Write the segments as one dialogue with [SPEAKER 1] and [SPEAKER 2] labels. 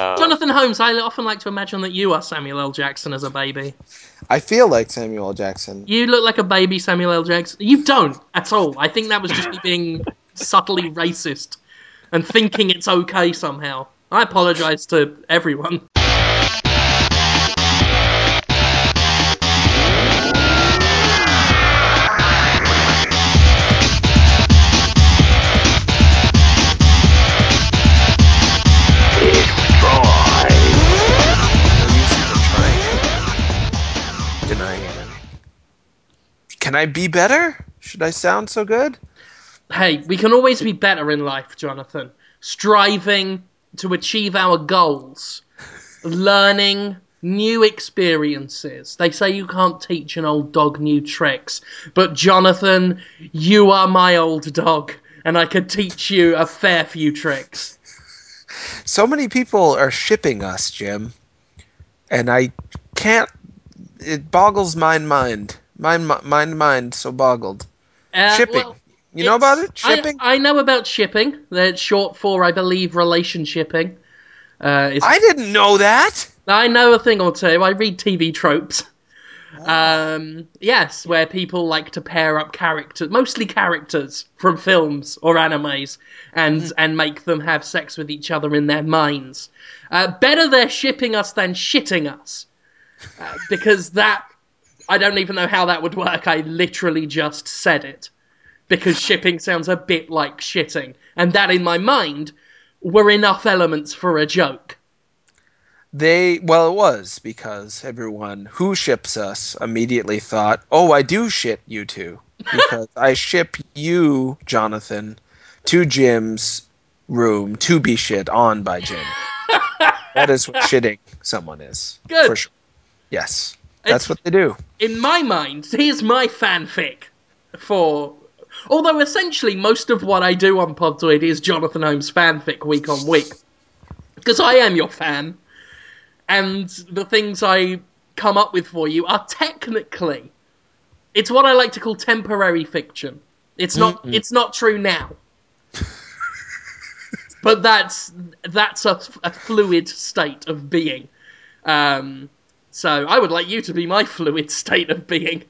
[SPEAKER 1] Uh,
[SPEAKER 2] Jonathan Holmes, I often like to imagine that you are Samuel L. Jackson as a baby.
[SPEAKER 3] I feel like Samuel L. Jackson.
[SPEAKER 2] You look like a baby Samuel L. Jackson. You don't at all. I think that was just me being subtly racist and thinking it's okay somehow. I apologise to everyone.
[SPEAKER 3] Can I be better? Should I sound so good?
[SPEAKER 2] Hey, we can always be better in life, Jonathan. Striving to achieve our goals, learning new experiences. They say you can't teach an old dog new tricks, but Jonathan, you are my old dog, and I could teach you a fair few tricks.
[SPEAKER 3] So many people are shipping us, Jim, and I can't. It boggles my mind. Mind, mind, mind. So boggled.
[SPEAKER 2] Uh,
[SPEAKER 3] Shipping.
[SPEAKER 2] well,
[SPEAKER 3] You know about it? Shipping.
[SPEAKER 2] I, I know about shipping. That's short for, I believe, relationshipping. Uh,
[SPEAKER 3] I didn't know that.
[SPEAKER 2] I know a thing or two. I read TV tropes. Um, yes, where people like to pair up characters, mostly characters from films or animes, and and make them have sex with each other in their minds. Uh, better they're shipping us than shitting us, uh, because that I don't even know how that would work. I literally just said it because shipping sounds a bit like shitting, and that in my mind were enough elements for a joke.
[SPEAKER 3] They well, it was because everyone who ships us immediately thought, "Oh, I do shit you two because I ship you, Jonathan, to Jim's room to be shit on by Jim." that is what shitting someone is.
[SPEAKER 2] Good.
[SPEAKER 3] For sure. Yes, that's
[SPEAKER 2] It's-
[SPEAKER 3] what they do.
[SPEAKER 2] in my mind, here's my fanfic for. Although essentially most of what I do on Podtoid is Jonathan Holmes fanfic week on week. Because I am your fan. And the things I come up with for you are technically. It's what I like to call temporary fiction. It's not it's not true now. but that's that's a, a fluid state of being. Um, so I would like you to be my fluid state of being.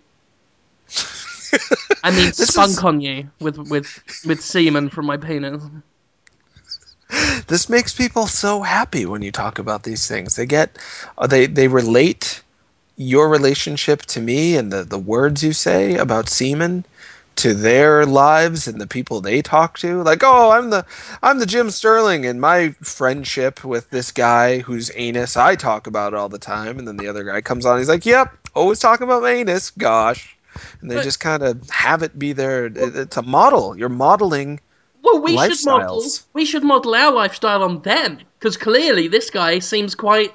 [SPEAKER 2] I mean,
[SPEAKER 3] This
[SPEAKER 2] spunk
[SPEAKER 3] is-
[SPEAKER 2] on you with with with semen from my penis.
[SPEAKER 3] This makes people so happy when you talk about these things. They get, uh, they they relate your relationship to me and the the words you say about semen to their lives and the people they talk to. Like, oh, I'm the I'm the Jim Sterling and my friendship with this guy whose anus I talk about all the time, and then the other guy comes on, he's like, yep, always talking about my anus. Gosh. And they
[SPEAKER 2] But-
[SPEAKER 3] just kind of have it be their. it- It's a model. You're modeling
[SPEAKER 2] Well, we should model. We should model our lifestyle on them because clearly this guy seems quite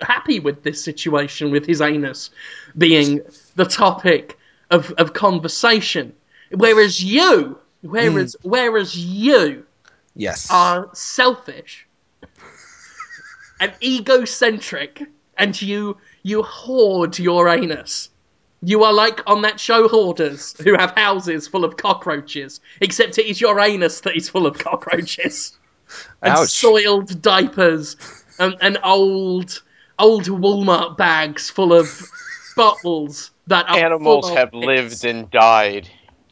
[SPEAKER 2] happy with this situation with his anus being the topic of of conversation, whereas you, whereas hmm. whereas you
[SPEAKER 3] yes.
[SPEAKER 2] are selfish and egocentric, and you you hoard your anus. You are like on that show Hoarders, who have houses full of cockroaches, except it is your anus that is full of cockroaches and
[SPEAKER 3] Ouch.
[SPEAKER 2] soiled diapers and, and old old Walmart bags full of bottles that are
[SPEAKER 1] Animals
[SPEAKER 2] full of
[SPEAKER 1] have
[SPEAKER 2] piss.
[SPEAKER 1] lived and died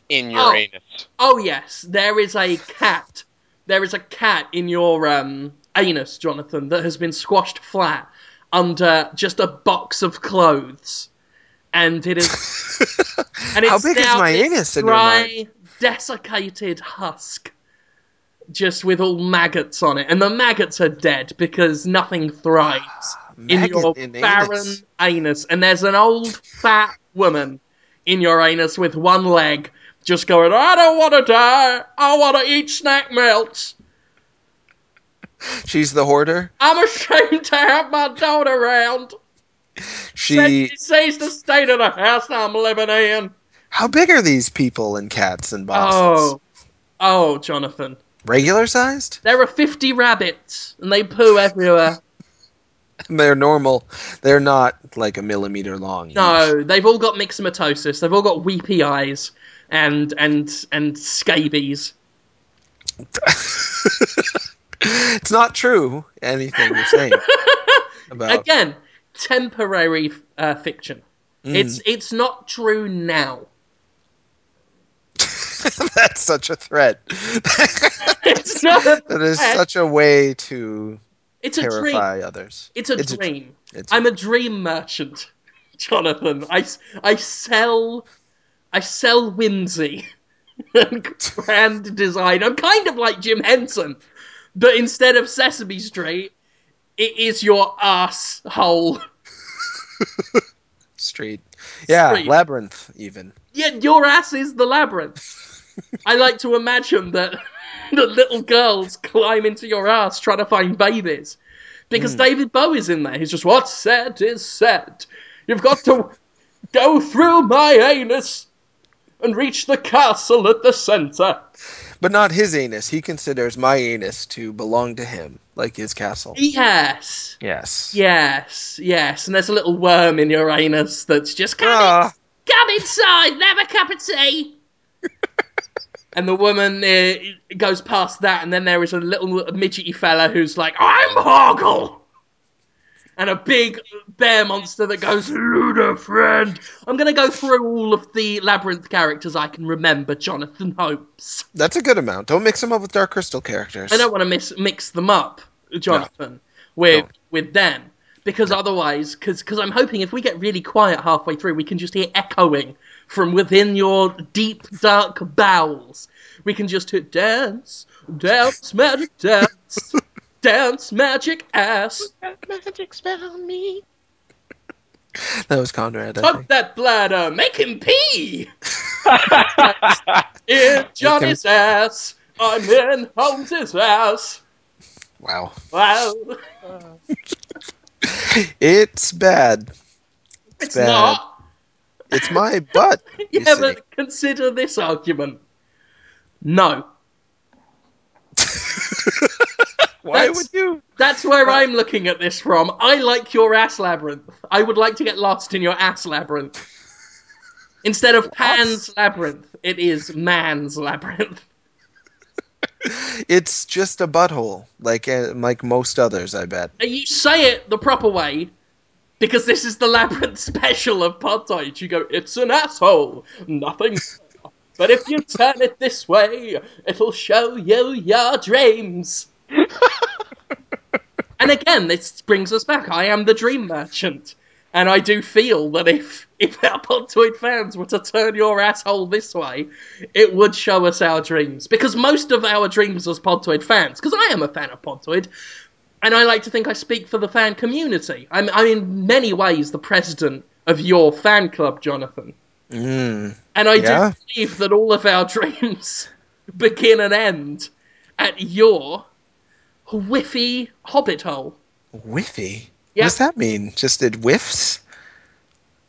[SPEAKER 1] in
[SPEAKER 2] Oh.
[SPEAKER 1] Uranus.
[SPEAKER 2] Oh yes, there is a cat. There is a cat in your um, anus, Jonathan, that has been squashed flat under just a box of clothes, and it is. and
[SPEAKER 3] How
[SPEAKER 2] it's
[SPEAKER 3] big is my anus in your
[SPEAKER 2] dry, desiccated husk, just with all maggots on it, and the maggots are dead because nothing thrives in your
[SPEAKER 3] in
[SPEAKER 2] barren
[SPEAKER 3] anus.
[SPEAKER 2] anus. And there's an old fat woman in your anus with one leg just going, I don't want to die. I want to eat snack melts.
[SPEAKER 3] She's the hoarder.
[SPEAKER 2] I'm ashamed to have my daughter around.
[SPEAKER 3] She.
[SPEAKER 2] She sees the state of the house I'm living in.
[SPEAKER 3] How big are these people and cats in boxes?
[SPEAKER 2] Oh. Oh, Jonathan.
[SPEAKER 3] Regular sized?
[SPEAKER 2] There are 50 rabbits, and they poo everywhere.
[SPEAKER 3] They're normal. They're not like a millimeter long. each.
[SPEAKER 2] No, they've all got myxomatosis. They've all got weepy eyes and and and scabies.
[SPEAKER 3] it's not true. Anything you're saying about
[SPEAKER 2] Again, temporary uh, fiction.
[SPEAKER 3] Mm.
[SPEAKER 2] It's it's not true now.
[SPEAKER 3] that's such a threat.
[SPEAKER 2] It's not. A
[SPEAKER 3] that is such a way to
[SPEAKER 2] It's a dream.
[SPEAKER 3] terrify others.
[SPEAKER 2] It's a
[SPEAKER 3] It's a-
[SPEAKER 2] dream.
[SPEAKER 3] It's
[SPEAKER 2] I'm a dream merchant, Jonathan. I, I sell I sell whimsy and grand design. I'm kind of like Jim Henson, but instead of Sesame Street, it is your ass hole.
[SPEAKER 3] street. Yeah,
[SPEAKER 2] Street.
[SPEAKER 3] labyrinth even.
[SPEAKER 2] Yeah, your ass is the labyrinth. I like to imagine that the little girls climb into your ass trying to find babies. Because hmm. David Bowie's in there. He's just, what's said is said. You've got to go through my anus and reach the castle at the centre.
[SPEAKER 3] But not his anus. He considers my anus to belong to him, like his castle.
[SPEAKER 2] Yes.
[SPEAKER 3] Yes.
[SPEAKER 2] Yes, yes. And there's a little worm in your anus that's just, come, in,
[SPEAKER 3] Ah,
[SPEAKER 2] come inside, have a cup of tea. and the woman uh, goes past that, and then there is a little midgety fella who's like, I'm Hoggle! And a big bear monster that goes, Ludo friend. I'm going to go through all of the labyrinth characters I can remember, Jonathan Holmes.
[SPEAKER 3] that's a good amount. Don't mix them up with Dark Crystal characters.
[SPEAKER 2] I don't want to mis- mix them up, Jonathan, with
[SPEAKER 3] Don't.
[SPEAKER 2] with them. Because otherwise, because I'm hoping if we get really quiet halfway through, we can just hear echoing from within your deep, dark bowels. We can just hear dance, dance, magic dance, dance, magic ass.
[SPEAKER 1] Magic spell me.
[SPEAKER 3] That was Conrad. I
[SPEAKER 2] Tug
[SPEAKER 3] think.
[SPEAKER 2] that bladder, make him pee. in Johnny's ass, I'm in Holmes's ass.
[SPEAKER 3] Wow.
[SPEAKER 2] Wow,
[SPEAKER 3] It's bad.
[SPEAKER 2] it's
[SPEAKER 3] bad.
[SPEAKER 2] not.
[SPEAKER 3] It's my butt. You
[SPEAKER 2] Yeah,
[SPEAKER 3] see.
[SPEAKER 2] but consider this argument. No.
[SPEAKER 3] Why
[SPEAKER 2] That's-
[SPEAKER 3] would you?
[SPEAKER 2] That's where I'm looking at this from. I like your ass labyrinth. I would like to get lost in your ass labyrinth. Instead of Pan's labyrinth, it is man's labyrinth.
[SPEAKER 3] It's just a butthole, like uh, like most others. I bet.
[SPEAKER 2] And you say it the proper way, because this is the labyrinth special of Podtoid. You go, it's an asshole, nothing. But if you turn it this way, it'll show you your dreams. and again, this brings us back. I am the dream merchant. And I do feel that if, if our Podtoid fans were to turn your asshole this way, it would show us our dreams. Because most of our dreams as Podtoid fans, because I am a fan of Podtoid, and I like to think I speak for the fan community. I'm, I'm in many ways the president of your fan club, Jonathan.
[SPEAKER 3] Mm.
[SPEAKER 2] And I
[SPEAKER 3] Yeah?
[SPEAKER 2] do believe that all of our dreams begin and end at your whiffy hobbit hole.
[SPEAKER 3] Whiffy.
[SPEAKER 2] Yeah.
[SPEAKER 3] What does that mean? Just it whiffs?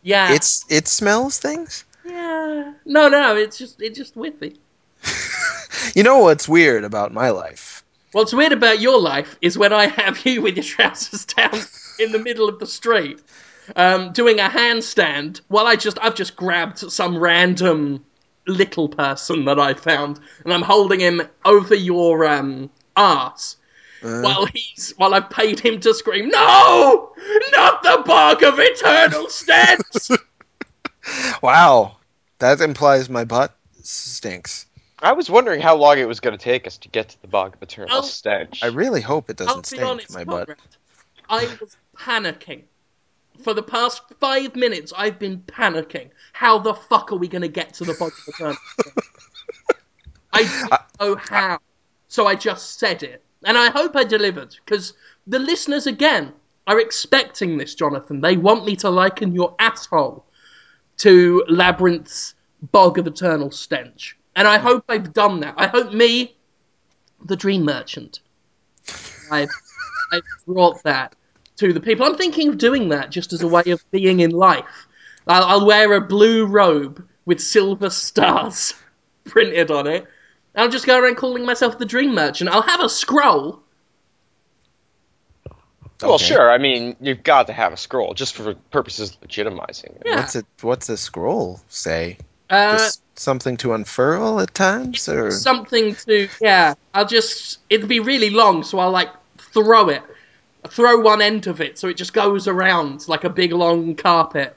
[SPEAKER 2] Yeah.
[SPEAKER 3] It's it smells things.
[SPEAKER 2] yeah. No, no, it's just it's just whiffy.
[SPEAKER 3] You know what's weird about my life?
[SPEAKER 2] What's weird about your life is when I have you with your trousers down in the middle of the street, um, doing a handstand while I just I've just grabbed some random little person that I found and I'm holding him over your um arse
[SPEAKER 3] Uh,
[SPEAKER 2] while he's while I've paid him to scream, No! Not the bog of eternal stench!
[SPEAKER 3] wow, that implies my butt stinks.
[SPEAKER 1] I was wondering how long it was going to take us to get to the bog of eternal
[SPEAKER 2] Oh.
[SPEAKER 1] stench.
[SPEAKER 3] I really hope it doesn't stink
[SPEAKER 2] honest,
[SPEAKER 3] my butt.
[SPEAKER 2] Conrad, I was panicking. For the past five minutes, I've been panicking. How the fuck are we going to get to the bog of eternal stench? I don't know how. So I just said it. And I hope I delivered, because the listeners, again, are expecting this, Jonathan. They want me to liken your asshole to Labyrinth's bog of eternal stench. And I hope I've done that. I hope me, the dream merchant, I've, I've brought that to the people. I'm thinking of doing that just as a way of being in life. I'll, I'll wear a blue robe with silver stars printed on it. I'll just go around calling myself the Dream Merchant. I'll have a scroll.
[SPEAKER 1] Well, sure. I mean, you've got to have a scroll just for purposes of legitimizing it.
[SPEAKER 2] Yeah.
[SPEAKER 3] What's it? What's the scroll say?
[SPEAKER 2] Uh,
[SPEAKER 3] Just something to unfurl at times, or
[SPEAKER 2] something to yeah. I'll just it'll be really long, so I'll like throw it, throw one end of it, so it just goes around like a big long carpet.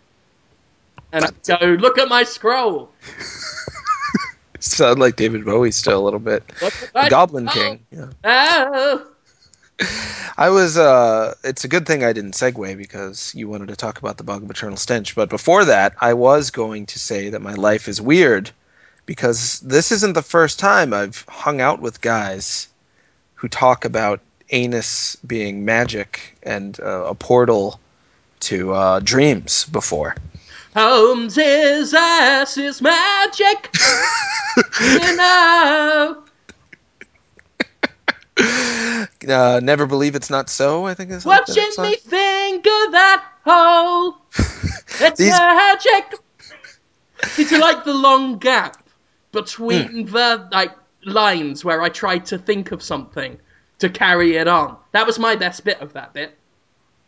[SPEAKER 2] And I go, look at my scroll.
[SPEAKER 3] sound like David Bowie still a little bit.
[SPEAKER 2] Look at
[SPEAKER 3] The Goblin
[SPEAKER 2] scroll.
[SPEAKER 3] King. Yeah.
[SPEAKER 2] Oh.
[SPEAKER 3] I was. uh It's a good thing I didn't segue because you wanted to talk about the bug of eternal stench. But before that, I was going to say that my life is weird because this isn't the first time I've hung out with guys who talk about anus being magic and uh, a portal to uh, dreams before.
[SPEAKER 2] Holmes' his ass is magic. you know.
[SPEAKER 3] Uh, never believe it's not so. I think is
[SPEAKER 2] Watching
[SPEAKER 3] song.
[SPEAKER 2] me finger that hole. It's
[SPEAKER 3] These-
[SPEAKER 2] magic. It's like the long gap between
[SPEAKER 3] Hmm.
[SPEAKER 2] the like lines where I tried to think of something to carry it on. That was my best bit of that bit.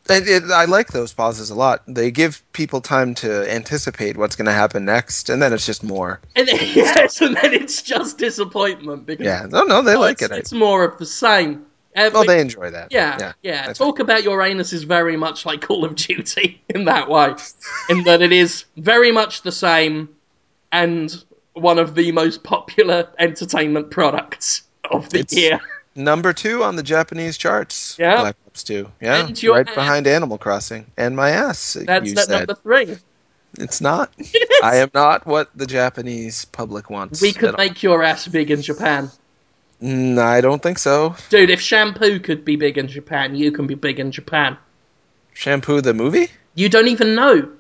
[SPEAKER 3] It, it, I like those pauses a lot. They give people time to anticipate what's going to happen next, and then it's just more.
[SPEAKER 2] And then, yes, and then it's just disappointment because
[SPEAKER 3] Yeah, no, no, they
[SPEAKER 2] oh,
[SPEAKER 3] like
[SPEAKER 2] it's,
[SPEAKER 3] it.
[SPEAKER 2] it's more of the same. Uh, but-
[SPEAKER 3] they enjoy that.
[SPEAKER 2] Yeah, yeah.
[SPEAKER 3] that's
[SPEAKER 2] Talk about your anus is very much like Call of Duty in that way, in that it is very much the same and one of the most popular entertainment products of the
[SPEAKER 3] It's-
[SPEAKER 2] year.
[SPEAKER 3] Number two on the Japanese charts.
[SPEAKER 2] Yeah.
[SPEAKER 3] Black Ops Yeah,
[SPEAKER 2] And your
[SPEAKER 3] right
[SPEAKER 2] ass.
[SPEAKER 3] behind Animal Crossing and my ass.
[SPEAKER 2] That's
[SPEAKER 3] you
[SPEAKER 2] that
[SPEAKER 3] said
[SPEAKER 2] number three.
[SPEAKER 3] it's not. I am not what the Japanese public wants.
[SPEAKER 2] We could
[SPEAKER 3] at
[SPEAKER 2] make your ass big in Japan.
[SPEAKER 3] all. Mm, I don't think so.
[SPEAKER 2] Dude, if shampoo could be big in Japan, you can be big in Japan.
[SPEAKER 3] Shampoo the movie?
[SPEAKER 2] You don't even know.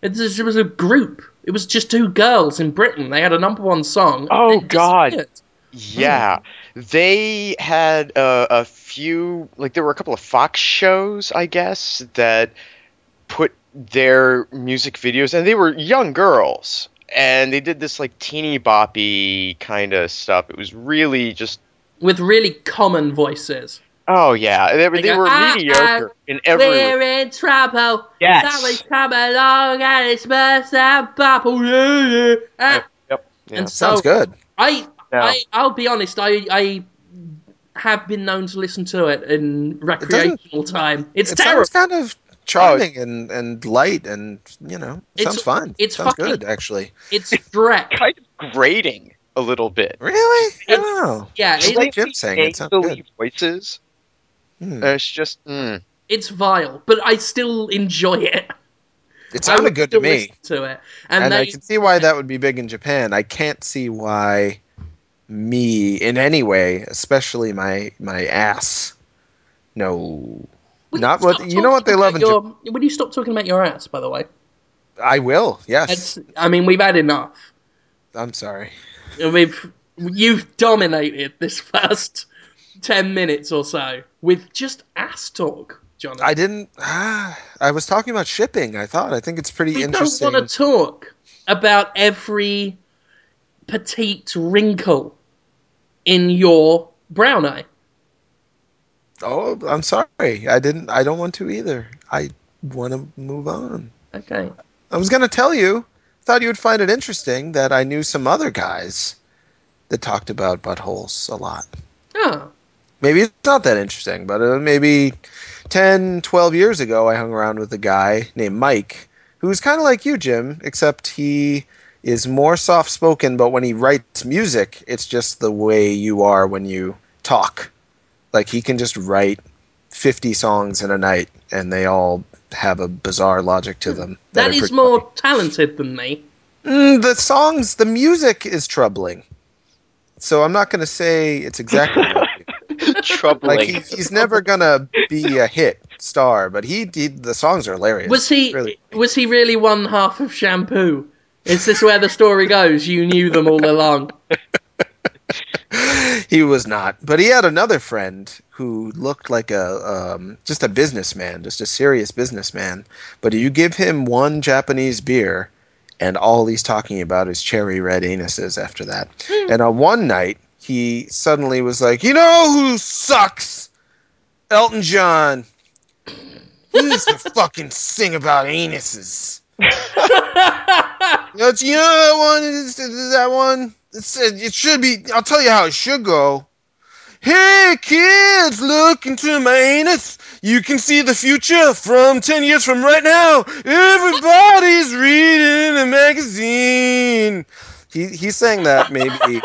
[SPEAKER 2] It was, it was a group. It was just two girls in Britain. They had a number one song.
[SPEAKER 1] Oh,
[SPEAKER 2] and it
[SPEAKER 1] God.
[SPEAKER 2] Disappeared.
[SPEAKER 1] Yeah, they had uh, a few, like there were a couple of Fox shows, I guess, that put their music videos, and they were young girls, and they did this like teeny boppy kind of stuff. It was really just,
[SPEAKER 2] With really common voices.
[SPEAKER 1] oh yeah, they, were
[SPEAKER 2] They
[SPEAKER 1] they
[SPEAKER 2] go,
[SPEAKER 1] were
[SPEAKER 2] "Ah,
[SPEAKER 1] mediocre
[SPEAKER 2] ah,
[SPEAKER 1] in every.
[SPEAKER 2] We're in trouble.
[SPEAKER 1] Yes.
[SPEAKER 2] Somebody's come along and it's burst that bubble. Yeah, yeah. Ah.
[SPEAKER 1] Yep. Yeah.
[SPEAKER 2] And so
[SPEAKER 3] Sounds good.
[SPEAKER 2] I,
[SPEAKER 1] No.
[SPEAKER 2] I, I'll be honest. I, I have been known to listen to it in recreational time. It's
[SPEAKER 3] it
[SPEAKER 2] terrible.
[SPEAKER 3] sounds kind of charming and, and light and you know
[SPEAKER 2] It's-
[SPEAKER 3] sounds fun.
[SPEAKER 2] it's
[SPEAKER 3] sounds
[SPEAKER 2] fucking-
[SPEAKER 3] good actually.
[SPEAKER 2] It's Shrek.
[SPEAKER 1] kind of grating a little bit.
[SPEAKER 3] Really? I
[SPEAKER 2] It's-
[SPEAKER 3] don't.
[SPEAKER 2] Yeah,
[SPEAKER 3] It's like Jim saying it sounds good.
[SPEAKER 1] voices.
[SPEAKER 3] Hmm.
[SPEAKER 1] Uh, it's just, mm.
[SPEAKER 2] it's vile, but I still enjoy it.
[SPEAKER 3] It
[SPEAKER 2] I
[SPEAKER 3] sounded good to me.
[SPEAKER 2] To it, and,
[SPEAKER 3] and
[SPEAKER 2] they,
[SPEAKER 3] I can see why that would be big in Japan. I can't see why me in any way, especially my my ass. No, not
[SPEAKER 2] you
[SPEAKER 3] what you know. What they love in
[SPEAKER 2] about
[SPEAKER 3] Japan.
[SPEAKER 2] Will you stop talking about your ass? By the way,
[SPEAKER 3] I will. Yes.
[SPEAKER 2] I mean, we've had enough.
[SPEAKER 3] I'm sorry.
[SPEAKER 2] We've you've dominated this first ten minutes or so with just ass talk, Jonathan.
[SPEAKER 3] I didn't. Ah, I was talking about shipping. I thought. I think it's pretty interesting.
[SPEAKER 2] we don't want to talk about every petite wrinkle in your brown eye.
[SPEAKER 3] Oh, I'm sorry. I didn't. I don't want to either. I want to move on.
[SPEAKER 2] Okay.
[SPEAKER 3] I was going to tell you. Thought you would find it interesting that I knew some other guys that talked about buttholes a lot.
[SPEAKER 2] Oh,
[SPEAKER 3] maybe it's not that interesting, but uh, maybe 10, 12 years ago, I hung around with a guy named Mike, who's kind of like you, Jim, except he is more soft spoken, but when he writes music, it's just the way you are when you talk. Like he can just write 50 songs in a night, and they all have a bizarre logic to them.
[SPEAKER 2] that
[SPEAKER 3] are
[SPEAKER 2] is
[SPEAKER 3] pretty
[SPEAKER 2] more
[SPEAKER 3] funny.
[SPEAKER 2] talented than me.
[SPEAKER 3] Mm, the songs, the music is troubling. So I'm not going to say it's exactly like
[SPEAKER 1] troubling.
[SPEAKER 3] Like he, he's never gonna be a hit star, but he, he the songs are hilarious.
[SPEAKER 2] Was he
[SPEAKER 3] really?
[SPEAKER 2] was he really one half of shampoo? Is this where the story goes? You knew them all along.
[SPEAKER 3] He was not, but he had another friend who looked like a um, just a businessman, just a serious businessman. But you give him one Japanese beer, and all he's talking about is cherry red anuses. After that, and on one night, he suddenly was like, "You know who sucks? Elton John. He used to fucking sing about anuses." That's you know that one. It's, it's that one. It's, it should be. I'll tell you how it should go. Hey kids, look into my anus. You can see the future from ten years from right now. Everybody's reading a magazine. He he sang that maybe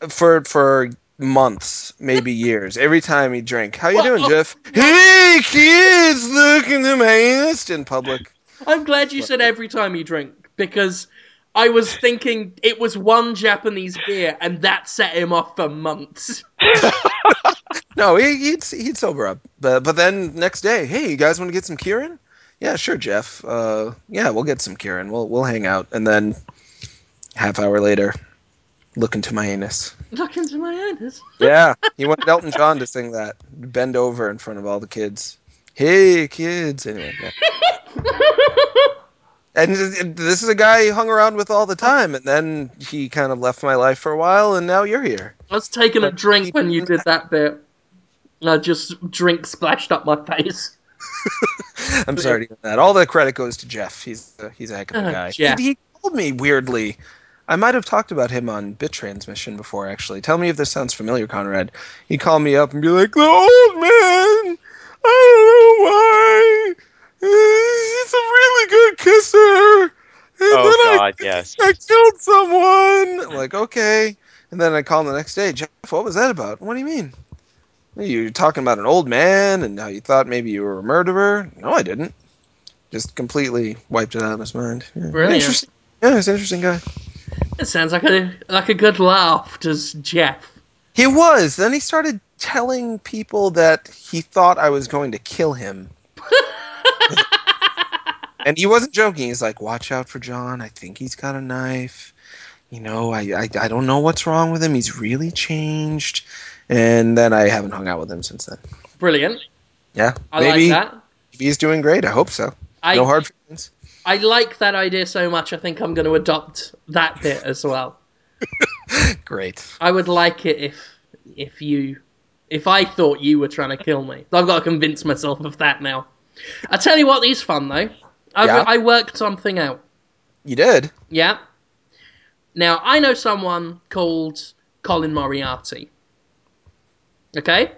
[SPEAKER 3] for for months, maybe years. Every time he drank. How you doing, Jeff? Hey kids, look into my anus in public.
[SPEAKER 2] I'm glad you said every time you drink because I was thinking it was one Japanese beer and that set him off for months.
[SPEAKER 3] No, he, he'd he'd sober up, but but then next day, hey, you guys want to get some Kirin? Yeah, sure, Jeff. Uh, yeah, we'll get some Kirin. We'll we'll hang out, and then half hour later, look into my anus.
[SPEAKER 2] Look into my anus.
[SPEAKER 3] Yeah, he wanted Elton John to sing that, bend over in front of all the kids. Hey, kids. Anyway, yeah. and this is a guy he hung around with all the time, and then he kind of left my life for a while, and now you're here.
[SPEAKER 2] I was taking a drink when you did that bit. I just drink splashed up my face.
[SPEAKER 3] I'm sorry to that. All the credit goes to Jeff. He's a, he's a heck of a
[SPEAKER 2] Oh,
[SPEAKER 3] guy. He, he called me weirdly. I might have talked about him on Bit Transmission before, actually. Tell me if this sounds familiar, Conrad. He'd call me up and be like, "The old man, I don't know why. He's a really good kisser." And
[SPEAKER 1] Oh,
[SPEAKER 3] then
[SPEAKER 1] God,
[SPEAKER 3] I,
[SPEAKER 1] yes.
[SPEAKER 3] I killed someone. I'm like, okay. And then I call him the next day. Jeff, what was that about? What do you mean? You're talking about an old man and how you thought maybe you were a murderer. No, I didn't. Just completely wiped it out of his mind. Yeah.
[SPEAKER 2] Brilliant.
[SPEAKER 3] Interesting. Yeah, he's an interesting guy.
[SPEAKER 2] It sounds like a like a good laugh, does Jeff?
[SPEAKER 3] He was. Then he started telling people that he thought I was going to kill him. and he wasn't joking. He's like, "Watch out for John. I think he's got a knife. You know, I, I I don't know what's wrong with him. He's really changed." And then I haven't hung out with him since then.
[SPEAKER 2] Brilliant.
[SPEAKER 3] Yeah,
[SPEAKER 2] I
[SPEAKER 3] maybe
[SPEAKER 2] like that.
[SPEAKER 3] if he's doing great. I hope so.
[SPEAKER 2] I
[SPEAKER 3] no hard feelings.
[SPEAKER 2] I like that idea so much. I think I'm going to adopt that bit as well.
[SPEAKER 3] Great.
[SPEAKER 2] I would like it if if you if I thought you were trying to kill me. I've got to convince myself of that now. I tell you what is fun though. I,
[SPEAKER 3] Yeah?
[SPEAKER 2] I worked something out.
[SPEAKER 3] You did.
[SPEAKER 2] Yeah. Now I know someone called Colin Moriarty. Okay.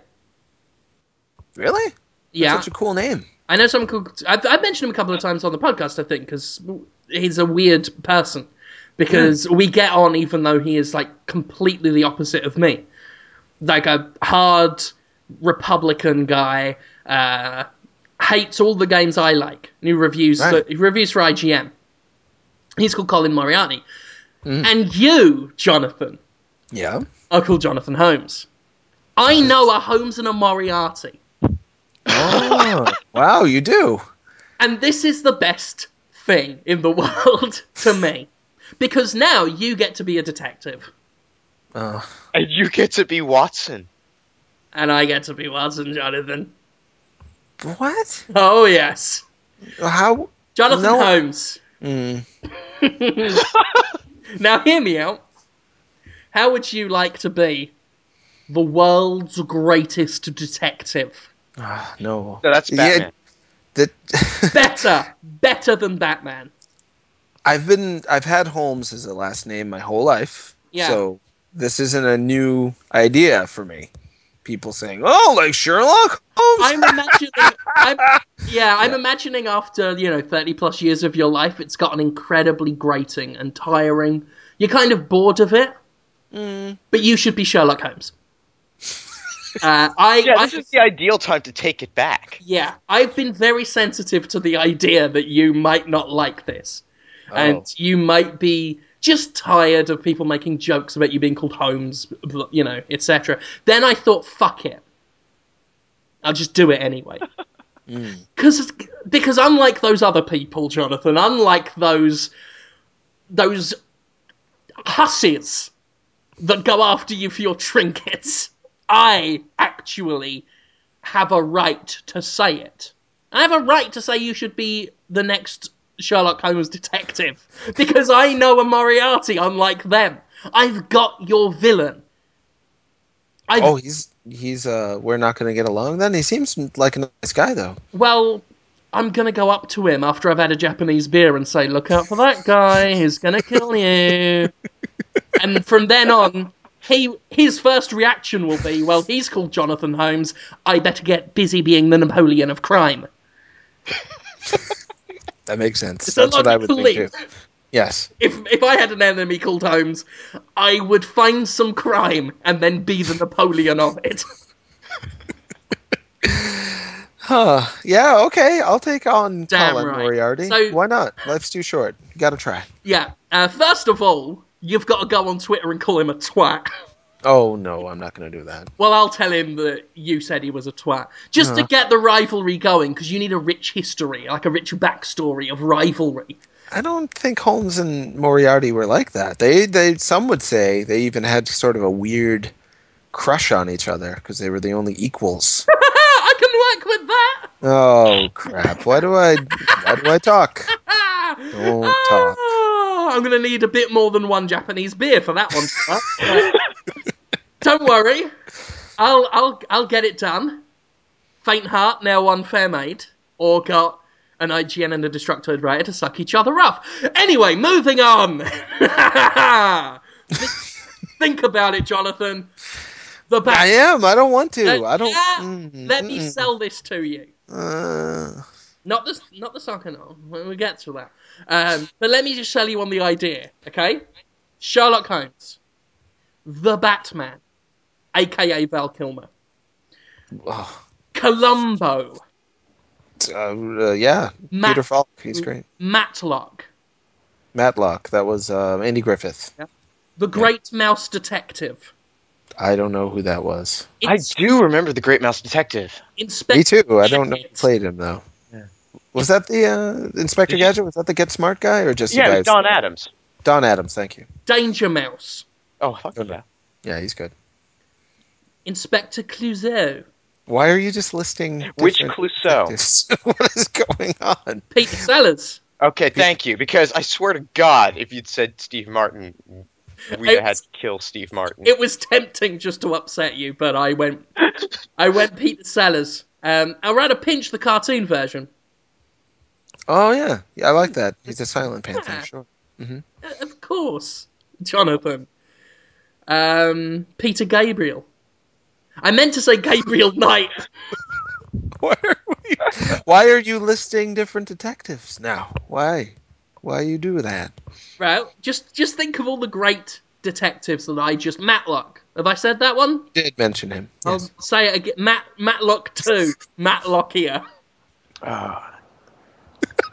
[SPEAKER 3] Really? That's
[SPEAKER 2] Yeah.
[SPEAKER 3] Such a cool name.
[SPEAKER 2] I know someone called. I've, I've mentioned him a couple of times on the podcast, I think, because he's a weird person. Because we get on, even though he is like completely the opposite of me, like a hard Republican guy, uh, hates all the games I like. And he reviews
[SPEAKER 3] Right.
[SPEAKER 2] he reviews for IGN. He's called Colin Moriarty,
[SPEAKER 3] Mm.
[SPEAKER 2] and you, Jonathan,
[SPEAKER 3] Yeah.
[SPEAKER 2] are called Jonathan Holmes. I know a Holmes and a Moriarty.
[SPEAKER 3] Oh, wow, you do.
[SPEAKER 2] And this is the best thing in the world to me. Because now you get to be a detective.
[SPEAKER 3] Oh,
[SPEAKER 1] And you get to be Watson.
[SPEAKER 2] And I get to be Watson, Jonathan.
[SPEAKER 3] What?
[SPEAKER 2] Oh, yes.
[SPEAKER 3] How?
[SPEAKER 2] Jonathan
[SPEAKER 3] No.
[SPEAKER 2] Holmes.
[SPEAKER 3] Mm.
[SPEAKER 2] Now, hear me out. How would you like to be the world's greatest detective?
[SPEAKER 3] Ah, no.
[SPEAKER 1] No, that's
[SPEAKER 3] Yeah,
[SPEAKER 1] Batman.
[SPEAKER 3] that-
[SPEAKER 2] Better. better than Batman.
[SPEAKER 3] I've been I've had Holmes as a last name my whole life.
[SPEAKER 2] Yeah.
[SPEAKER 3] So this isn't a new idea for me. People saying, "Oh, like Sherlock Holmes."
[SPEAKER 2] I'm imagining. I'm, yeah, I'm
[SPEAKER 3] Yeah.
[SPEAKER 2] imagining after you know 30 plus years of your life, it's gotten incredibly grating and tiring. You're kind of bored of it,
[SPEAKER 3] Mm.
[SPEAKER 2] but you should be Sherlock Holmes. Uh, I,
[SPEAKER 1] Yeah,
[SPEAKER 2] I
[SPEAKER 1] this is the ideal time to take it back.
[SPEAKER 2] yeah, I've been very sensitive to the idea that you might not like this, and
[SPEAKER 3] Oh.
[SPEAKER 2] you might be just tired of people making jokes about you being called Holmes, you know, etc. Then I thought, fuck it, I'll just do it anyway.
[SPEAKER 3] Mm.
[SPEAKER 2] Cause, because unlike those other people, Jonathan, unlike those those hussies that go after you for your trinkets, I actually have a right to say it. I have a right to say you should be the next Sherlock Holmes detective because I know a Moriarty unlike them. I've got your villain. I've
[SPEAKER 3] Oh, he's he's uh we're not going to get along then. He seems like a nice guy though.
[SPEAKER 2] Well, I'm gonna go up to him after I've had a Japanese beer and say, "Look out for that guy. He's gonna kill you." and from then on, he his first reaction will be, "Well, he's called Jonathan Holmes. I better get busy being the Napoleon of crime."
[SPEAKER 3] That makes sense.
[SPEAKER 2] It's
[SPEAKER 3] That's what I would think too. Yes.
[SPEAKER 2] If if I had an enemy called Holmes, I would find some crime and then be the Napoleon of it.
[SPEAKER 3] Huh. Yeah, okay. I'll take on
[SPEAKER 2] Damn
[SPEAKER 3] Colin
[SPEAKER 2] right.
[SPEAKER 3] Moriarty.
[SPEAKER 2] So-
[SPEAKER 3] Why not? Life's too short. You gotta try.
[SPEAKER 2] Yeah. Uh, first of all, you've got to go on Twitter and call him a twat.
[SPEAKER 3] Oh no, I'm not gonna do that.
[SPEAKER 2] Well, I'll tell him that you said he was a twat. Just to
[SPEAKER 3] Uh-huh.
[SPEAKER 2] get the rivalry going, because you need a rich history, like a rich backstory of rivalry.
[SPEAKER 3] I don't think Holmes and Moriarty were like that. They they some would say they even had sort of a weird crush on each other because they were the only equals.
[SPEAKER 2] I can work with that!
[SPEAKER 3] Oh crap! Why do I why do I talk? Don't talk.
[SPEAKER 2] Ah, I'm going to need a bit more than one Japanese beer for that one. Don't worry. I'll, I'll, I'll get it done. Faint heart, now one fair maid. Or got an IGN and a Destructoid writer to suck each other up. Anyway, moving on. Think about it, Jonathan. The
[SPEAKER 3] I am. I don't want to.
[SPEAKER 2] Uh,
[SPEAKER 3] I don't.
[SPEAKER 2] yeah,
[SPEAKER 3] mm,
[SPEAKER 2] Let me
[SPEAKER 3] mm,
[SPEAKER 2] sell this to you.
[SPEAKER 3] Uh,
[SPEAKER 2] Not the not the Sakano. When we get to that, um, but let me just sell you on the idea, okay? Sherlock Holmes, the Batman, aka Val Kilmer,
[SPEAKER 3] oh,
[SPEAKER 2] Columbo,
[SPEAKER 3] uh, uh, yeah,
[SPEAKER 2] Matt-
[SPEAKER 3] Peter Falk. He's great.
[SPEAKER 2] Matlock,
[SPEAKER 3] Matlock. That was uh, Andy Griffith.
[SPEAKER 2] the Great Mouse Detective,
[SPEAKER 3] I don't know who that was.
[SPEAKER 1] I do remember the Great Mouse Detective.
[SPEAKER 2] Inspector
[SPEAKER 3] Me too. I don't know who played him though.
[SPEAKER 1] Yeah.
[SPEAKER 3] Was that the uh, Inspector Gadget? Was that the Get Smart guy or just
[SPEAKER 1] Yeah,
[SPEAKER 3] guy?
[SPEAKER 1] Don Adams.
[SPEAKER 3] Don Adams. Thank you.
[SPEAKER 2] Danger Mouse,
[SPEAKER 1] Oh, fuck yeah.
[SPEAKER 3] Yeah, he's good.
[SPEAKER 2] Inspector Clouseau,
[SPEAKER 3] Why are you just listing
[SPEAKER 1] Which
[SPEAKER 3] different
[SPEAKER 1] Clouseau?
[SPEAKER 3] what is going on?
[SPEAKER 2] Peter Sellers.
[SPEAKER 1] Okay, thank you. Because I swear to God, if you'd said Steve Martin, we'd have had to kill Steve Martin.
[SPEAKER 2] It was tempting just to upset you, but I went I went Peter Sellers. Um, I'll rather pinch the cartoon version.
[SPEAKER 3] Oh yeah, yeah, I like that. He's a Silent Panther.
[SPEAKER 2] Yeah.
[SPEAKER 3] Sure.
[SPEAKER 2] Uh, Of course, Jonathan. Um, Peter Gabriel. I meant to say Gabriel Knight.
[SPEAKER 3] Why are, we, why are you listing different detectives now? Why? Why you do that?
[SPEAKER 2] Right, just just think of all the great detectives that I just Matlock. Have I said that one?
[SPEAKER 3] Did mention him?
[SPEAKER 2] I'll say it again. Matt Matlock two. Matlock here.
[SPEAKER 1] Ah.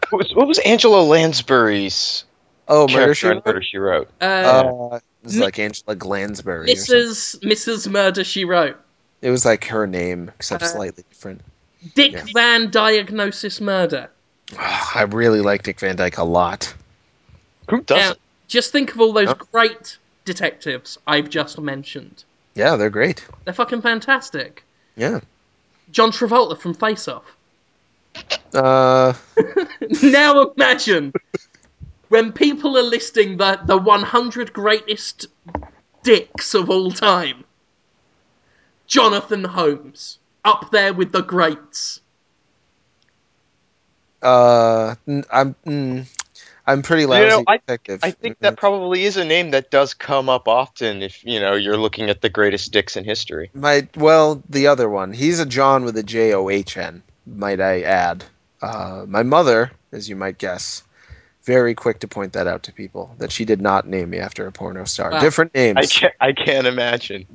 [SPEAKER 1] what, was, what was Angela Lansbury's
[SPEAKER 3] Oh, Murder She Wrote?
[SPEAKER 1] Murder She Wrote?
[SPEAKER 2] Uh,
[SPEAKER 3] Uh, it was like Angela Glansbury.
[SPEAKER 2] Mrs. Mrs. Murder She Wrote.
[SPEAKER 3] It was like her name, except
[SPEAKER 2] Uh,
[SPEAKER 3] slightly different.
[SPEAKER 2] Dick
[SPEAKER 3] Yeah.
[SPEAKER 2] Van Diagnosis Murder.
[SPEAKER 3] I really like Dick Van Dyke a lot.
[SPEAKER 1] Who doesn't?
[SPEAKER 2] just think of all those
[SPEAKER 3] Huh?
[SPEAKER 2] great detectives I've just mentioned.
[SPEAKER 3] Yeah, they're great.
[SPEAKER 2] They're fucking fantastic.
[SPEAKER 3] Yeah.
[SPEAKER 2] John Travolta from Face Off.
[SPEAKER 3] Uh,
[SPEAKER 2] now imagine when people are listing the, the 100 greatest dicks of all time. Jonathan Holmes. Up there with the greats.
[SPEAKER 3] uh, n- I'm, mm, I'm pretty lousy
[SPEAKER 1] know, I- I think that probably is a name that does come up often if you know you're looking at the greatest dicks in history.
[SPEAKER 3] My well, the other one. He's a John with a J O H N. Might I add? Uh, my mother, as you might guess, very quick to point that out to people that she did not name me after a porno star.
[SPEAKER 2] Wow.
[SPEAKER 3] Different names.
[SPEAKER 1] I can't. I can't imagine.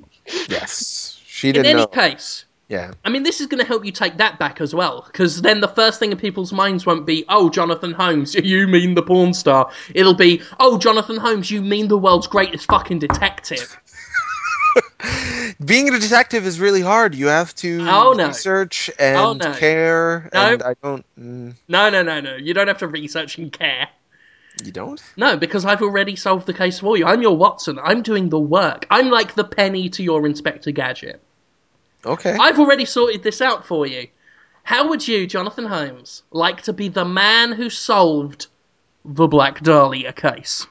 [SPEAKER 3] Yes, she
[SPEAKER 2] In
[SPEAKER 3] didn't
[SPEAKER 2] any
[SPEAKER 3] know.
[SPEAKER 2] case,
[SPEAKER 3] Yeah,
[SPEAKER 2] I mean, this is going to help you take that back as well, because then the first thing in people's minds won't be, oh, Jonathan Holmes, you mean the porn star. It'll be, oh, Jonathan Holmes, you mean the world's greatest fucking detective.
[SPEAKER 3] being a detective is really hard. You have to
[SPEAKER 2] Oh, no.
[SPEAKER 3] research and
[SPEAKER 2] Oh, no.
[SPEAKER 3] care,
[SPEAKER 2] No.
[SPEAKER 3] and I don't. Mm,
[SPEAKER 2] No, no, no, no. You don't have to research and care.
[SPEAKER 3] you don't?
[SPEAKER 2] No, because I've already solved the case for you. I'm your Watson. I'm doing the work. I'm like the penny to your Inspector Gadget.
[SPEAKER 3] Okay.
[SPEAKER 2] I've already sorted this out for you. How would you, Jonathan Holmes, like to be the man who solved the Black Dahlia case?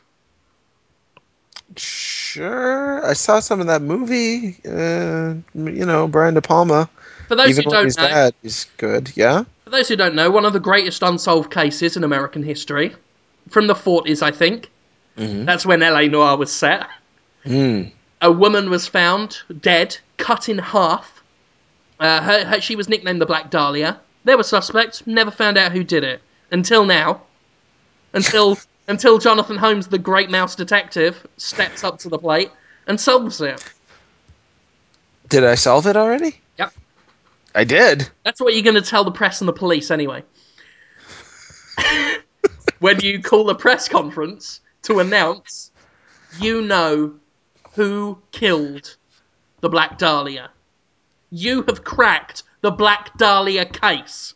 [SPEAKER 3] Sure. I saw some of that movie. Uh, you know, Brian De Palma.
[SPEAKER 2] For those
[SPEAKER 3] Even
[SPEAKER 2] who don't
[SPEAKER 3] he's
[SPEAKER 2] know,
[SPEAKER 3] bad, he's good. Yeah.
[SPEAKER 2] for those who don't know, one of the greatest unsolved cases in American history, from the 40s, I think. That's when LA Noir was set.
[SPEAKER 3] Mm.
[SPEAKER 2] A woman was found dead, cut in half. Uh, her, her, she was nicknamed the Black Dahlia. There were suspects, never found out who did it until now. Until until Jonathan Holmes, the great mouse detective, steps up to the plate and solves it.
[SPEAKER 3] Did I solve it already?
[SPEAKER 2] Yep.
[SPEAKER 3] I did.
[SPEAKER 2] That's what you're going to tell the press and the police anyway. when you call a press conference to announce you know who killed the Black Dahlia. You have cracked the Black Dahlia case.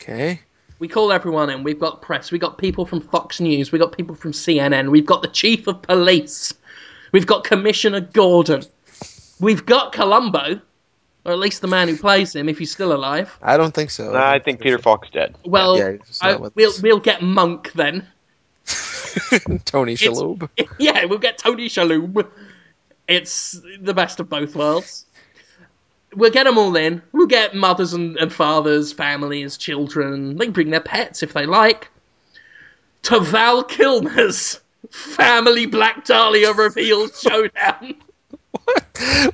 [SPEAKER 3] Okay.
[SPEAKER 2] We call everyone in. We've got press. We've got people from Fox News. We've got people from CNN. We've got the chief of police. We've got Commissioner Gordon. We've got Columbo, or at least the man who plays him, if he's still alive.
[SPEAKER 3] I don't think so.
[SPEAKER 1] Nah, I think Peter Falk's dead.
[SPEAKER 2] Well,
[SPEAKER 3] Yeah,
[SPEAKER 2] I- we'll
[SPEAKER 3] us.
[SPEAKER 2] we'll get Monk then.
[SPEAKER 3] Tony Shalhoub.
[SPEAKER 2] yeah, we'll get Tony Shalhoub. It's the best of both worlds. We'll get them all in. We'll get mothers and, and fathers, families, children. They can bring their pets if they like. To Val Kilmer's Family Black Dahlia Reveal Showdown.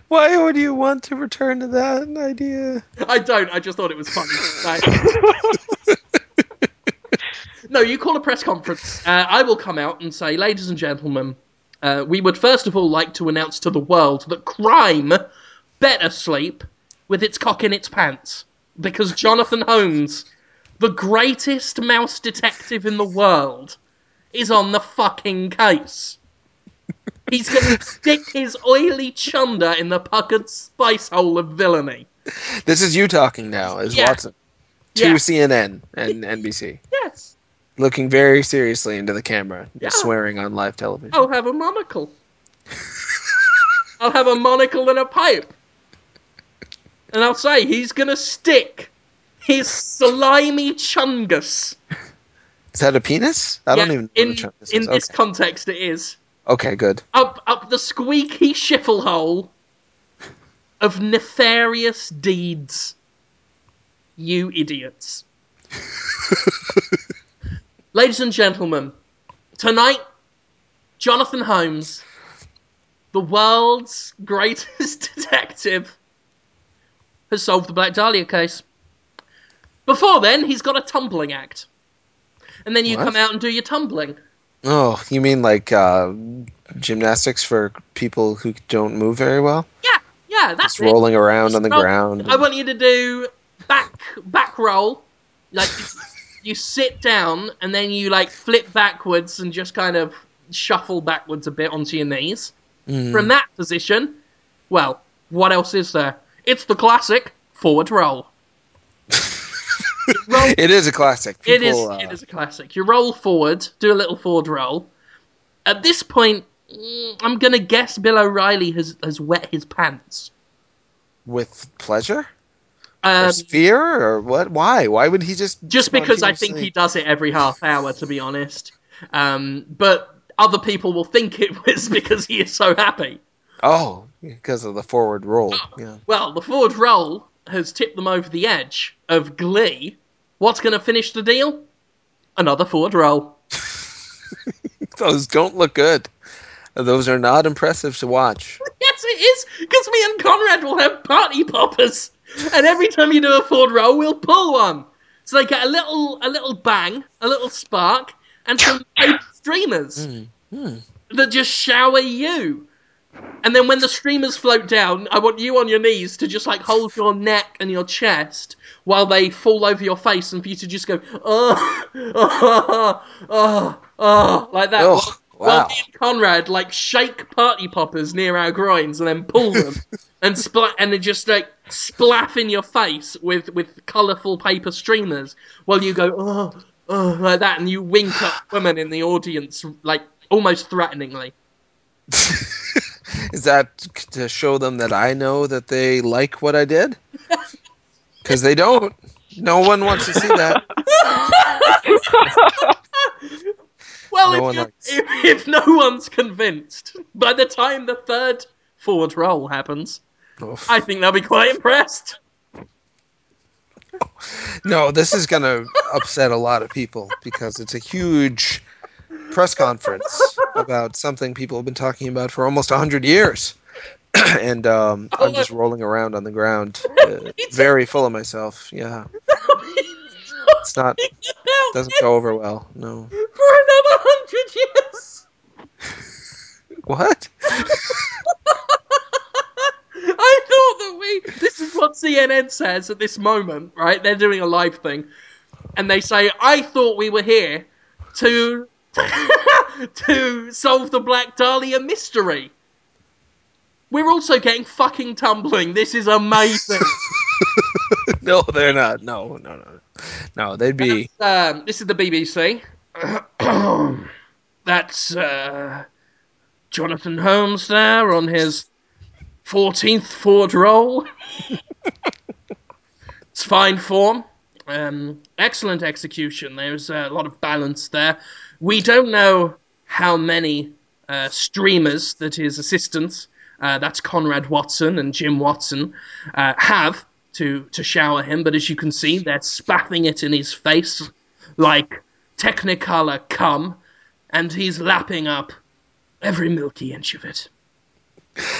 [SPEAKER 3] Why would you want to return to that idea?
[SPEAKER 2] I don't. I just thought it was funny. No, you call a press conference. Uh, I will come out and say, ladies and gentlemen, uh, we would first of all like to announce to the world that crime better sleep with its cock in its pants. Because Jonathan Holmes, the greatest mouse detective in the world, is on the fucking case. He's going to stick his oily chunder in the puckered spice hole of villainy.
[SPEAKER 3] This is you talking now, as
[SPEAKER 2] Yeah.
[SPEAKER 3] Watson. To
[SPEAKER 2] Yeah.
[SPEAKER 3] CNN and NBC.
[SPEAKER 2] Yes.
[SPEAKER 3] Looking very seriously into the camera,
[SPEAKER 2] Yeah.
[SPEAKER 3] swearing on live television.
[SPEAKER 2] I'll have a monocle. I'll have a monocle and a pipe. And I'll say he's gonna stick his slimy chungus.
[SPEAKER 3] Is that a penis? I don't even know
[SPEAKER 2] in,
[SPEAKER 3] what a chungus
[SPEAKER 2] in
[SPEAKER 3] is.
[SPEAKER 2] In this
[SPEAKER 3] Okay.
[SPEAKER 2] context it is.
[SPEAKER 3] okay, good.
[SPEAKER 2] Up up the squeaky shiffle hole of nefarious deeds. You idiots. Ladies and gentlemen, tonight, Jonathan Holmes, the world's greatest detective, has solved the Black Dahlia case. Before then, he's got a tumbling act. And then you
[SPEAKER 3] What?
[SPEAKER 2] come out and do your tumbling.
[SPEAKER 3] Oh, you mean like uh, gymnastics for people who don't move very well?
[SPEAKER 2] Yeah, yeah, that's
[SPEAKER 3] Just
[SPEAKER 2] it.
[SPEAKER 3] rolling around on the
[SPEAKER 2] Roll-
[SPEAKER 3] ground.
[SPEAKER 2] I want you to do back back roll, like you, you sit down and then you like flip backwards and just kind of shuffle backwards a bit onto your knees.
[SPEAKER 3] Mm.
[SPEAKER 2] From that position, well, what else is there? It's the classic forward roll. Roll
[SPEAKER 3] It is a classic.
[SPEAKER 2] it is.
[SPEAKER 3] Uh...
[SPEAKER 2] It is a classic. You roll forward, do a little forward roll. At this point, mm, I'm gonna guess Bill O'Reilly has has wet his pants.
[SPEAKER 3] with pleasure
[SPEAKER 2] Um,
[SPEAKER 3] or fear or what? Why? Why would he just
[SPEAKER 2] just because I think he does it every half hour, to be honest. Um, but other people will think it was because he is so happy.
[SPEAKER 3] Oh, because of the forward roll.
[SPEAKER 2] Oh.
[SPEAKER 3] Yeah.
[SPEAKER 2] Well, the forward roll has tipped them over the edge of glee. What's going to finish the deal? Another forward roll.
[SPEAKER 3] Those don't look good. Those are not impressive to watch.
[SPEAKER 2] Yes, it is, because me and Conrad will have party poppers, and every time you do a forward roll, we'll pull one. So they get a little, a little bang, a little spark, and some streamers
[SPEAKER 3] Hmm.
[SPEAKER 2] that just shower you. And then when the streamers float down, I want you on your knees to just like hold your neck and your chest while they fall over your face, and for you to just go, oh, oh, oh, oh, like that.
[SPEAKER 3] Ugh,
[SPEAKER 2] While me and Conrad like shake party poppers near our groins and then pull them and splat and then just like splaff in your face with with colourful paper streamers while you go oh oh like that and you wink at women in the audience like almost threateningly.
[SPEAKER 3] Is that to show them that I know that they like what I did? Because they don't. No one wants to see that.
[SPEAKER 2] Well,
[SPEAKER 3] No
[SPEAKER 2] if,
[SPEAKER 3] one
[SPEAKER 2] if, if no one's convinced, by the time the third forward roll happens,
[SPEAKER 3] Oof.
[SPEAKER 2] I think they'll be quite impressed.
[SPEAKER 3] No, this is going to upset a lot of people because it's a huge press conference about something people have been talking about for almost 100 years. and um, I'm just rolling around on the ground, uh, very full of myself. Yeah. It's not, doesn't go over well. No.
[SPEAKER 2] For another hundred years.
[SPEAKER 3] What?
[SPEAKER 2] I thought that we. This is what CNN says at this moment, right? They're doing a live thing, and they say, "I thought we were here to to solve the Black Dahlia mystery." We're also getting fucking tumbling. This is amazing.
[SPEAKER 3] no, they're not. No, no, no, no. They'd be.
[SPEAKER 2] um, this is the BBC. That's uh, Jonathan Holmes there on his 14th Ford roll. it's fine form. Um, excellent execution. There's a lot of balance there. We don't know how many uh, streamers that his assistants, uh, that's Conrad Watson and Jim Watson, uh, have to, to shower him, but as you can see, they're spaffing it in his face like Technicolor cum, and he's lapping up every milky inch of it.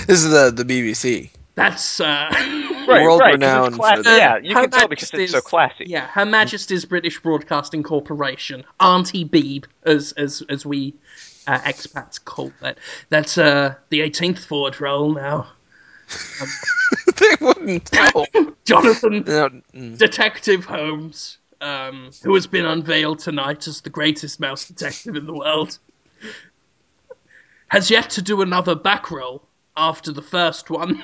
[SPEAKER 3] This is the the BBC.
[SPEAKER 2] That's uh,
[SPEAKER 1] Right,
[SPEAKER 3] World
[SPEAKER 1] right, 'cause
[SPEAKER 3] renowned
[SPEAKER 1] It's classy.
[SPEAKER 3] for.
[SPEAKER 1] Yeah, you
[SPEAKER 2] Her
[SPEAKER 1] can tell because it's so
[SPEAKER 2] Majesty's-
[SPEAKER 1] classy.
[SPEAKER 2] Yeah, Her Majesty's British Broadcasting Corporation, Auntie Beeb, as as as we uh, expats call that. That's uh, the 18th Ford roll now.
[SPEAKER 3] they wouldn't. No.
[SPEAKER 2] Jonathan
[SPEAKER 3] no. mm.
[SPEAKER 2] Detective Holmes, um, who has been unveiled tonight as the greatest mouse detective in the world, has yet to do another back roll after the first one.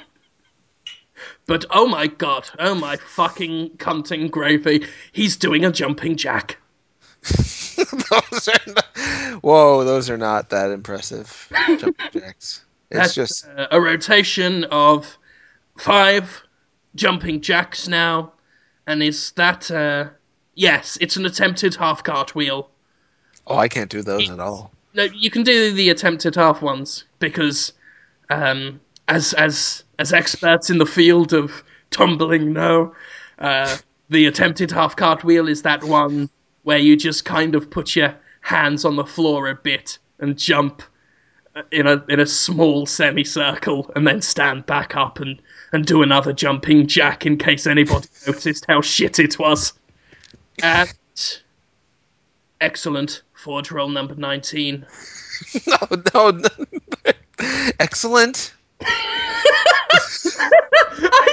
[SPEAKER 2] But oh my god, oh my fucking cunting gravy, he's doing a jumping jack.
[SPEAKER 3] those are not, whoa, those are not that impressive jumping jacks. It's
[SPEAKER 2] That's
[SPEAKER 3] just
[SPEAKER 2] uh, a rotation of five jumping jacks now, and is that uh, yes, it's an attempted half cartwheel.
[SPEAKER 3] oh, I can't do those at all.
[SPEAKER 2] No, you can do the attempted half ones because, um, as as as experts in the field of tumbling know, uh, the attempted half cartwheel is that one where you just kind of put your hands on the floor a bit and jump in a in a small semicircle and then stand back up and and do another jumping jack in case anybody noticed how shit it was. And excellent forge roll number nineteen.
[SPEAKER 3] No, no, no. excellent.
[SPEAKER 2] I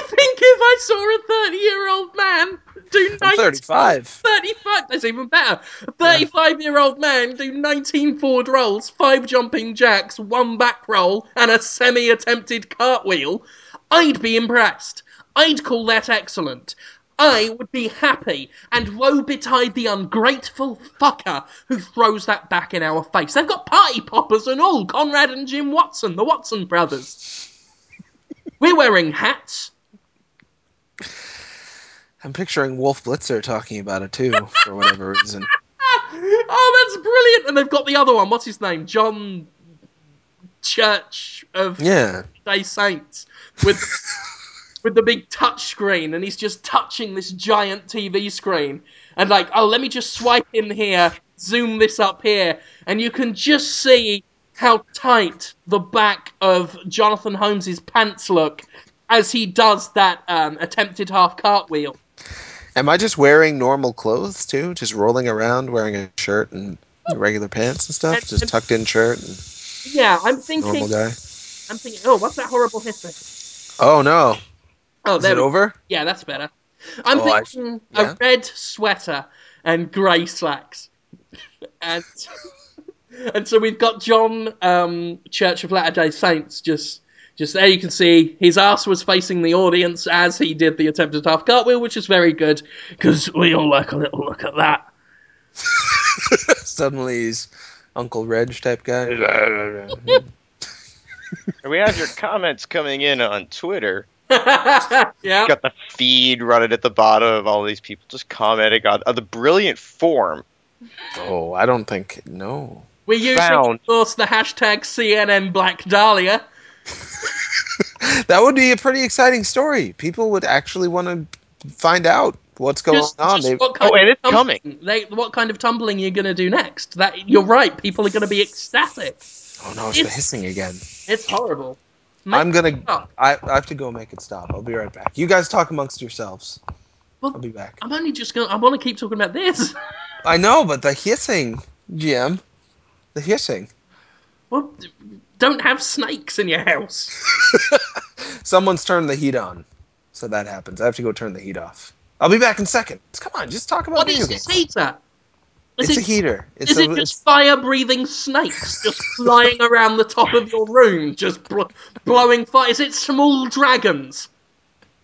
[SPEAKER 2] think if I saw a 30 year old man do 19,
[SPEAKER 3] 35.
[SPEAKER 2] 35, that's even better. A 35 year old man do 19 forward rolls, 5 jumping jacks, 1 back roll, and a semi attempted cartwheel, I'd be impressed. I'd call that excellent. I would be happy, and woe betide the ungrateful fucker who throws that back in our face. They've got party poppers and all, Conrad and Jim Watson, the Watson brothers. We're wearing hats.
[SPEAKER 3] I'm picturing Wolf Blitzer talking about it too, for whatever reason.
[SPEAKER 2] oh, that's brilliant! And they've got the other one. What's his name? John Church of
[SPEAKER 3] Yeah.
[SPEAKER 2] Day Saints with with the big touch screen, and he's just touching this giant TV screen, and like, oh, let me just swipe in here, zoom this up here, and you can just see how tight the back of Jonathan Holmes's pants look as he does that um, attempted half cartwheel.
[SPEAKER 3] Am I just wearing normal clothes too? Just rolling around wearing a shirt and regular pants and stuff?
[SPEAKER 2] And-
[SPEAKER 3] Just
[SPEAKER 2] and-
[SPEAKER 3] tucked in shirt and
[SPEAKER 2] Yeah, I'm thinking.
[SPEAKER 3] normal guy?
[SPEAKER 2] I'm thinking. Oh, what's that horrible history?
[SPEAKER 3] Oh no.
[SPEAKER 2] Oh,
[SPEAKER 3] Is it over?
[SPEAKER 2] Yeah, that's better. I'm
[SPEAKER 3] Oh, I-
[SPEAKER 2] thinking
[SPEAKER 3] yeah.
[SPEAKER 2] a red sweater and grey slacks, and and so we've got John um, Church of Latter Day Saints just just there. You can see his ass was facing the audience as he did the attempted half cartwheel, which is very good because we all like a little look at that.
[SPEAKER 3] Suddenly he's Uncle Reg type guy.
[SPEAKER 1] We have your comments coming in on Twitter.
[SPEAKER 2] Yeah,
[SPEAKER 1] Got the feed running at the bottom of all these people just commenting on, on the brilliant form.
[SPEAKER 3] oh, I don't think no.
[SPEAKER 2] we usually
[SPEAKER 1] Found.
[SPEAKER 2] endorse the hashtag CNN Black Dahlia.
[SPEAKER 3] That would be a pretty exciting story. People would actually want to find out What's going
[SPEAKER 2] Just,
[SPEAKER 3] on?
[SPEAKER 2] just
[SPEAKER 3] They,
[SPEAKER 2] what oh, kind
[SPEAKER 1] Oh, and
[SPEAKER 2] of
[SPEAKER 1] it's coming.
[SPEAKER 2] tumbling- They, what kind of tumbling you're going to do next? That you're right. People are going to be ecstatic.
[SPEAKER 3] oh no, it's the
[SPEAKER 2] it's-
[SPEAKER 3] hissing again.
[SPEAKER 2] It's horrible.
[SPEAKER 3] I'm gonna.
[SPEAKER 2] stop.
[SPEAKER 3] I, I have to go make it stop. I'll be right back. You guys talk amongst yourselves.
[SPEAKER 2] Well,
[SPEAKER 3] I'll be back.
[SPEAKER 2] I'm only just going. to I want to keep talking about this.
[SPEAKER 3] I know, but the hissing, Jim, the hissing.
[SPEAKER 2] well, don't have snakes in your house.
[SPEAKER 3] Someone's turned the heat on, so that happens. I have to go turn the heat off. I'll be back in seconds. Come on, just talk about
[SPEAKER 2] What
[SPEAKER 3] video
[SPEAKER 2] is
[SPEAKER 3] games.
[SPEAKER 2] this heater? Is
[SPEAKER 3] It's
[SPEAKER 2] it
[SPEAKER 3] a heater. It's
[SPEAKER 2] Is
[SPEAKER 3] a,
[SPEAKER 2] it just fire-breathing snakes just flying around the top of your room, just bl- blowing fire? Is it small dragons?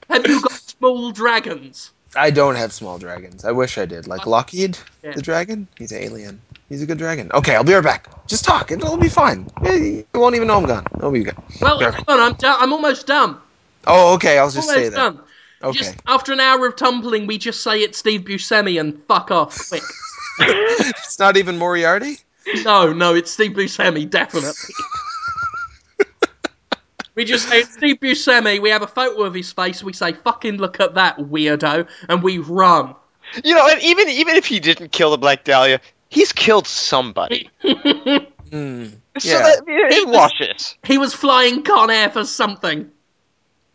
[SPEAKER 2] Have you got small dragons?
[SPEAKER 3] I don't have small dragons. I wish I did. Like oh. Lockheed,
[SPEAKER 2] Yeah.
[SPEAKER 3] the dragon. He's an alien. He's a good dragon. Okay, I'll be right back. Just talk. It'll be fine. You won't even know I'm gone. It'll be good.
[SPEAKER 2] Well,
[SPEAKER 3] Sure.
[SPEAKER 2] hang on, I'm, do- I'm almost done.
[SPEAKER 3] Oh, okay. I'll just say
[SPEAKER 2] Almost
[SPEAKER 3] that.
[SPEAKER 2] done.
[SPEAKER 3] Okay.
[SPEAKER 2] Just after an hour of tumbling, we just say it's Steve Buscemi and fuck off quick.
[SPEAKER 3] it's not even Moriarty.
[SPEAKER 2] no, no, it's Steve Buscemi, definitely. we just say Steve Buscemi. We have a photo of his face. We say, "Fucking look at that weirdo," and we run.
[SPEAKER 1] You know, and even even if he didn't kill the Black Dahlia, he's killed somebody.
[SPEAKER 3] Hmm.
[SPEAKER 1] So
[SPEAKER 3] Yeah.
[SPEAKER 1] that, it washes.
[SPEAKER 2] He was flying Con Air for something.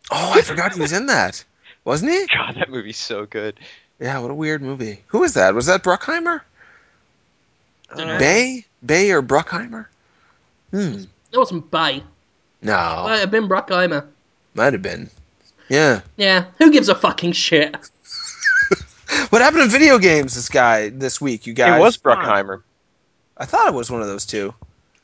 [SPEAKER 3] Oh, I forgot he was in that. Wasn't he?
[SPEAKER 1] God, that movie's so good.
[SPEAKER 3] Yeah. What a weird movie. Who was that? Was that Bruckheimer?
[SPEAKER 1] Uh,
[SPEAKER 3] Bay? Bay or Bruckheimer? Hmm.
[SPEAKER 2] It wasn't Bay.
[SPEAKER 3] No.
[SPEAKER 2] Might have been Bruckheimer.
[SPEAKER 3] Might have been. Yeah.
[SPEAKER 2] Yeah, who gives a fucking shit?
[SPEAKER 3] What happened in video games this guy this week, you guys?
[SPEAKER 1] it was Bruckheimer.
[SPEAKER 3] I thought it was one of those two.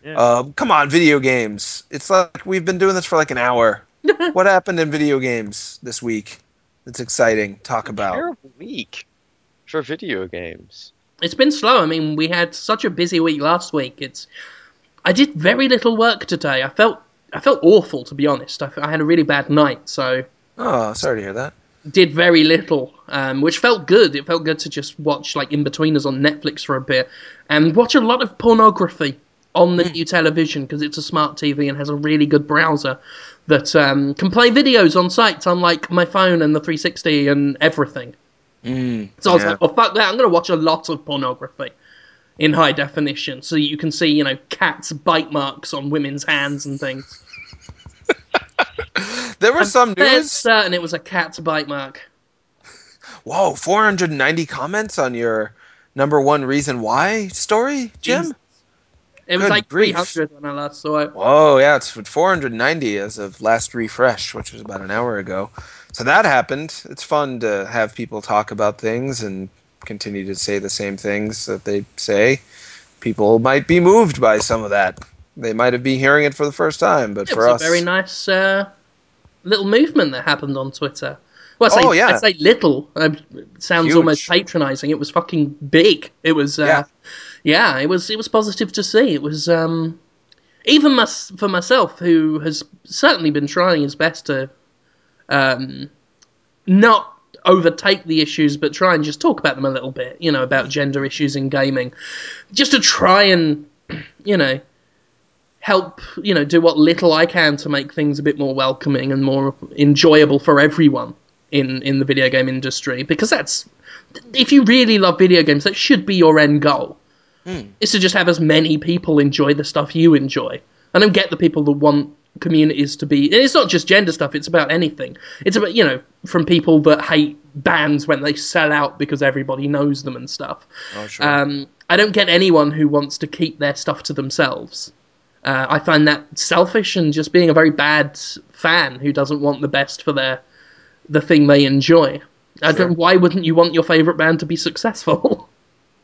[SPEAKER 1] Yeah.
[SPEAKER 3] Um, come on, video games. It's like we've been doing this for like an hour. what happened in video games this week? That's exciting. Talk about.
[SPEAKER 1] Terrible week for video games.
[SPEAKER 2] It's been slow. I mean, we had such a busy week last week. It's I did very little work today. I felt I felt awful to be honest. I, I had a really bad night, so
[SPEAKER 3] Oh, sorry to hear that.
[SPEAKER 2] did very little, um, which felt good. It felt good to just watch like Inbetweeners on Netflix for a bit and watch a lot of pornography on the new television because it's a smart TV and has a really good browser that um, can play videos on sites unlike my phone and the 360 and everything.
[SPEAKER 3] Mm,
[SPEAKER 2] So I was
[SPEAKER 3] yeah.
[SPEAKER 2] like, well, fuck that. I'm going to watch a lot of pornography in high definition so you can see, you know, cats' bite marks on women's hands and things.
[SPEAKER 3] there was some news.
[SPEAKER 2] certain it was a cat's bite mark.
[SPEAKER 3] Whoa, 490 comments on your number one reason why story, Jim.
[SPEAKER 2] It was
[SPEAKER 3] Good
[SPEAKER 2] like
[SPEAKER 3] grief.
[SPEAKER 2] 300 when I last saw it.
[SPEAKER 3] Whoa, yeah, it's 490 as of last refresh, which was about an hour ago. So that happened. It's fun to have people talk about things and continue to say the same things that they say. People might be moved by some of that. They might have been hearing it for the first time, but
[SPEAKER 2] It
[SPEAKER 3] for
[SPEAKER 2] was
[SPEAKER 3] us,
[SPEAKER 2] a very nice uh, little movement that happened on Twitter. Well, I say,
[SPEAKER 3] Oh, yeah.
[SPEAKER 2] I say little. Um, it sounds
[SPEAKER 3] Huge.
[SPEAKER 2] almost patronising. It was fucking big. It was, uh,
[SPEAKER 3] Yeah.
[SPEAKER 2] Yeah. it was. It was positive to see. It was um, even mys- for myself, who has certainly been trying his best to um, not overtake the issues, but try and just talk about them a little bit. You know, about gender issues in gaming, just to try and, you know, help you know do what little I can to make things a bit more welcoming and more enjoyable for everyone in in the video game industry because that's if you really love video games that should be your end goal is to just have as many people enjoy the stuff you enjoy I don't get the people that want communities to be and it's not just gender stuff it's about anything it's about you know from people that hate bands when they sell out because everybody knows them and stuff
[SPEAKER 3] Oh, sure.
[SPEAKER 2] um, I don't get anyone who wants to keep their stuff to themselves. Uh, I find that selfish and just being a very bad fan who doesn't want the best for their the thing they enjoy. I don't. Why wouldn't you want your favorite band to be successful?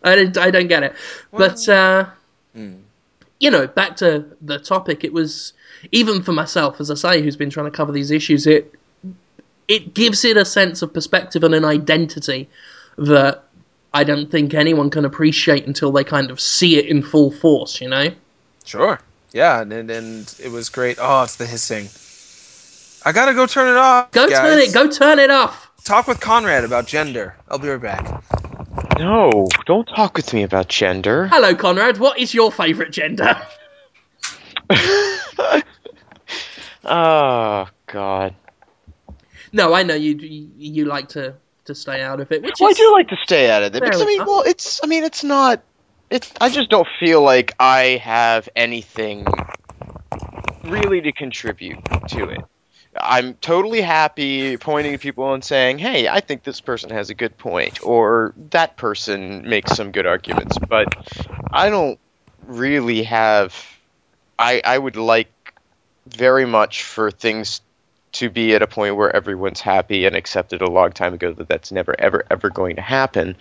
[SPEAKER 2] I don't. I don't get it. but uh, you know, back to the topic. It was even for myself, as I say, who's been trying to cover these issues. It it gives it a sense of perspective and an identity that I don't think anyone can appreciate until they kind of see it in full force. You know.
[SPEAKER 3] Sure. Yeah, and, and and it was great. Oh, it's the hissing. I gotta go turn it off.
[SPEAKER 2] Go
[SPEAKER 3] guys.
[SPEAKER 2] turn it. Go turn it off.
[SPEAKER 3] Talk with Conrad about gender. I'll be right back.
[SPEAKER 1] No, don't talk with me about gender.
[SPEAKER 2] Hello, Conrad. What is your favourite gender?
[SPEAKER 1] oh God.
[SPEAKER 2] No, I know you. You, you like to to stay out of it. Which
[SPEAKER 1] Well, I do like to stay out of it because I mean, well, it's I mean, it's not. It's I just don't feel like I have anything really to contribute to it. I'm totally happy pointing to people and saying, "Hey, I think this person has a good point," or "That person makes some good arguments," but I don't really have. I I would like very much for things to be at a point where everyone's happy and accepted a long time ago that that's never ever ever going to happen.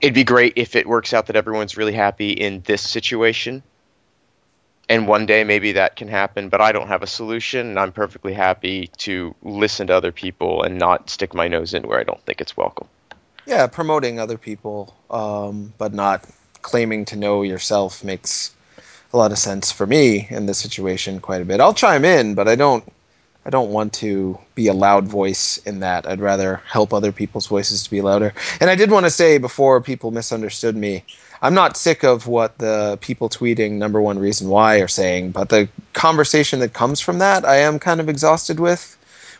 [SPEAKER 1] It'd be great if it works out that everyone's really happy in this situation. And one day maybe that can happen, but I don't have a solution and I'm perfectly happy to listen to other people and not stick my nose in where I don't think it's welcome.
[SPEAKER 3] Yeah, promoting other people, um, but not claiming to know yourself makes a lot of sense for me in this situation quite a bit. I'll chime in, but I don't I don't want to be a loud voice in that. I'd rather help other people's voices to be louder. And I did want to say before people misunderstood me, I'm not sick of what the people tweeting number one reason why are saying, but the conversation that comes from that, I am kind of exhausted with.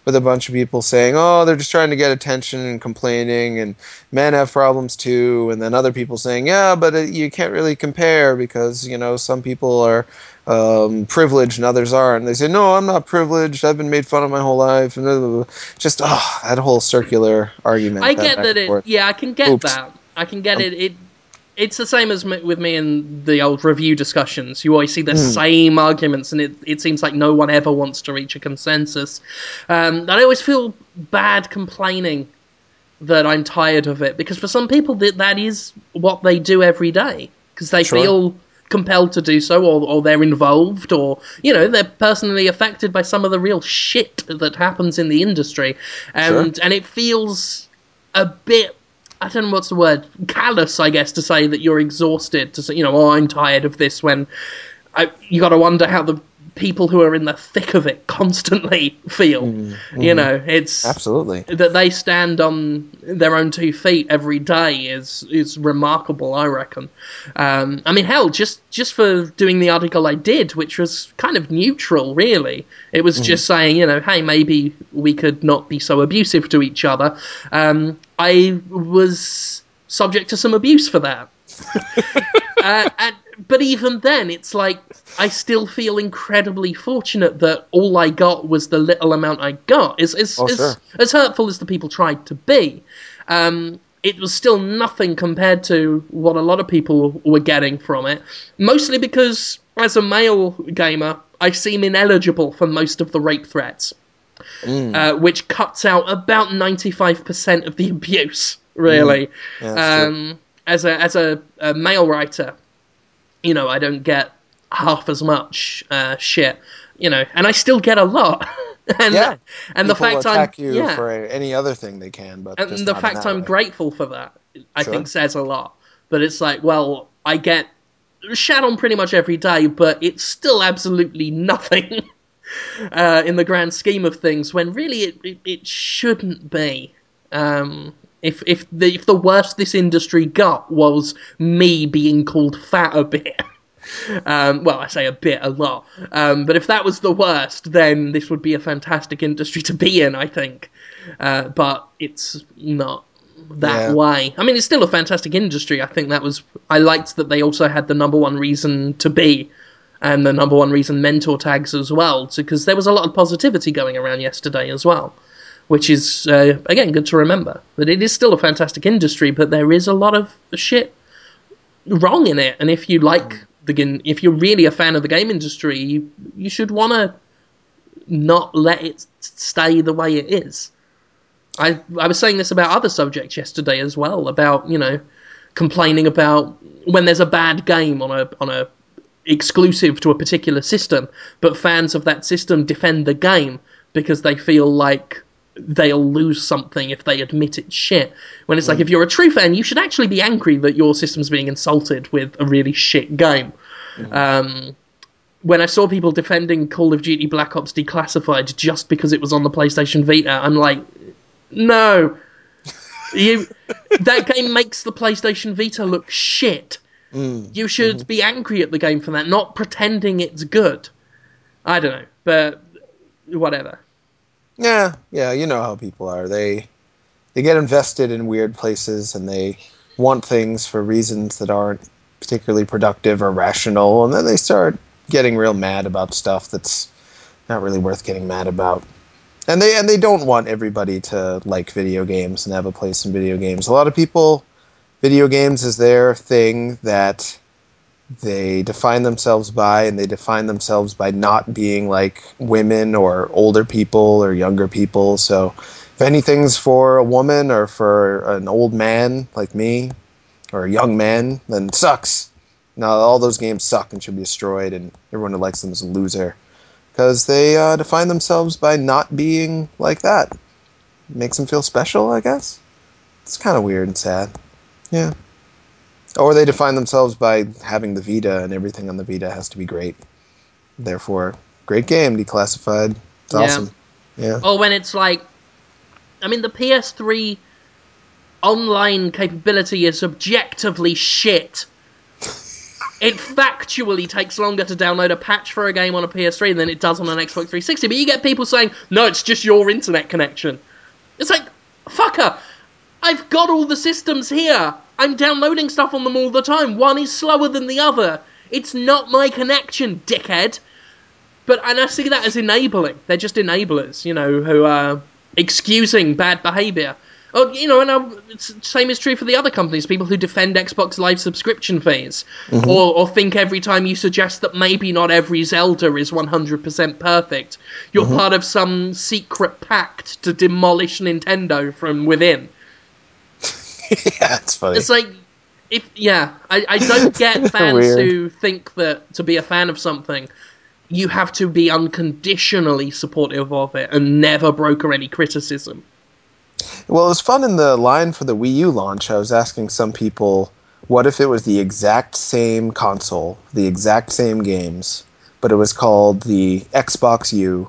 [SPEAKER 3] With a bunch of people saying, "Oh, they're just trying to get attention and complaining, and men have problems too," and then other people saying, "Yeah, but it, you can't really compare because you know some people are um, privileged and others aren't." And they say, "No, I'm not privileged. I've been made fun of my whole life." And blah, blah, blah. just oh, that whole circular argument.
[SPEAKER 2] I
[SPEAKER 3] that
[SPEAKER 2] get that it.
[SPEAKER 3] forth.
[SPEAKER 2] Yeah, I can get
[SPEAKER 3] Oops.
[SPEAKER 2] that. I can get it. It. It's the same as me, with me in the old review discussions. You always see the same arguments, and it, it seems like no one ever wants to reach a consensus. Um, and I always feel bad complaining that I'm tired of it because for some people that that is what they do every day because they
[SPEAKER 3] Sure.
[SPEAKER 2] feel compelled to do so or, or they're involved or you know they're personally affected by some of the real shit that happens in the industry and and it feels a bit I don't know what's the word callous I guess to say that you're exhausted to say you know oh I'm tired of this when I, you got to wonder how the people who are in the thick of it constantly feel you know it's
[SPEAKER 3] Absolutely.
[SPEAKER 2] that they stand on their own two feet every day is is remarkable. I reckon. Um, I mean, hell, just just for doing the article I did, which was kind of neutral, really. It was just saying, you know, hey, maybe we could not be so abusive to each other. Um, I was subject to some abuse for that. uh, and, but even then, it's like I still feel incredibly fortunate that all I got was the little amount I got. As as
[SPEAKER 3] Oh,
[SPEAKER 2] as,
[SPEAKER 3] sure.
[SPEAKER 2] as hurtful as the people tried to be, um, it was still nothing compared to what a lot of people were getting from it. Mostly because, as a male gamer, I seem ineligible for most of the rape threats uh, which cuts out about 95% of the abuse, really.
[SPEAKER 3] Yeah,
[SPEAKER 2] um, as a, as a, a male writer, you know, I don't get half as much uh, shit, you know, and I still get a lot. and
[SPEAKER 3] Yeah.
[SPEAKER 2] and the fact I'm
[SPEAKER 3] you
[SPEAKER 2] yeah,
[SPEAKER 3] for any other thing they can, but
[SPEAKER 2] and the fact I'm
[SPEAKER 3] way.
[SPEAKER 2] grateful for that, I
[SPEAKER 3] Sure.
[SPEAKER 2] think says a lot. But it's like, well, I get shat on pretty much every day, but it's still absolutely nothing uh, in the grand scheme of things. When really it it, it shouldn't be. Um, if if the if the worst this industry got was me being called fat a bit. Um, well, I say a bit, a lot. Um, but if that was the worst, then this would be a fantastic industry to be in, I think. Uh, but it's not that
[SPEAKER 3] Yeah.
[SPEAKER 2] way. I mean, it's still a fantastic industry. I think that was. I liked that they also had the number one reason to be, and the number one reason mentor tags as well, because there was a lot of positivity going around yesterday as well. Which is uh, again good to remember that it is still a fantastic industry, but there is a lot of shit wrong in it. And if you like the game, if you're really a fan of the game industry, you you should want to not let it stay the way it is. I I was saying this about other subjects yesterday as well about you know complaining about when there's a bad game on a on a exclusive to a particular system, but fans of that system defend the game because they feel like they'll lose something if they admit it's shit. When it's like, hmm. if you're a true fan, you should actually be angry that your system's being insulted with a really shit game. Hmm. Um, when I saw people defending Call of Duty Black Ops Declassified just because it was on the PlayStation Vita, I'm like, no. You, that game makes the PlayStation Vita look shit. Hmm. You should be angry at the game for that, not pretending it's good. I don't know, but whatever.
[SPEAKER 3] Yeah, yeah, you know how people are. They they get invested in weird places and they want things for reasons that aren't particularly productive or rational, and then they start getting real mad about stuff that's not really worth getting mad about. And they and they don't want everybody to like video games and have a place in video games. A lot of people video games is their thing that they define themselves by and they define themselves by not being like women or older people or younger people. So if anything's for a woman or for an old man like me or a young man, then sucks. Now all those games suck and should be destroyed, and everyone who likes them is a loser because they uh, define themselves by not being like that. Makes them feel special, I guess. It's kind of weird and sad. Yeah. Or they define themselves by having the Vita, and everything on the Vita has to be great. Therefore, great game, declassified. It's
[SPEAKER 2] Yeah.
[SPEAKER 3] awesome. Yeah.
[SPEAKER 2] Or when it's like, I mean, the PS3 online capability is objectively shit. It factually takes longer to download a patch for a game on a PS3 than it does on an Xbox 360. But you get people saying, no, it's just your internet connection. It's like, fucker, I've got all the systems here. I'm downloading stuff on them all the time. One is slower than the other. It's not my connection, dickhead. But and I see that as enabling. They're just enablers, you know, who are excusing bad behaviour. Oh, you know, and it's, same is true for the other companies. People who defend Xbox Live subscription fees, mm-hmm. or, or think every time you suggest that maybe not every Zelda is 100% perfect, you're mm-hmm. part of some secret pact to demolish Nintendo from within.
[SPEAKER 3] yeah, it's funny.
[SPEAKER 2] It's like, if yeah, I, I don't get fans
[SPEAKER 3] Weird.
[SPEAKER 2] who think that to be a fan of something, you have to be unconditionally supportive of it and never broker any criticism.
[SPEAKER 3] Well, it was fun in the line for the Wii U launch. I was asking some people, what if it was the exact same console, the exact same games, but it was called the Xbox U,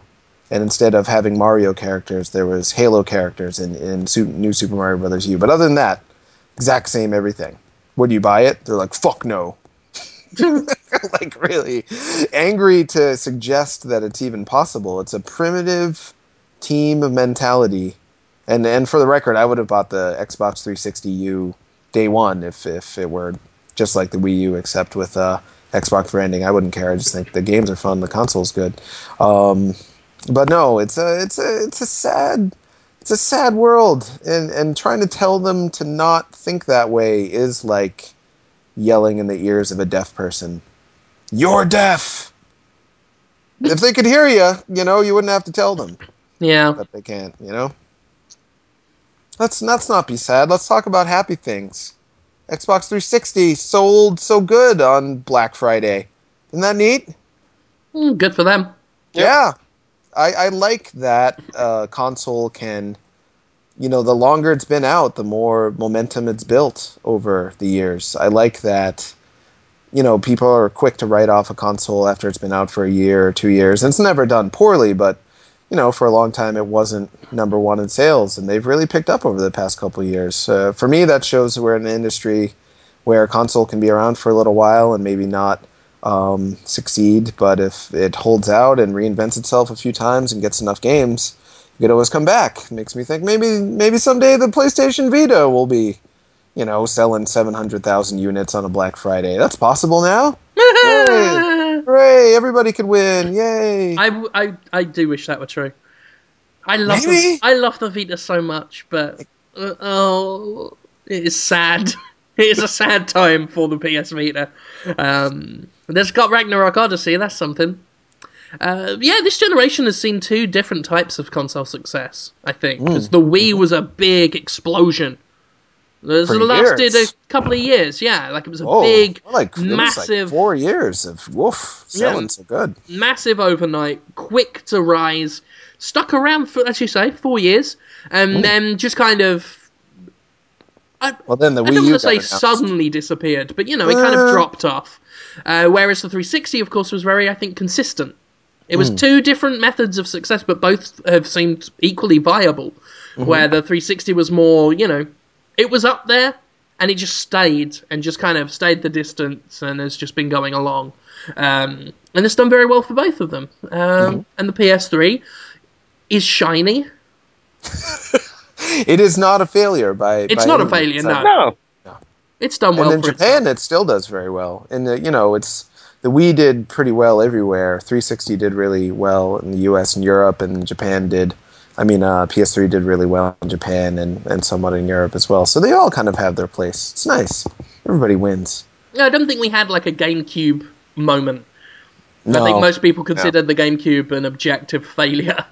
[SPEAKER 3] and instead of having Mario characters, there was Halo characters in, in New Super Mario Brothers U. But other than that, exact same everything. Would you buy it? They're like, fuck no. like really angry to suggest that it's even possible. It's a primitive team mentality and and for the record, I would have bought the Xbox 360 U day one if if it were just like the Wii U, except with uh, Xbox branding. I wouldn't care. I just think the games are fun, the console's good. Um, but no, it's a it's a it's a sad it's a sad world, and and trying to tell them to not think that way is like yelling in the ears of a deaf person. You're deaf. if they could hear you, you know, you wouldn't have to tell them
[SPEAKER 2] Yeah,
[SPEAKER 3] but they can't, you know? Let's let's not be sad. Let's talk about happy things. Xbox 360 sold so good on Black Friday. Isn't that neat?
[SPEAKER 2] Mm, good for them.
[SPEAKER 3] Yeah. I, I like that uh, console can, you know, the longer it's been out, the more momentum it's built over the years. I like that, you know, people are quick to write off a console after it's been out for a year or two years. And it's never done poorly, but, you know, for a long time it wasn't number one in sales, and they've really picked up over the past couple years. Uh, for me, that shows we're in an industry where a console can be around for a little while and maybe not um, succeed, but if it holds out and reinvents itself a few times and gets enough games, it could always come back. Makes me think maybe maybe someday the PlayStation Vita will be, you know, selling seven hundred thousand units on a Black Friday. That's possible now. Hooray! Hooray! Everybody could win! Yay!
[SPEAKER 2] I, I, I do wish that were true. I love the, I love the Vita so much, but uh, oh, it is sad. it is a sad time for the PS Vita. Um, there's got Ragnarok Odyssey. That's something. Uh, yeah, this generation has seen two different types of console success. I think because the Wii was a big explosion. It lasted
[SPEAKER 3] years.
[SPEAKER 2] a couple of years. Yeah, like it was a
[SPEAKER 3] Whoa,
[SPEAKER 2] big,
[SPEAKER 3] like, was like
[SPEAKER 2] massive
[SPEAKER 3] four years of woof selling
[SPEAKER 2] Yeah.
[SPEAKER 3] so good.
[SPEAKER 2] massive overnight, quick to rise, stuck around for, as you say, four years, and then just kind of. I,
[SPEAKER 3] Well, then the
[SPEAKER 2] I
[SPEAKER 3] Wii
[SPEAKER 2] don't want to say suddenly disappeared, but you know, it kind of
[SPEAKER 3] Uh.
[SPEAKER 2] dropped off. Uh, whereas the 360, of course, was very, I think, consistent. It was two different methods of success, but both have seemed equally viable. Where the 360 was more, you know, it was up there and it just stayed and just kind of stayed the distance and has just been going along. Um, and it's done very well for both of them. Um, And the PS3 is shiny.
[SPEAKER 3] it is not a failure by.
[SPEAKER 2] It's
[SPEAKER 3] by
[SPEAKER 2] not a failure,
[SPEAKER 3] means.
[SPEAKER 2] no.
[SPEAKER 1] No.
[SPEAKER 2] It's done well
[SPEAKER 3] and in
[SPEAKER 2] for its
[SPEAKER 3] Japan, it still does very well. And uh, you know, it's the Wii did pretty well everywhere. 360 did really well in the U.S. and Europe, and Japan did. I mean, uh, PS3 did really well in Japan and, and somewhat in Europe as well. So they all kind of have their place. It's nice. Everybody wins.
[SPEAKER 2] Yeah, I don't think we had like a GameCube moment.
[SPEAKER 3] No,
[SPEAKER 2] I think most people considered the GameCube an objective failure.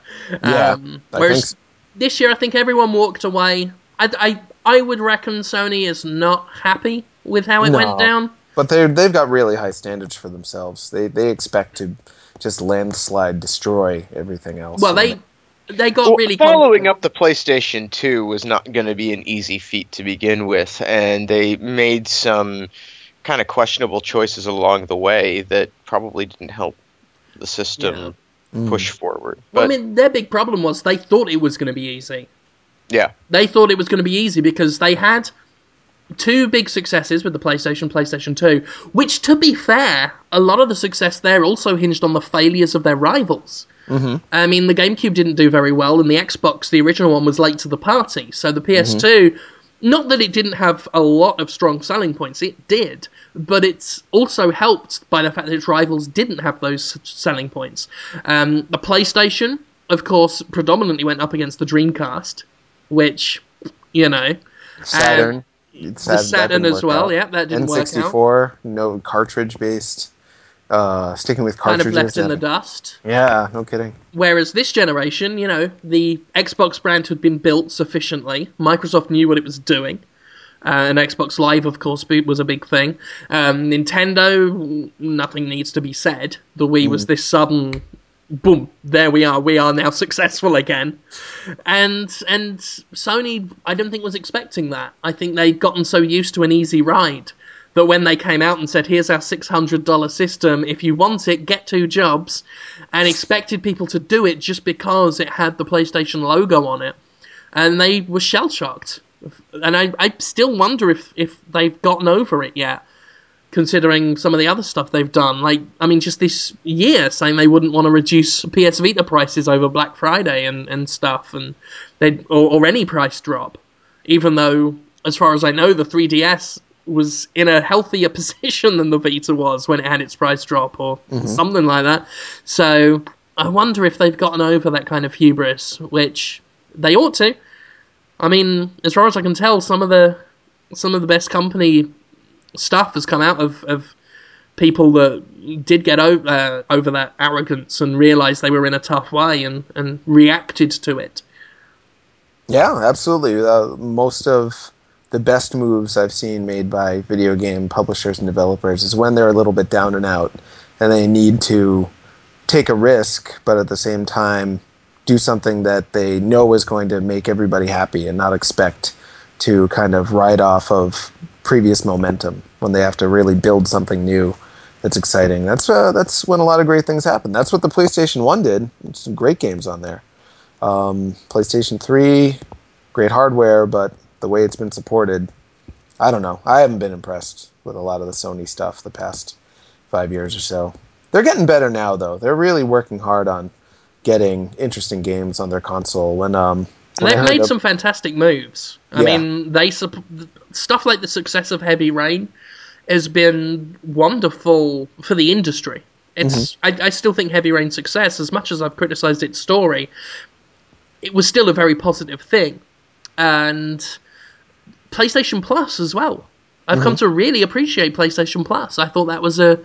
[SPEAKER 3] Yeah,
[SPEAKER 2] um,
[SPEAKER 3] I
[SPEAKER 2] whereas
[SPEAKER 3] think so.
[SPEAKER 2] This year, I think everyone walked away. I, I, I would reckon Sony is not happy with how it
[SPEAKER 3] No.
[SPEAKER 2] went down.
[SPEAKER 3] But they they've got really high standards for themselves. They they expect to just landslide destroy everything else.
[SPEAKER 2] Well, they they got
[SPEAKER 1] Well,
[SPEAKER 2] really
[SPEAKER 1] following
[SPEAKER 2] confident.
[SPEAKER 1] up the PlayStation 2 was not going to be an easy feat to begin with, and they made some kind of questionable choices along the way that probably didn't help the system
[SPEAKER 3] Mm.
[SPEAKER 1] Push forward.
[SPEAKER 2] Well, I mean, their big problem was they thought it was going to be easy.
[SPEAKER 1] yeah,
[SPEAKER 2] They thought it was going to be easy because they had two big successes with the PlayStation, PlayStation 2, which, to be fair, a lot of the success there also hinged on the failures of their rivals.
[SPEAKER 3] Mhm.
[SPEAKER 2] I mean, the GameCube didn't do very well, and the Xbox, the original one, was late to the party. So the PS2, not that it didn't have a lot of strong selling points, it did, but it's also helped by the fact that its rivals didn't have those selling points. Um, the PlayStation, of course, predominantly went up against the Dreamcast, which, you know,
[SPEAKER 3] Saturn.
[SPEAKER 2] the
[SPEAKER 3] Sad that
[SPEAKER 2] Saturn as well.
[SPEAKER 3] out.
[SPEAKER 2] Yeah, that didn't work out.
[SPEAKER 3] N64, no cartridge based. Uh, sticking with cartridges.
[SPEAKER 2] Kind of left in the dust.
[SPEAKER 3] Yeah, no kidding.
[SPEAKER 2] Whereas this generation, you know, the Xbox brand had been built sufficiently. Microsoft knew what it was doing. Uh, and Xbox Live, of course, was a big thing. Um, Nintendo, nothing needs to be said. The Wii was this sudden, boom, there we are. We are now successful again. And and Sony, I don't think was expecting that. I think they'd gotten so used to an easy ride that when they came out and said, "Here's our six hundred dollar system. If you want it, get two jobs," and expected people to do it just because it had the PlayStation logo on it, and they were shell shocked. And I, I still wonder if if they've gotten over it yet, considering some of the other stuff they've done. Like, I mean, just this year saying they wouldn't want to reduce PS Vita prices over Black Friday and, and stuff, and they or, or any price drop, even though, as far as I know, the 3DS was in a healthier position than the Vita was when it had its price drop or something like that. So I wonder if they've gotten over that kind of hubris, which they ought to. I mean, as far as I can tell, some of the some of the best company stuff has come out of, of people that did get o- uh, over that arrogance and realised they were in a tough way and, and reacted to it.
[SPEAKER 3] Yeah, absolutely. Uh, most of the best moves I've seen made by video game publishers and developers is when they're a little bit down and out and they need to take a risk, but at the same time do something that they know is going to make everybody happy and not expect to kind of ride off of previous momentum when they have to really build something new that's exciting. That's uh, that's when a lot of great things happen. That's what the PlayStation One did. Some great games on there. Um, PlayStation Three, great hardware, but the way it's been supported, I don't know. I haven't been impressed with a lot of the Sony stuff the past five years or so. They're getting better now, though. They're really working hard on getting interesting games on their console. When um, when
[SPEAKER 2] They've made some fantastic moves. I
[SPEAKER 3] Yeah.
[SPEAKER 2] mean, they sup- stuff like the success of Heavy Rain has been wonderful for the industry. It's I, I still think Heavy Rain's success, as much as I've criticised its story, it was still a very positive thing. And PlayStation Plus as well. I've come mm-hmm. to really appreciate PlayStation Plus. I thought that was a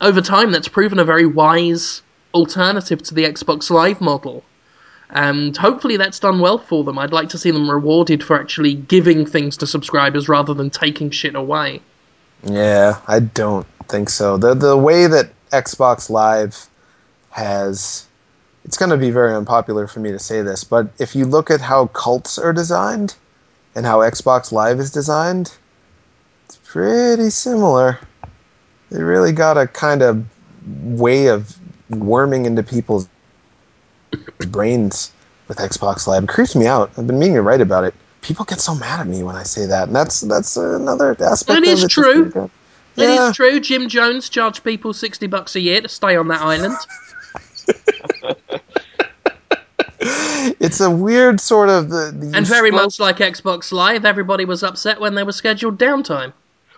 [SPEAKER 2] over time that's proven a very wise alternative to the Xbox Live model. And hopefully that's done well for them. I'd like to see them rewarded for actually giving things to subscribers rather than taking shit away.
[SPEAKER 3] Yeah, I don't think so. The the way that Xbox Live has it's going to be very unpopular for me to say this, but if you look at how cults are designed and how Xbox Live is designed, it's pretty similar. They really got a kind of way of worming into people's brains with Xbox Live. It creeps me out. I've been meaning to write about it. People get so mad at me when I say that, and that's that's another aspect. That
[SPEAKER 2] is of
[SPEAKER 3] it.
[SPEAKER 2] true. It is
[SPEAKER 3] Yeah.
[SPEAKER 2] true. Jim Jones charged people sixty bucks a year to stay on that island.
[SPEAKER 3] It's a weird sort of the, the
[SPEAKER 2] And very
[SPEAKER 3] stroke-
[SPEAKER 2] much like Xbox Live, everybody was upset when there was scheduled downtime.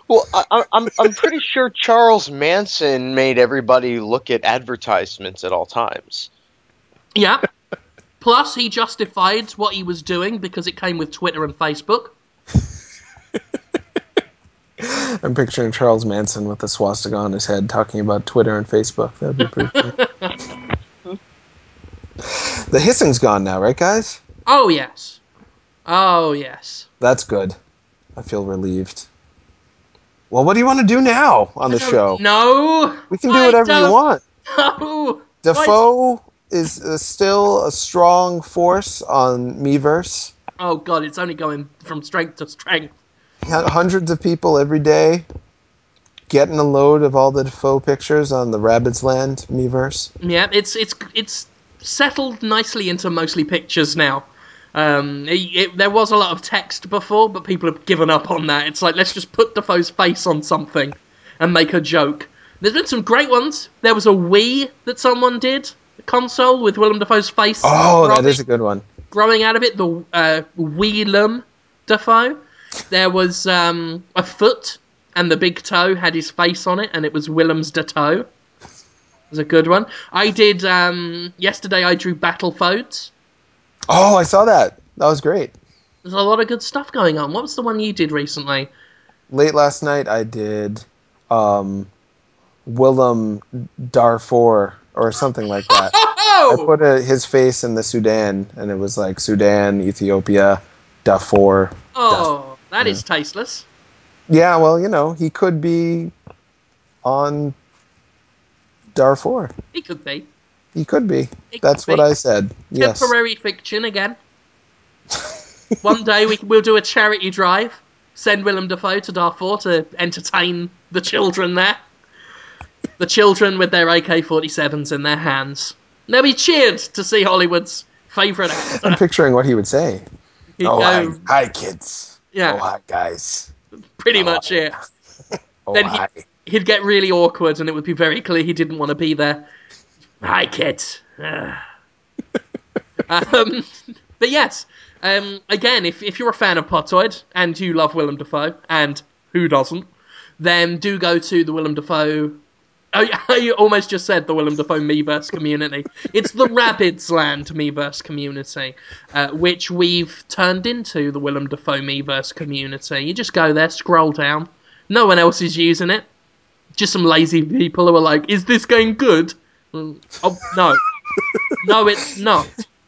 [SPEAKER 1] Well, I, I- I'm I'm pretty sure Charles Manson made everybody look at advertisements at all times.
[SPEAKER 2] Yeah. Plus, he justified what he was doing because it came with Twitter and Facebook.
[SPEAKER 3] I'm picturing Charles Manson with a swastika on his head talking about Twitter and Facebook. That'd be pretty cool. the hissing's gone now, right, guys?
[SPEAKER 2] Oh, yes. Oh, yes.
[SPEAKER 3] That's good. I feel relieved. Well, what do you want to do now on the show?
[SPEAKER 2] No.
[SPEAKER 3] We can do
[SPEAKER 2] I
[SPEAKER 3] whatever you want.
[SPEAKER 2] know.
[SPEAKER 3] Dafoe is uh, still a strong force on Miiverse.
[SPEAKER 2] Oh, God, it's only going from strength to strength.
[SPEAKER 3] Hundreds of people every day getting a load of all the Dafoe pictures on the Rabbids Land Miiverse.
[SPEAKER 2] Yeah, it's it's it's settled nicely into mostly pictures now. Um, it, it- there was a lot of text before, but people have given up on that. It's like let's just put Dafoe's face on something and make a joke. There's been some great ones. There was a Wii that someone did, a console with Willem Dafoe's face.
[SPEAKER 3] Oh, that
[SPEAKER 2] growing-
[SPEAKER 3] is a good one.
[SPEAKER 2] growing out of it. The uh, Willem Dafoe. There was um, a foot, and the big toe had his face on it, and it was Willem's de toe. Was a good one. I did um, yesterday. I drew battle Battlefoes.
[SPEAKER 3] Oh, I saw that. That was great.
[SPEAKER 2] There's a lot of good stuff going on. What was the one you did recently?
[SPEAKER 3] Late last night, I did um, Willem Darfur or something like that. I
[SPEAKER 2] Oh,
[SPEAKER 3] put a, his face in the Sudan, and it was like Sudan, Ethiopia, Darfur.
[SPEAKER 2] oh, that is tasteless.
[SPEAKER 3] Yeah, well, you know, he could be on Darfur.
[SPEAKER 2] He could be
[SPEAKER 3] He could be.
[SPEAKER 2] It
[SPEAKER 3] That's
[SPEAKER 2] could
[SPEAKER 3] what
[SPEAKER 2] be.
[SPEAKER 3] I said. Yes.
[SPEAKER 2] temporary fiction again. One day we we'll do a charity drive. Send Willem Dafoe to Darfur to entertain the children there. The children with their AK-47s in their hands. They'll be cheered to see Hollywood's favourite actor.
[SPEAKER 3] I'm picturing what he would say.
[SPEAKER 2] He'd
[SPEAKER 3] Oh, hi,
[SPEAKER 2] go,
[SPEAKER 3] hi, kids.
[SPEAKER 2] Yeah.
[SPEAKER 3] Oh, hi, guys.
[SPEAKER 2] pretty oh, much it.
[SPEAKER 3] Oh,
[SPEAKER 2] Then he-
[SPEAKER 3] hi.
[SPEAKER 2] He'd get really awkward, and it would be very clear he didn't want to be there. Hi, kids. Um, but yes, um, again, if, if you're a fan of Podtoid and you love Willem Dafoe, and who doesn't, then do go to the Willem Dafoe. Oh, you almost just said the Willem Dafoe Miiverse community. It's the Rabbids Land Miiverse community, uh, which we've turned into the Willem Dafoe Miiverse community. You just go there, scroll down. No one else is using it. Just some lazy people who are like, "Is this game good?" Mm, Oh no, no, it's not.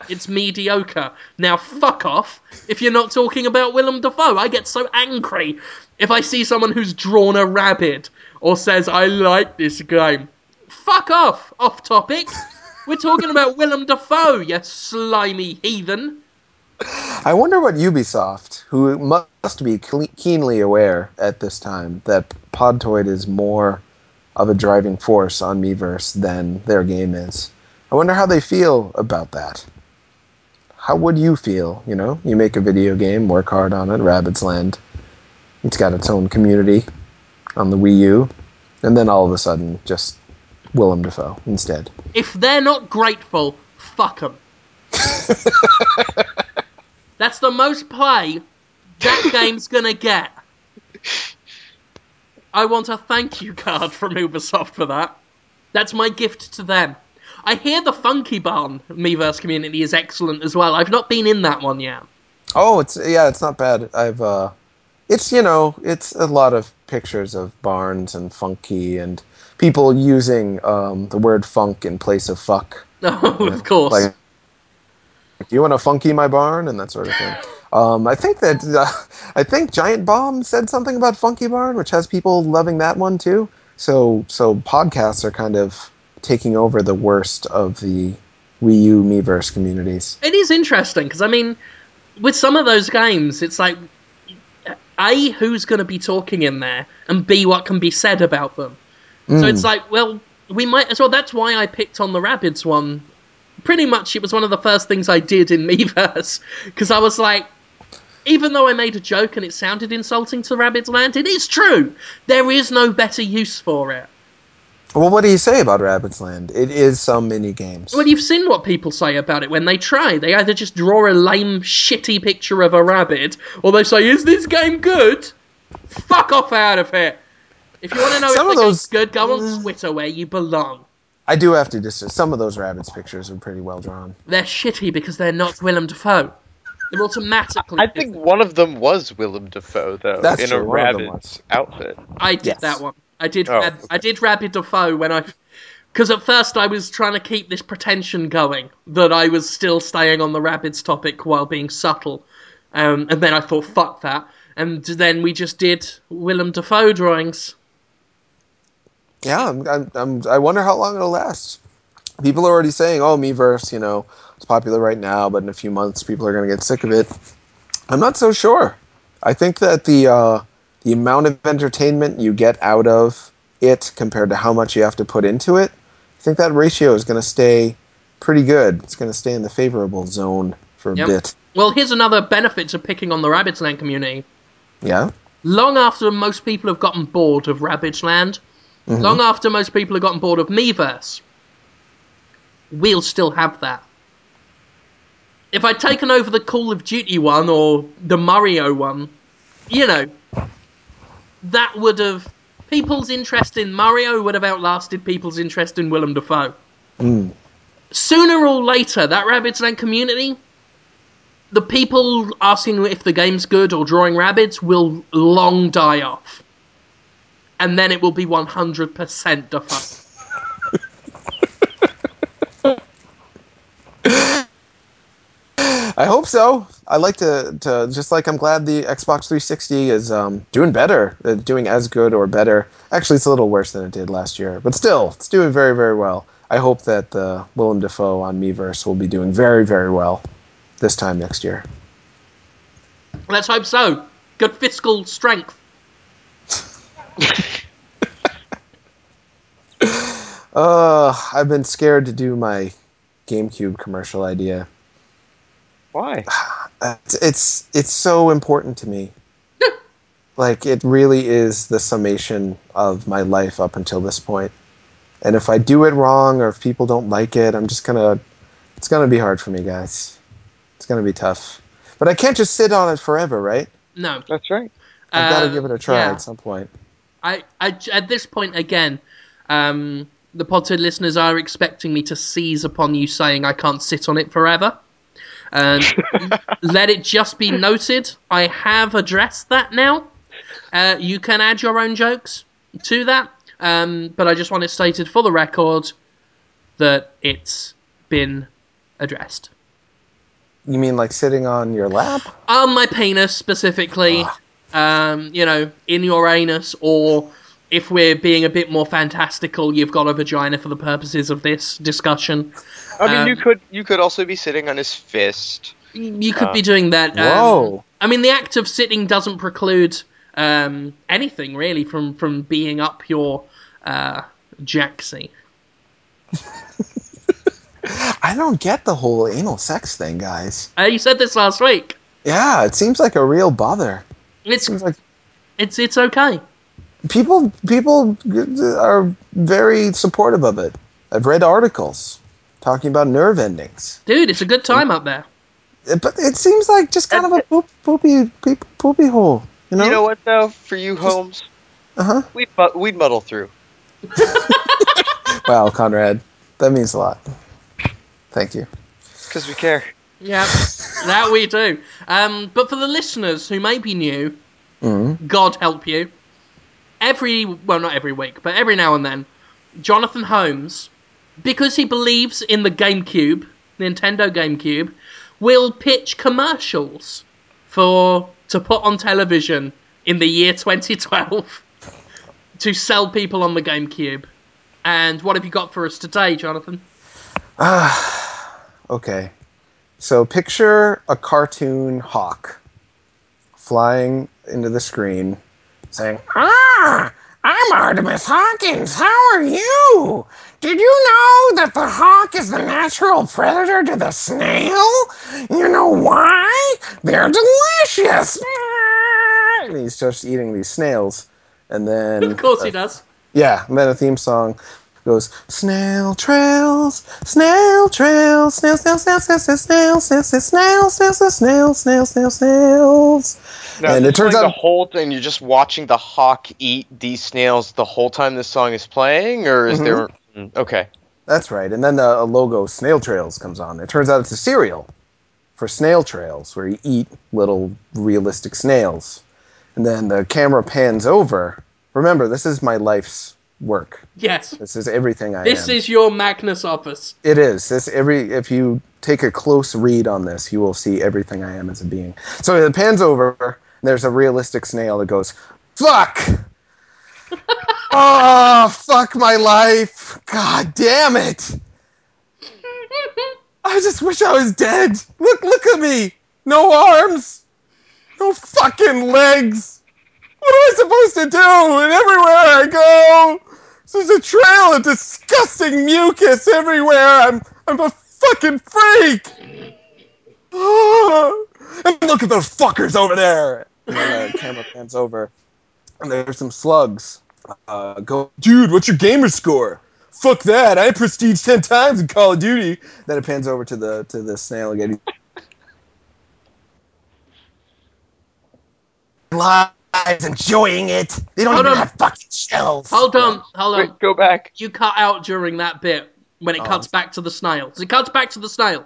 [SPEAKER 2] It's mediocre. Now fuck off. If you're not talking about Willem Dafoe, I get so angry if I see someone who's drawn a rabbit or says I like this game. Fuck off. Off topic. We're talking about Willem Dafoe, you slimy heathen.
[SPEAKER 3] I wonder what Ubisoft, who must be keenly aware at this time that Podtoid is more of a driving force on Miiverse than their game is. I wonder how they feel about that. How would you feel? You know, you make a video game, work hard on it, Rabbids Land. It's got its own community on the Wii U, and then all of a sudden, just Willem Dafoe instead.
[SPEAKER 2] If they're not grateful, fuck them. That's the most play that game's gonna get. I want a thank you card from Ubisoft for that. That's my gift to them. I hear the Funky Barn Miiverse community is excellent as well. I've not been in that one yet.
[SPEAKER 3] Oh, it's yeah, it's not bad. I've uh it's you know, it's a lot of pictures of barns and funky and people using um the word funk in place of fuck.
[SPEAKER 2] Oh, of course.
[SPEAKER 3] Like do you want to funky my barn and that sort of thing. Um, I think that uh, I think Giant Bomb said something about Funky Barn, which has people loving that one too. So so podcasts are kind of taking over the worst of the Wii U Miiverse communities.
[SPEAKER 2] It is interesting because I mean, with some of those games, it's like a who's going to be talking in there, and b what can be said about them. So it's like, well, we might as well. That's why I picked on the Rabbids one. Pretty much, it was one of the first things I did in Miiverse because I was like, even though I made a joke and it sounded insulting to Rabbids Land, it is true. There is no better use for it.
[SPEAKER 3] Well, what do you say about Rabbids Land? It is some mini games.
[SPEAKER 2] Well, you've seen what people say about it when they try. They either just draw a lame, shitty picture of a rabbit, or they say, "Is this game good?" Fuck off out of here. If you want to know
[SPEAKER 3] Some
[SPEAKER 2] if the
[SPEAKER 3] those-
[SPEAKER 2] game's good, go on mm. Twitter where you belong.
[SPEAKER 3] I do have to just some of those rabbits pictures are pretty well drawn.
[SPEAKER 2] They're shitty because they're not Willem Dafoe. They're automatically.
[SPEAKER 1] I think one of them was Willem Dafoe though,
[SPEAKER 3] That's
[SPEAKER 1] in
[SPEAKER 3] true,
[SPEAKER 1] a
[SPEAKER 3] one of them
[SPEAKER 1] rabbit's outfit.
[SPEAKER 2] I did
[SPEAKER 3] Yes.
[SPEAKER 2] that one. I did.
[SPEAKER 1] Oh,
[SPEAKER 2] Rab-
[SPEAKER 1] okay.
[SPEAKER 2] I did Rabbit Dafoe when I, because at first I was trying to keep this pretension going that I was still staying on the rabbits topic while being subtle, um, and then I thought fuck that, and then we just did Willem Dafoe drawings.
[SPEAKER 3] Yeah, I'm, I'm, I'm, I wonder how long it'll last. People are already saying, "Oh, Miiverse, you know, it's popular right now, but in a few months, people are going to get sick of it." I'm not so sure. I think that the uh, the amount of entertainment you get out of it compared to how much you have to put into it, I think that ratio is going to stay pretty good. It's going to stay in the favorable zone for a
[SPEAKER 2] Yep.
[SPEAKER 3] bit.
[SPEAKER 2] Well, here's another benefit to picking on the Rabbids Land community.
[SPEAKER 3] Yeah.
[SPEAKER 2] Long after most people have gotten bored of Rabbids Land, long after most people have gotten bored of Miiverse, we'll still have that. If I'd taken over the Call of Duty one or the Mario one, you know, that would have. People's interest in Mario would have outlasted people's interest in Willem Dafoe.
[SPEAKER 3] Mm.
[SPEAKER 2] Sooner or later, that Rabbids Land community, the people asking if the game's good or drawing rabbits will long die off. And then it will be 100% Dafoe.
[SPEAKER 3] I hope so. I like to, to just like I'm glad the Xbox 360 is um, doing better, uh, doing as good or better. Actually, it's a little worse than it did last year, but still, it's doing very, very well. I hope that uh, Willem Dafoe on Miiverse will be doing very, very well this time next year.
[SPEAKER 2] Let's hope so. Good fiscal strength.
[SPEAKER 3] Uh, I've been scared to do my GameCube commercial idea.
[SPEAKER 1] Why?
[SPEAKER 3] Uh, It's it's, it's so important to me. like it really is the summation of my life up until this point. And if I do it wrong or if people don't like it, I'm just gonna it's gonna be hard for me, guys. It's gonna be tough. But I can't just sit on it forever, right?
[SPEAKER 2] No.
[SPEAKER 1] That's right.
[SPEAKER 3] I've got to
[SPEAKER 2] Uh,
[SPEAKER 3] give it a try
[SPEAKER 2] yeah.
[SPEAKER 3] at some point.
[SPEAKER 2] I, I, at this point, again, um, the Podhead listeners are expecting me to seize upon you saying I can't sit on it forever. And let it just be noted, I have addressed that now. Uh, you can add your own jokes to that, um, but I just want it stated for the record that it's been addressed.
[SPEAKER 3] You mean like sitting on your lap?
[SPEAKER 2] on my penis specifically, um, you know, in your anus, or if we're being a bit more fantastical, you've got a vagina for the purposes of this discussion.
[SPEAKER 1] I mean,
[SPEAKER 2] Um,
[SPEAKER 1] you could you could also be sitting on his fist.
[SPEAKER 2] You could
[SPEAKER 1] Uh,
[SPEAKER 2] be doing that. Um,
[SPEAKER 3] Whoa.
[SPEAKER 2] I mean, the act of sitting doesn't preclude um, anything really from from being up your uh, jacksie.
[SPEAKER 3] I don't get the whole anal sex thing, guys.
[SPEAKER 2] Uh, you said this last week.
[SPEAKER 3] Yeah, it seems like a real bother.
[SPEAKER 2] It's
[SPEAKER 3] seems like
[SPEAKER 2] it's it's okay.
[SPEAKER 3] people people are very supportive of it. I've read articles talking about nerve endings,
[SPEAKER 2] Dude, it's a good time up there.
[SPEAKER 3] but it seems like just kind of a poop, poopy poop, poopy hole. You know?
[SPEAKER 1] You know what though? For you, Holmes,
[SPEAKER 3] uh huh.
[SPEAKER 1] we'd mu- we'd muddle through.
[SPEAKER 3] Wow, Conrad, that means a lot. Thank you.
[SPEAKER 1] Because we care.
[SPEAKER 2] Yeah, that we do. Um, but for the listeners who may be new,
[SPEAKER 3] Mhm.
[SPEAKER 2] God help you. Every well, not every week, but every now and then, Jonathan Holmes, because he believes in the GameCube, Nintendo GameCube, will pitch commercials for to put on television in the year 2012 to sell people on the GameCube. And what have you got for us today, Jonathan?
[SPEAKER 3] Ah, okay. So picture a cartoon hawk flying into the screen saying, Ah, I'm Artemis Hawkins. How are you? Did you know that the hawk is the natural predator to the snail? You know why? They're delicious. And he starts eating these snails. And then
[SPEAKER 2] Of course he does.
[SPEAKER 3] yeah, and then a theme song. Goes snail trails, snail trails, snail, snail, snail, snail, snail, snail, snail, snail, snail, snail, snail, snail, snail, snails. And it turns out-
[SPEAKER 1] the whole thing. You're just watching the hawk eat these snails the whole time this song is playing, or is
[SPEAKER 3] Mhm.
[SPEAKER 1] there? Mm, Okay.
[SPEAKER 3] That's right. And then the logo Snail Trails comes on. It turns out it's a cereal for snail trails where you eat little realistic snails. And then the camera pans over. Remember, this is my life's work.
[SPEAKER 2] Yes.
[SPEAKER 3] This is everything I am.
[SPEAKER 2] This
[SPEAKER 3] am.
[SPEAKER 2] is your Magnus Opus.
[SPEAKER 3] It is. This every if you take a close read on this, you will see everything I am as a being. So it pans over, and there's a realistic snail that goes, "Fuck! oh, fuck my life! God damn it! I just wish I was dead. Look, look at me! No arms, no fucking legs. What am I supposed to do? And everywhere I go, there's a trail of disgusting mucus everywhere. I'm I'm a fucking freak. and look at those fuckers over there. And then the camera pans over, and there's some slugs. Uh, go, dude. What's your gamer score? Fuck that. I prestige ten times in Call of Duty. Then it pans over to the to the snail again. Lives enjoying it. They don't
[SPEAKER 2] Hold
[SPEAKER 3] even
[SPEAKER 2] on.
[SPEAKER 3] have fucking shells.
[SPEAKER 2] Hold on, hold on.
[SPEAKER 1] Wait, go back.
[SPEAKER 2] You cut out during that bit when it
[SPEAKER 3] Oh,
[SPEAKER 2] cuts back to the snail. It cuts back to the snail.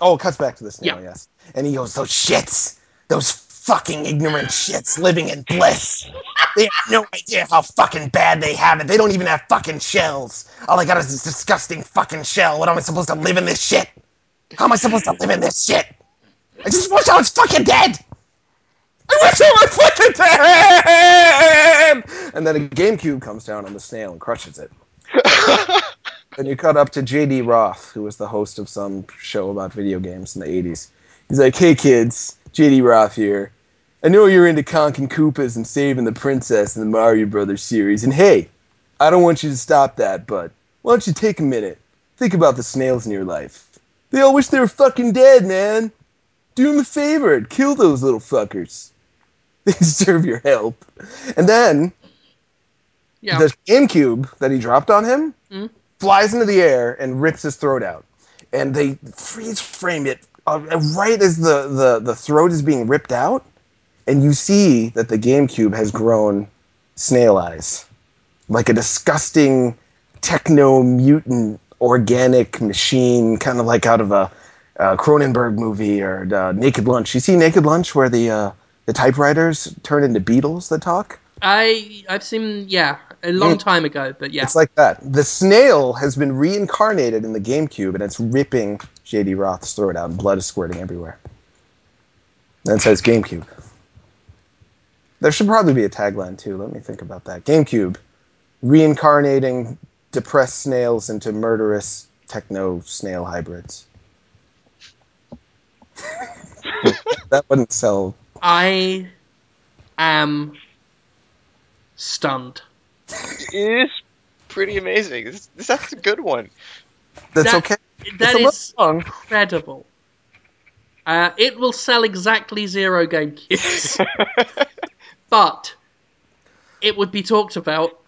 [SPEAKER 3] Oh, it cuts back to the snail,
[SPEAKER 2] Yeah.
[SPEAKER 3] yes. And he goes, Those shits! Those fucking ignorant shits living in bliss! They have no idea how fucking bad they have it. They don't even have fucking shells. All I got is this disgusting fucking shell. What am I supposed to live in this shit? How am I supposed to live in this shit? I just wish I was fucking dead! I wish I was fucking dead! And then a GameCube comes down on the snail and crushes it. Then you cut up to JD Roth, who was the host of some show about video games in the 80s. He's like, hey kids, JD Roth here. I know you're into conking Koopas and saving the princess in the Mario Brothers series, and hey, I don't want you to stop that, but why don't you take a minute? Think about the snails in your life. They all wish they were fucking dead, man. Do them a favor and kill those little fuckers. They deserve your help. And then
[SPEAKER 2] Yeah.
[SPEAKER 3] the GameCube that he dropped on him
[SPEAKER 2] Mhm.
[SPEAKER 3] flies into the air and rips his throat out. And they freeze frame it uh, right as the, the, the throat is being ripped out. And you see that the GameCube has grown snail eyes. Like a disgusting techno mutant organic machine, kind of like out of a, uh Cronenberg movie or uh, Naked Lunch. You see Naked Lunch where the, uh, the typewriters turn into beetles that talk?
[SPEAKER 2] I I've seen yeah a long time ago, but yeah.
[SPEAKER 3] It's like that. The snail has been reincarnated in the GameCube, and it's ripping JD Roth's throat out, and blood is squirting everywhere. And it says GameCube. There should probably be a tagline too. Let me think about that. GameCube, reincarnating depressed snails into murderous techno snail hybrids. that wouldn't sell.
[SPEAKER 2] I am stunned.
[SPEAKER 1] It is pretty amazing. This, this that's a good one.
[SPEAKER 3] That's
[SPEAKER 2] That-
[SPEAKER 3] okay.
[SPEAKER 2] That
[SPEAKER 3] it's
[SPEAKER 2] is incredible. Uh, it will sell exactly zero GameCubes, but it would be talked about.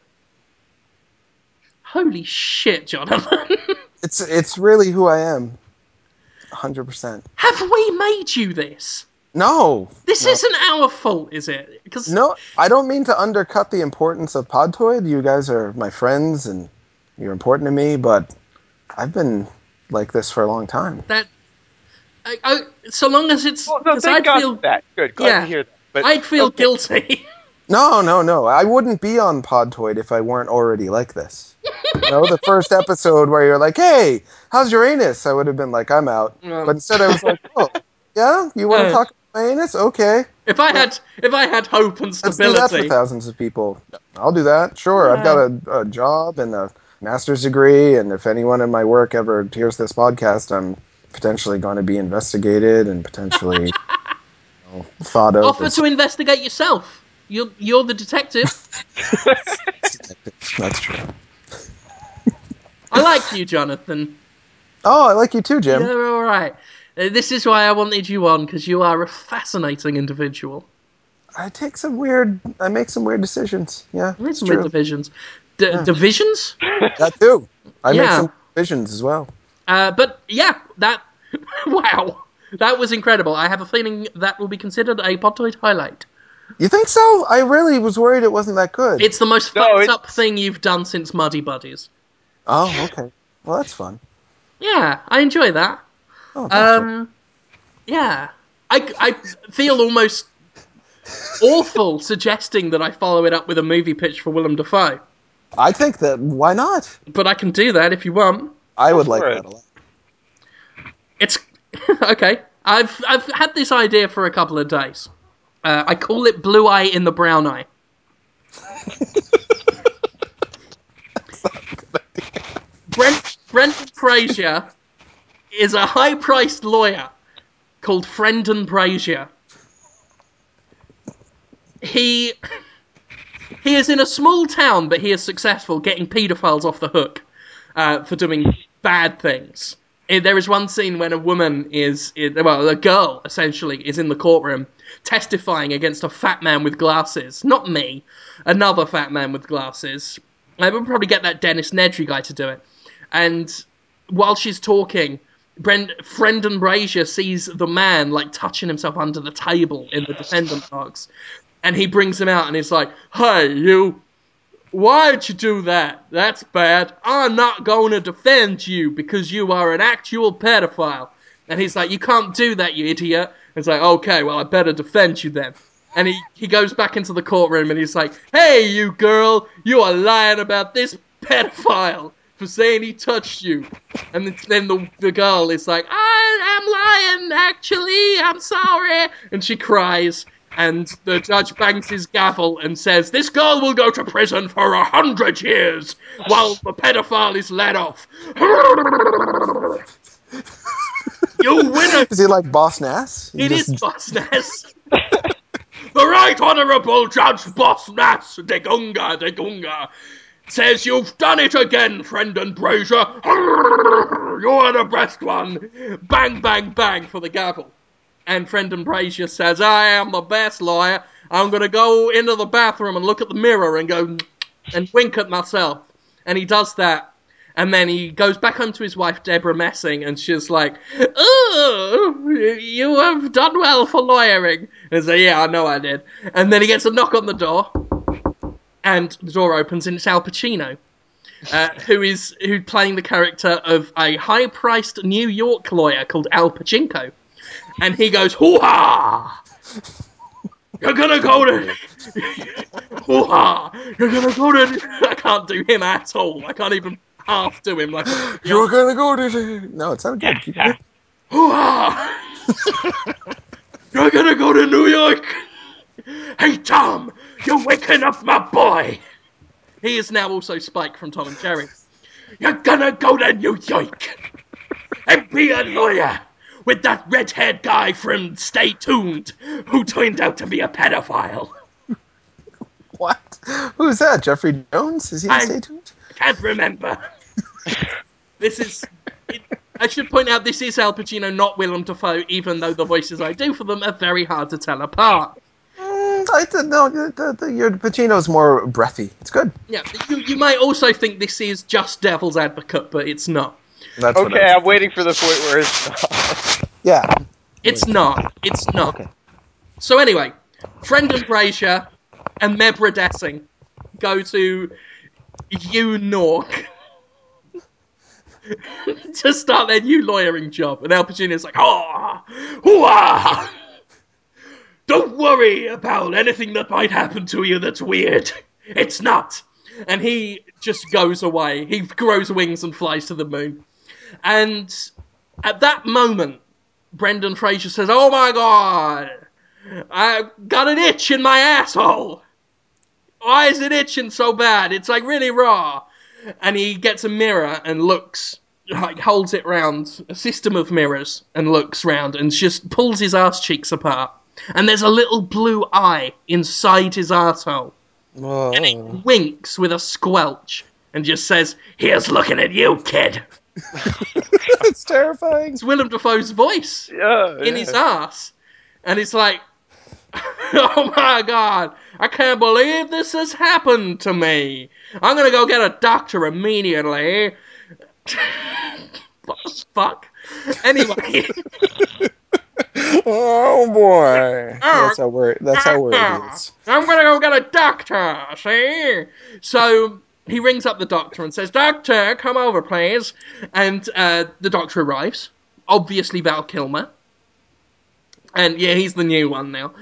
[SPEAKER 2] Holy shit, Jonathan!
[SPEAKER 3] It's it's really who I am. Hundred percent.
[SPEAKER 2] Have we made you this?
[SPEAKER 3] No,
[SPEAKER 2] This
[SPEAKER 3] No.
[SPEAKER 2] isn't our fault, is it? Because
[SPEAKER 3] No, I don't mean to undercut the importance of Podtoid. You guys are my friends and you're important to me, but I've been like this for a long time.
[SPEAKER 2] that. I, I, so long as it's
[SPEAKER 1] Well, no, thank
[SPEAKER 2] I'd
[SPEAKER 1] God
[SPEAKER 2] feel
[SPEAKER 1] for that. Good. Glad
[SPEAKER 2] Yeah.
[SPEAKER 1] to hear that. But
[SPEAKER 2] I'd feel
[SPEAKER 1] okay.
[SPEAKER 2] guilty.
[SPEAKER 3] No, no, no. I wouldn't be on Podtoid if I weren't already like this. you know, the first episode where you're like, "Hey, how's your anus?" I would have been like, "I'm out,"
[SPEAKER 2] Yeah.
[SPEAKER 3] but instead I was like, "Oh, yeah, you want to
[SPEAKER 2] Uh.
[SPEAKER 3] talk about my anus? Okay,
[SPEAKER 2] if I had if I had hope and
[SPEAKER 3] let's do that for thousands of people. I'll do that. Sure, I've got a, a job and a master's degree, and if anyone in my work ever hears this podcast, I'm potentially going to be investigated and potentially you know, thought of.
[SPEAKER 2] offer
[SPEAKER 3] as-
[SPEAKER 2] to investigate yourself. You're you're the detective.
[SPEAKER 3] That's true.
[SPEAKER 2] I like you, Jonathan.
[SPEAKER 3] Oh, I like you too, Jim.
[SPEAKER 2] You're all right. Uh, This is why I wanted you on because you are a fascinating individual.
[SPEAKER 3] I take some weird. I make some weird decisions. Yeah,
[SPEAKER 2] It's
[SPEAKER 3] it's
[SPEAKER 2] some
[SPEAKER 3] true.
[SPEAKER 2] divisions. D- Divisions?
[SPEAKER 3] That too. I make some decisions as well.
[SPEAKER 2] Uh, but yeah, that. wow. That was incredible. I have a feeling that will be considered a Podtoid highlight.
[SPEAKER 3] You think so? I really was worried it wasn't that good.
[SPEAKER 2] It's the most
[SPEAKER 1] No,
[SPEAKER 2] fucked
[SPEAKER 1] it's-
[SPEAKER 2] up thing you've done since Muddy Buddies.
[SPEAKER 3] oh, okay. Well, that's fun.
[SPEAKER 2] Yeah, I enjoy that.
[SPEAKER 3] Oh, thanks,
[SPEAKER 2] Um, yeah, I, I feel almost awful suggesting that I follow it up with a movie pitch for Willem Dafoe,
[SPEAKER 3] I think that. Why not?
[SPEAKER 2] but I can do that if you want.
[SPEAKER 3] I would like
[SPEAKER 1] it.
[SPEAKER 3] that a lot.
[SPEAKER 2] It's okay. I've I've had this idea for a couple of days. Uh, I call it Blue Eye in the Brown Eye. Brent Brendan Fraser is a high-priced lawyer called Brendan Brazier. He he is in a small town, but he is successful getting paedophiles off the hook uh, for doing bad things. Eh, There is one scene when a woman is, well, a girl essentially is in the courtroom testifying against a fat man with glasses. Not me, another fat man with glasses. I would probably get that Dennis Nedry guy to do it. And while she's talking, Brend- Brendan Brazier sees the man like touching himself under the table in the defendant box, and he brings him out and he's like, "Hey, you." Why'd you do that? That's bad. I'm not going to defend you because you are an actual pedophile. And he's like, You can't do that, you idiot. And it's like, Okay, well, I better defend you then. And he, he goes back into the courtroom and he's like, Hey, you girl, you are lying about this pedophile for saying he touched you. And then- the, the girl is like, I am lying, actually, I'm sorry. And she cries. And the judge bangs his gavel and says, This girl will go to prison for a hundred years while the pedophile is let off. you winner!
[SPEAKER 3] Is he like Boss Nass? He
[SPEAKER 2] It
[SPEAKER 3] just-
[SPEAKER 2] is Boss Nass. the Right Honourable Judge Boss Nass de Gunga de Gunga says you've done it again, Brendan Brazier. You're the best one. Bang, bang, bang for the gavel. And Brendan Brazier says, I am the best lawyer. I'm going to go into the bathroom and look at the mirror and go and wink at myself. And he does that. And then he goes back home to his wife, Debra Messing, and she's like, Oh, you have done well for lawyering. And he's like, Yeah, I know I did. And then he gets a knock on the door, and the door opens, and it's Al Pacino. Uh, who is who playing the character of a high-priced New York lawyer called Al Pachinko, and he goes, "Hoo-ha! You're gonna go to, hoo-ha! You're gonna go to." I can't do him at all. I can't even half do him like.
[SPEAKER 3] You're gonna go to. No, it's not good. Keep going.
[SPEAKER 2] Hoo-ha! You're gonna go to New York? Hey, Tom, you're waking up my boy. He is now also Spike from Tom and Jerry. You're gonna go to New York and be a lawyer with that red-haired guy from Stay Tuned who turned out to be a pedophile.
[SPEAKER 3] What? Who's that? Jeffrey Jones? Is he in
[SPEAKER 2] I-
[SPEAKER 3] Stay Tuned?
[SPEAKER 2] Can't remember. this is. It, I should point out this is Al Pacino, not Willem Dafoe, even though the voices I do for them are very hard to tell apart.
[SPEAKER 3] Mm, I th- no, the, the, the, your Pacino's more breathy. It's good.
[SPEAKER 2] Yeah, you, you might also think this is just Devil's Advocate, but it's not.
[SPEAKER 3] That's
[SPEAKER 1] Okay,
[SPEAKER 3] I-
[SPEAKER 1] I'm waiting for the point where it's.
[SPEAKER 3] yeah.
[SPEAKER 2] It's not. It's not.
[SPEAKER 3] Okay.
[SPEAKER 2] So anyway, Brendan Fraser and Mebra Dessing go to U Nork to start their new lawyering job, and Al Pacino's like, "Oh, hoo-ah! Don't worry about anything that might happen to you that's weird. It's not." And he just goes away. He grows wings and flies to the moon. And at that moment, Brendan Fraser says, "Oh my god, I've got an itch in my asshole. Why is it itching so bad? It's like really raw." And he gets a mirror and looks, like holds it round, a system of mirrors, and looks round and just pulls his ass cheeks apart. And there's a little blue eye inside his arsehole. And it winks with a squelch and just says, Here's looking at you, kid.
[SPEAKER 3] it's terrifying.
[SPEAKER 2] It's Willem Dafoe's voice.
[SPEAKER 1] Yeah,
[SPEAKER 2] in his ass. And it's like, oh my god, I can't believe this has happened to me. I'm gonna go get a doctor immediately. Fuck. Anyway,
[SPEAKER 3] oh boy, that's how we're That's how we're is.
[SPEAKER 2] I'm gonna go get a doctor, see? So he rings up the doctor and says, Doctor, come over, please. And uh, the doctor arrives. Obviously, Val Kilmer. And yeah, he's the new one now.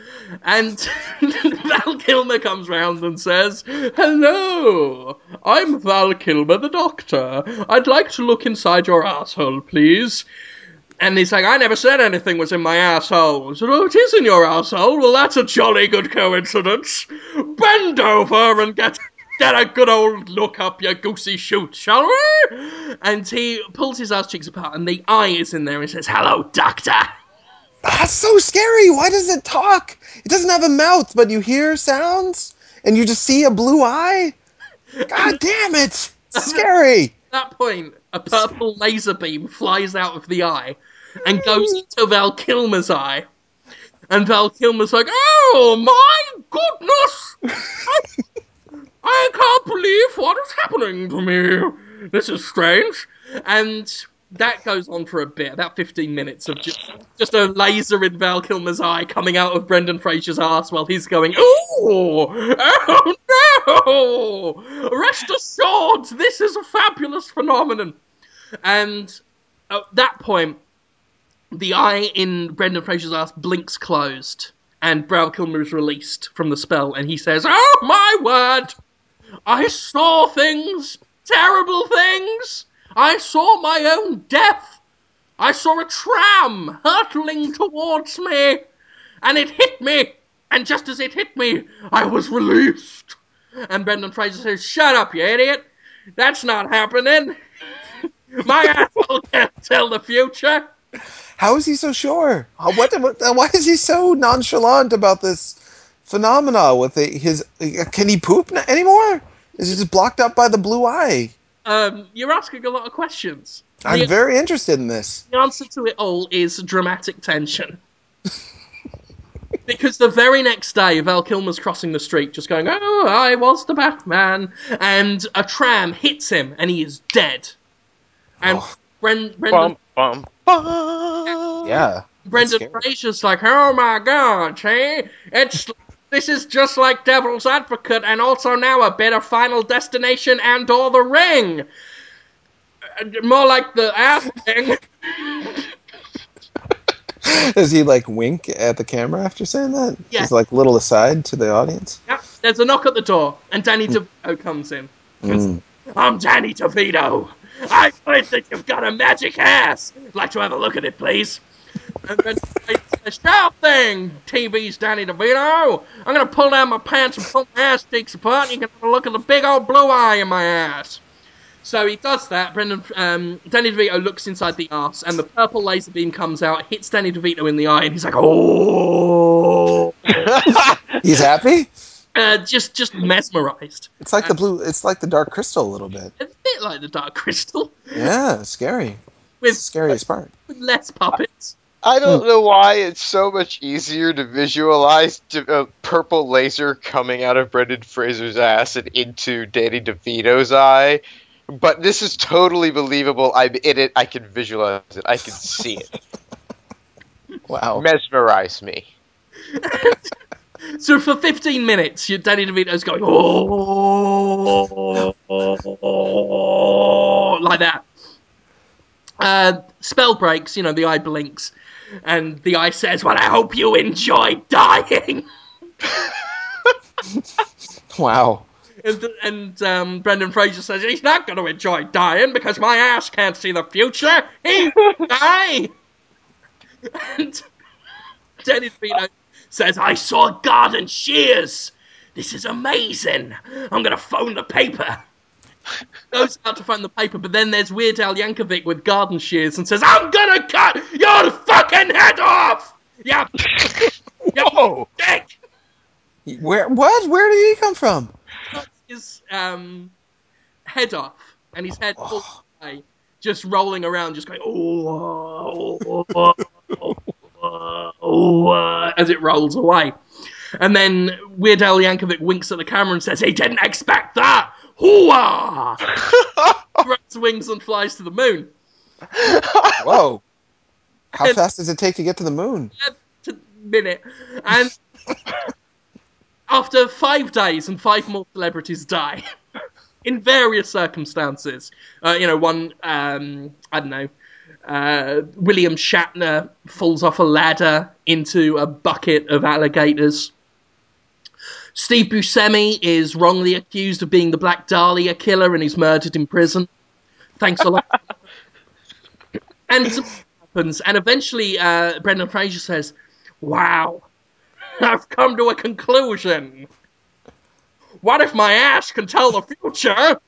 [SPEAKER 2] And Val Kilmer comes round and says, Hello, I'm Val Kilmer, the doctor. I'd like to look inside your asshole, please. And he's like, I never said anything was in my asshole. I said, Oh, it is in your asshole. Well, that's a jolly good coincidence. Bend over and get get a good old look up your goosey shoot, shall we? And he pulls his ass cheeks apart, and the eye is in there, and says, Hello, doctor.
[SPEAKER 3] That's so scary. Why does it talk? It doesn't have a mouth, but you hear sounds, and you just see a blue eye. God damn it! It's scary.
[SPEAKER 2] At that point, a purple laser beam flies out of the eye and goes into Val Kilmer's eye. And Val Kilmer's like, Oh my goodness! I, I can't believe what is happening to me. This is strange. And that goes on for a bit, about 15 minutes of just, just a laser in Val Kilmer's eye coming out of Brendan Fraser's ass while he's going, Ooh! Oh no! Rest assured, this is a fabulous phenomenon. And at that point, the eye in Brendan Fraser's ass blinks closed, and Val Kilmer is released from the spell, and he says, Oh my word! I saw things, terrible things! I saw my own death! I saw a tram hurtling towards me, and it hit me, and just as it hit me, I was released. And Brendan Fraser says, Shut up, you idiot! That's not happening! My asshole can't tell the future!
[SPEAKER 3] How is he so sure? What, what? Why is he so nonchalant about this phenomena? With the, his, can he poop n- anymore? Is he just blocked up by the blue eye?
[SPEAKER 2] Um, you're asking a lot of questions.
[SPEAKER 3] I'm
[SPEAKER 2] The-
[SPEAKER 3] very interested in this.
[SPEAKER 2] The answer to it all is dramatic tension. because the very next day, Val Kilmer's crossing the street, just going, "Oh, I was the Batman," and a tram hits him, and he is dead. And
[SPEAKER 3] Oh.
[SPEAKER 2] Bren- Brendan,
[SPEAKER 1] Bum, bum,
[SPEAKER 3] Yeah.
[SPEAKER 2] Brendan. Fraser's like, "Oh my God, hey, it's." This is just like Devil's Advocate, and also now a bit of Final Destination and or The Ring. Uh, More like the ass thing.
[SPEAKER 3] Does he like wink at the camera after saying that?
[SPEAKER 2] Yeah.
[SPEAKER 3] Just like little aside to the audience.
[SPEAKER 2] Yep, there's a knock at the door, and Danny DeVito comes in.
[SPEAKER 3] Mm.
[SPEAKER 2] I'm Danny DeVito. I that you've got a magic ass. Like to have a look at it, please? And then he says, Sure thing, TV's Danny DeVito. I'm gonna pull down my pants and pull my ass cheeks apart, and you can have a look at the big old blue eye in my ass. So he does that. Brendan, um, Danny DeVito looks inside the ass, and the purple laser beam comes out, hits Danny DeVito in the eye, and he's like, "Oh!"
[SPEAKER 3] He's happy.
[SPEAKER 2] Uh, just, just mesmerized.
[SPEAKER 3] It's like the blue. It's like the Dark Crystal a little bit.
[SPEAKER 2] a bit like the Dark Crystal
[SPEAKER 3] Yeah, scary.
[SPEAKER 2] with,
[SPEAKER 3] It's the scariest part.
[SPEAKER 2] with less puppets.
[SPEAKER 1] I don't know why it's so much easier to visualize a purple laser coming out of Brendan Fraser's ass and into Danny DeVito's eye. But this is totally believable. I'm in it. I can visualize it. I can see it.
[SPEAKER 3] Wow.
[SPEAKER 1] Mesmerize me.
[SPEAKER 2] So for 15 minutes, your Danny DeVito's going oh, like that. Uh, spell breaks, you know, the eye blinks, and the eye says, "Well, I hope you enjoy dying."
[SPEAKER 3] Wow.
[SPEAKER 2] And, and um, Brendan Fraser says he's not going to enjoy dying because my ass can't see the future. He die. And Danny DeVito says, I saw garden shears. This is amazing. I'm going to phone the paper. Goes out to phone the paper, but then there's Weird Al Yankovic with garden shears and says, I'm going to cut your fucking head off. Yeah.
[SPEAKER 3] Whoa.
[SPEAKER 2] dick.
[SPEAKER 3] Where? What? Where did he come from?
[SPEAKER 2] his um, head off, and his head falls away, just rolling around, just going oh, oh, oh, oh, oh, oh, as it rolls away. And then Weird Al Yankovic winks at the camera and says, "He didn't expect that." Hooah! Grabs wings and flies to the moon.
[SPEAKER 3] Whoa. How fast does it take to get to the moon?
[SPEAKER 2] to minute. And after five days and five more celebrities die in various circumstances, uh, you know, one, um, I don't know, uh, William Shatner falls off a ladder into a bucket of alligators. Steve Buscemi is wrongly accused of being the Black Dahlia killer and he's murdered in prison. Thanks a lot. and happens, and eventually uh, Brendan Fraser says, "Wow, I've come to a conclusion. What if my ass can tell the future,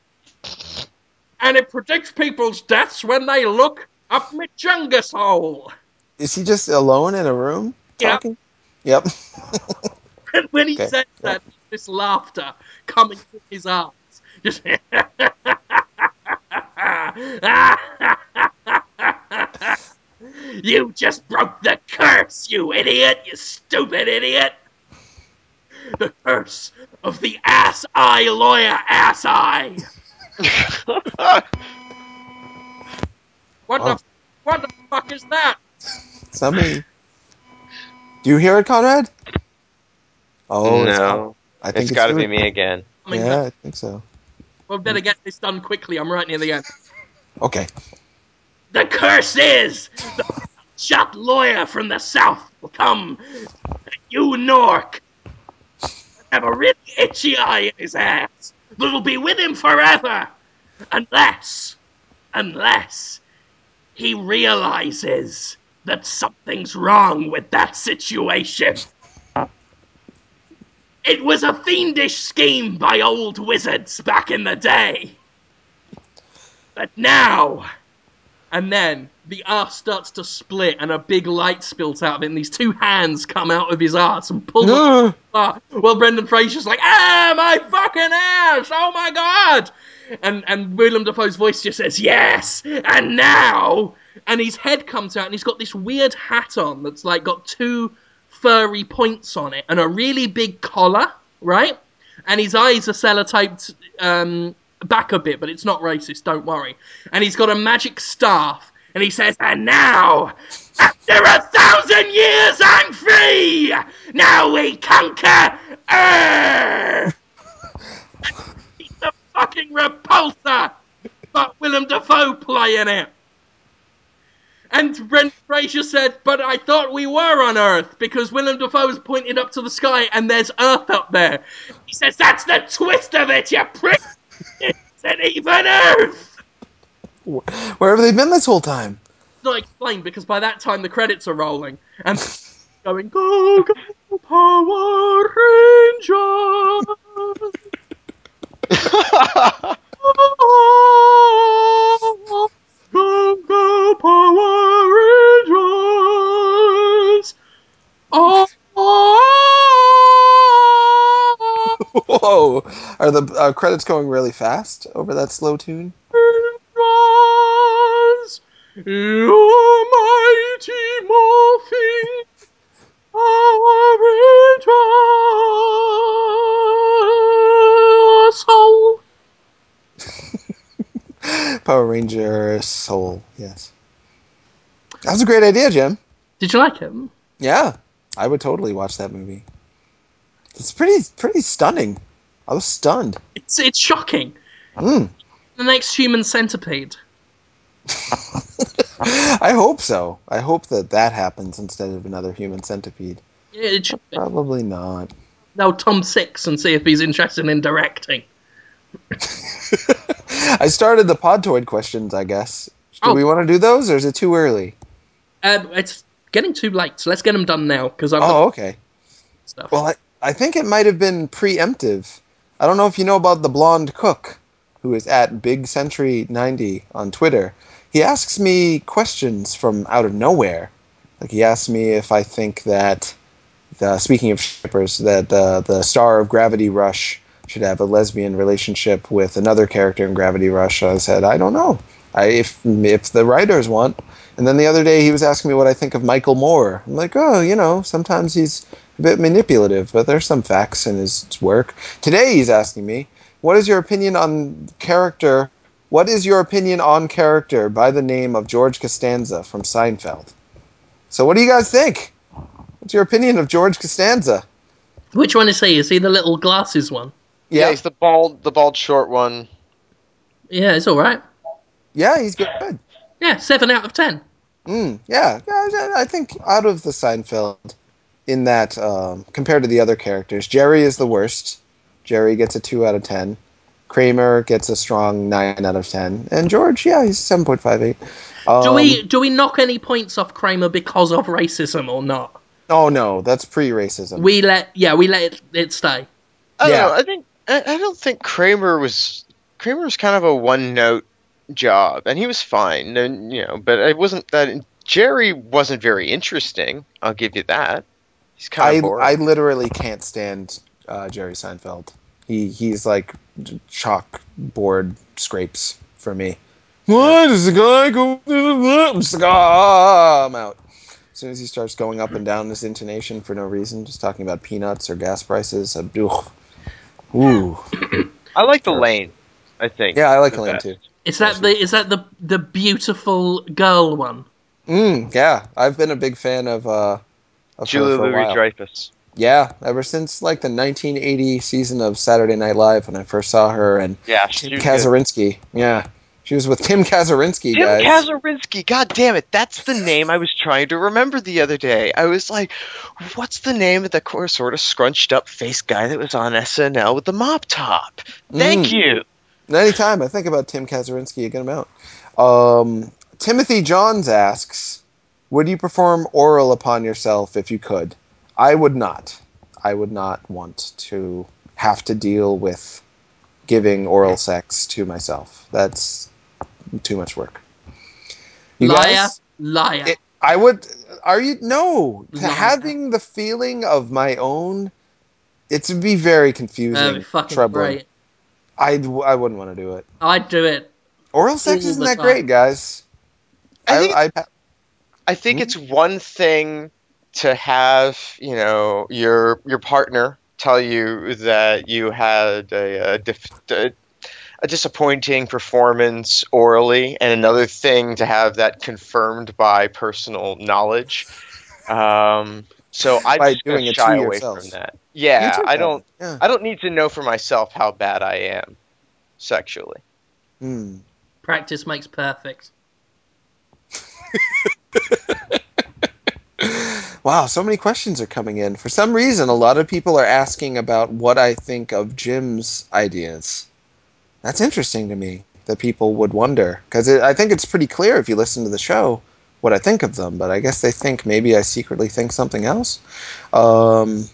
[SPEAKER 2] and it predicts people's deaths when they look up my chungus hole?"
[SPEAKER 3] Is he just alone in a room
[SPEAKER 2] Yep.
[SPEAKER 3] talking? Yep.
[SPEAKER 2] And when he
[SPEAKER 3] Okay,
[SPEAKER 2] says that, this laughter coming from his arms, just. you just broke the curse, you idiot! You stupid idiot! The curse of the ass eye lawyer, ass eye! What
[SPEAKER 3] Oh.
[SPEAKER 2] the what the fuck is that?
[SPEAKER 3] Somebody. Do you hear it, Conrad? Oh, it's-
[SPEAKER 1] no,
[SPEAKER 3] I think
[SPEAKER 1] it's got to be me again.
[SPEAKER 2] Oh I mean,
[SPEAKER 3] Yeah, I think so.
[SPEAKER 2] well, better get this done quickly. I'm right near the end.
[SPEAKER 3] Okay.
[SPEAKER 2] The curse is the shot lawyer from the south will come. You Nork have a really itchy eye in his ass that'll be with him forever, unless, unless he realizes that something's wrong with that situation. It was a fiendish scheme by old wizards back in the day. But now, and then the arse starts to split and a big light spills out of it, and these two hands come out of his arse and pull him apart. Well, Brendan Fraser's like, ah, my fucking ass! Oh my god! And and Willem Dafoe's voice just says, yes! And now! And his head comes out and he's got this weird hat on that's like got two furry points on it and a really big collar, right? And his eyes are sellotaped um, back a bit, but it's not racist, don't worry. And he's got a magic staff, and he says, And now, after a thousand years, I'm free! Now we conquer Earth! Fucking repulsor! But Willem Dafoe playing it! And Brent Fraser said, but I thought we were on Earth because Willem Dafoe's pointed up to the sky and there's Earth up there. He says, that's the twist of it, you prick! It's an even Earth!
[SPEAKER 3] Where have they been this whole time?
[SPEAKER 2] It's not explained because by that time the credits are rolling and going, go, go, Power Rangers! Go, go, Power Rangers! Oh,
[SPEAKER 3] Whoa! Are the uh, credits going really fast over that slow tune?
[SPEAKER 2] Rangers! You mighty morphing Power Rangers!
[SPEAKER 3] Power Ranger Soul, yes. That was a great idea, Jim.
[SPEAKER 2] Did you like it?
[SPEAKER 3] Yeah, I would totally watch that movie. It's pretty pretty stunning. I was stunned.
[SPEAKER 2] It's, it's shocking.
[SPEAKER 3] Mm.
[SPEAKER 2] The next human centipede.
[SPEAKER 3] I hope so. I hope that that happens instead of another human centipede.
[SPEAKER 2] Yeah, it should be.
[SPEAKER 3] Probably not.
[SPEAKER 2] Now Tom Six and see if he's interested in directing.
[SPEAKER 3] I started the Podtoid questions, I guess. Do
[SPEAKER 2] Oh.
[SPEAKER 3] we want to do those, or is it too early?
[SPEAKER 2] Um, it's getting too late, so let's get them done now because got
[SPEAKER 3] Oh, okay.
[SPEAKER 2] stuff.
[SPEAKER 3] Well, I, I think it might have been preemptive. I don't know if you know about the blonde cook, who is at Big Century 90 on Twitter. He asks me questions from out of nowhere. Like he asks me if I think that, the, speaking of shippers, that the the star of Gravity Rush should have a lesbian relationship with another character in Gravity Rush. I said I don't know. I if if the writers want, And then the other day he was asking me what I think of Michael Moore. I'm like, oh, you know, sometimes he's a bit manipulative, but there's some facts in his work. Today he's asking me, what is your opinion on character? What is your opinion on character by the name of George Costanza from Seinfeld? So what do you guys think? What's your opinion of George Costanza?
[SPEAKER 2] Which one is he? Is he the little glasses one?
[SPEAKER 1] Yeah,
[SPEAKER 3] Yeah,
[SPEAKER 1] he's the bald, the bald short one.
[SPEAKER 2] Yeah, it's all right.
[SPEAKER 3] yeah, he's good.
[SPEAKER 2] Yeah, seven out of ten.
[SPEAKER 3] Mm, yeah, yeah. I- I think out of the Seinfeld, in that um, compared to the other characters, Jerry is the worst. Jerry gets a two out of ten. Kramer gets a strong nine out of ten, and George, yeah, he's seven point five eight. Um,
[SPEAKER 2] Do we do we knock any points off Kramer because of racism or not?
[SPEAKER 3] Oh no, that's pre-racism.
[SPEAKER 2] We let yeah we let it, it stay.
[SPEAKER 1] I don't
[SPEAKER 3] Yeah.
[SPEAKER 1] know. I think I, I don't think Kramer was Kramer was kind of a one note job, and he was fine, and you know, but it wasn't that. Jerry wasn't very interesting. I'll give you that. He's kind
[SPEAKER 3] I
[SPEAKER 1] of boring.
[SPEAKER 3] I literally can't stand uh, Jerry Seinfeld. He he's like chalkboard scrapes for me. What is the guy go? I'm just like, ah, I'm out. As soon as he starts going up and down this intonation for no reason, just talking about peanuts or gas prices, I'm, ugh. Ooh,
[SPEAKER 1] I like the Elaine. I think.
[SPEAKER 3] yeah, I like
[SPEAKER 1] the
[SPEAKER 3] Elaine
[SPEAKER 1] best.
[SPEAKER 3] too.
[SPEAKER 2] Is that the is that the the beautiful girl one?
[SPEAKER 3] Mm, yeah, I've been a big fan of uh, of
[SPEAKER 1] Julia
[SPEAKER 3] her for a
[SPEAKER 1] Louis. Dreyfus.
[SPEAKER 3] Yeah, ever since like the 1980 season of Saturday Night Live when I first saw her and
[SPEAKER 1] Yeah,
[SPEAKER 3] Tim
[SPEAKER 1] she was good.
[SPEAKER 3] Kazurinsky. Yeah, she was with Tim Kazurinsky,
[SPEAKER 1] Tim
[SPEAKER 3] guys.
[SPEAKER 1] Kazurinsky. God damn it, that's the name I was trying to remember the other day. I was like, what's the name of the sort of scrunched up face guy that was on SNL with the mop top? Thank
[SPEAKER 3] Mm.
[SPEAKER 1] you.
[SPEAKER 3] Anytime I think about Tim Kazurinsky, a good amount. Um, Timothy Johns asks, "Would you perform oral upon yourself if you could?" I would not. I would not want to have to deal with giving oral sex to myself. That's too much work. You
[SPEAKER 2] liar,
[SPEAKER 3] guys?
[SPEAKER 2] liar.
[SPEAKER 3] It- I would. Are you no?
[SPEAKER 2] Liar.
[SPEAKER 3] having the feeling of my own, it would be very confusing,
[SPEAKER 2] Oh, fucking
[SPEAKER 3] troubling.
[SPEAKER 2] great.
[SPEAKER 3] I I wouldn't want to do it.
[SPEAKER 2] I'd do it.
[SPEAKER 3] Oral sex isn't that
[SPEAKER 2] time.
[SPEAKER 3] great, guys.
[SPEAKER 1] I think,
[SPEAKER 3] I, I,
[SPEAKER 1] I think
[SPEAKER 3] Hmm?
[SPEAKER 1] it's one thing to have, you know, your your partner tell you that you had a, a, dif- a, a disappointing performance orally, and another thing to have that confirmed by personal knowledge. Um, so I'm
[SPEAKER 3] By
[SPEAKER 1] just gonna
[SPEAKER 3] doing it to
[SPEAKER 1] shy away
[SPEAKER 3] yourself.
[SPEAKER 1] from that. Yeah, I don't.
[SPEAKER 3] Yeah.
[SPEAKER 1] I don't need to know for myself how bad I am sexually.
[SPEAKER 3] Hmm.
[SPEAKER 2] Practice makes perfect.
[SPEAKER 3] Wow, so many questions are coming in. For some reason, a lot of people are asking about what I think of Jim's ideas. That's interesting to me that people would wonder because I think it's pretty clear if you listen to the show what I think of them. But I guess they think maybe I secretly think something else. Um,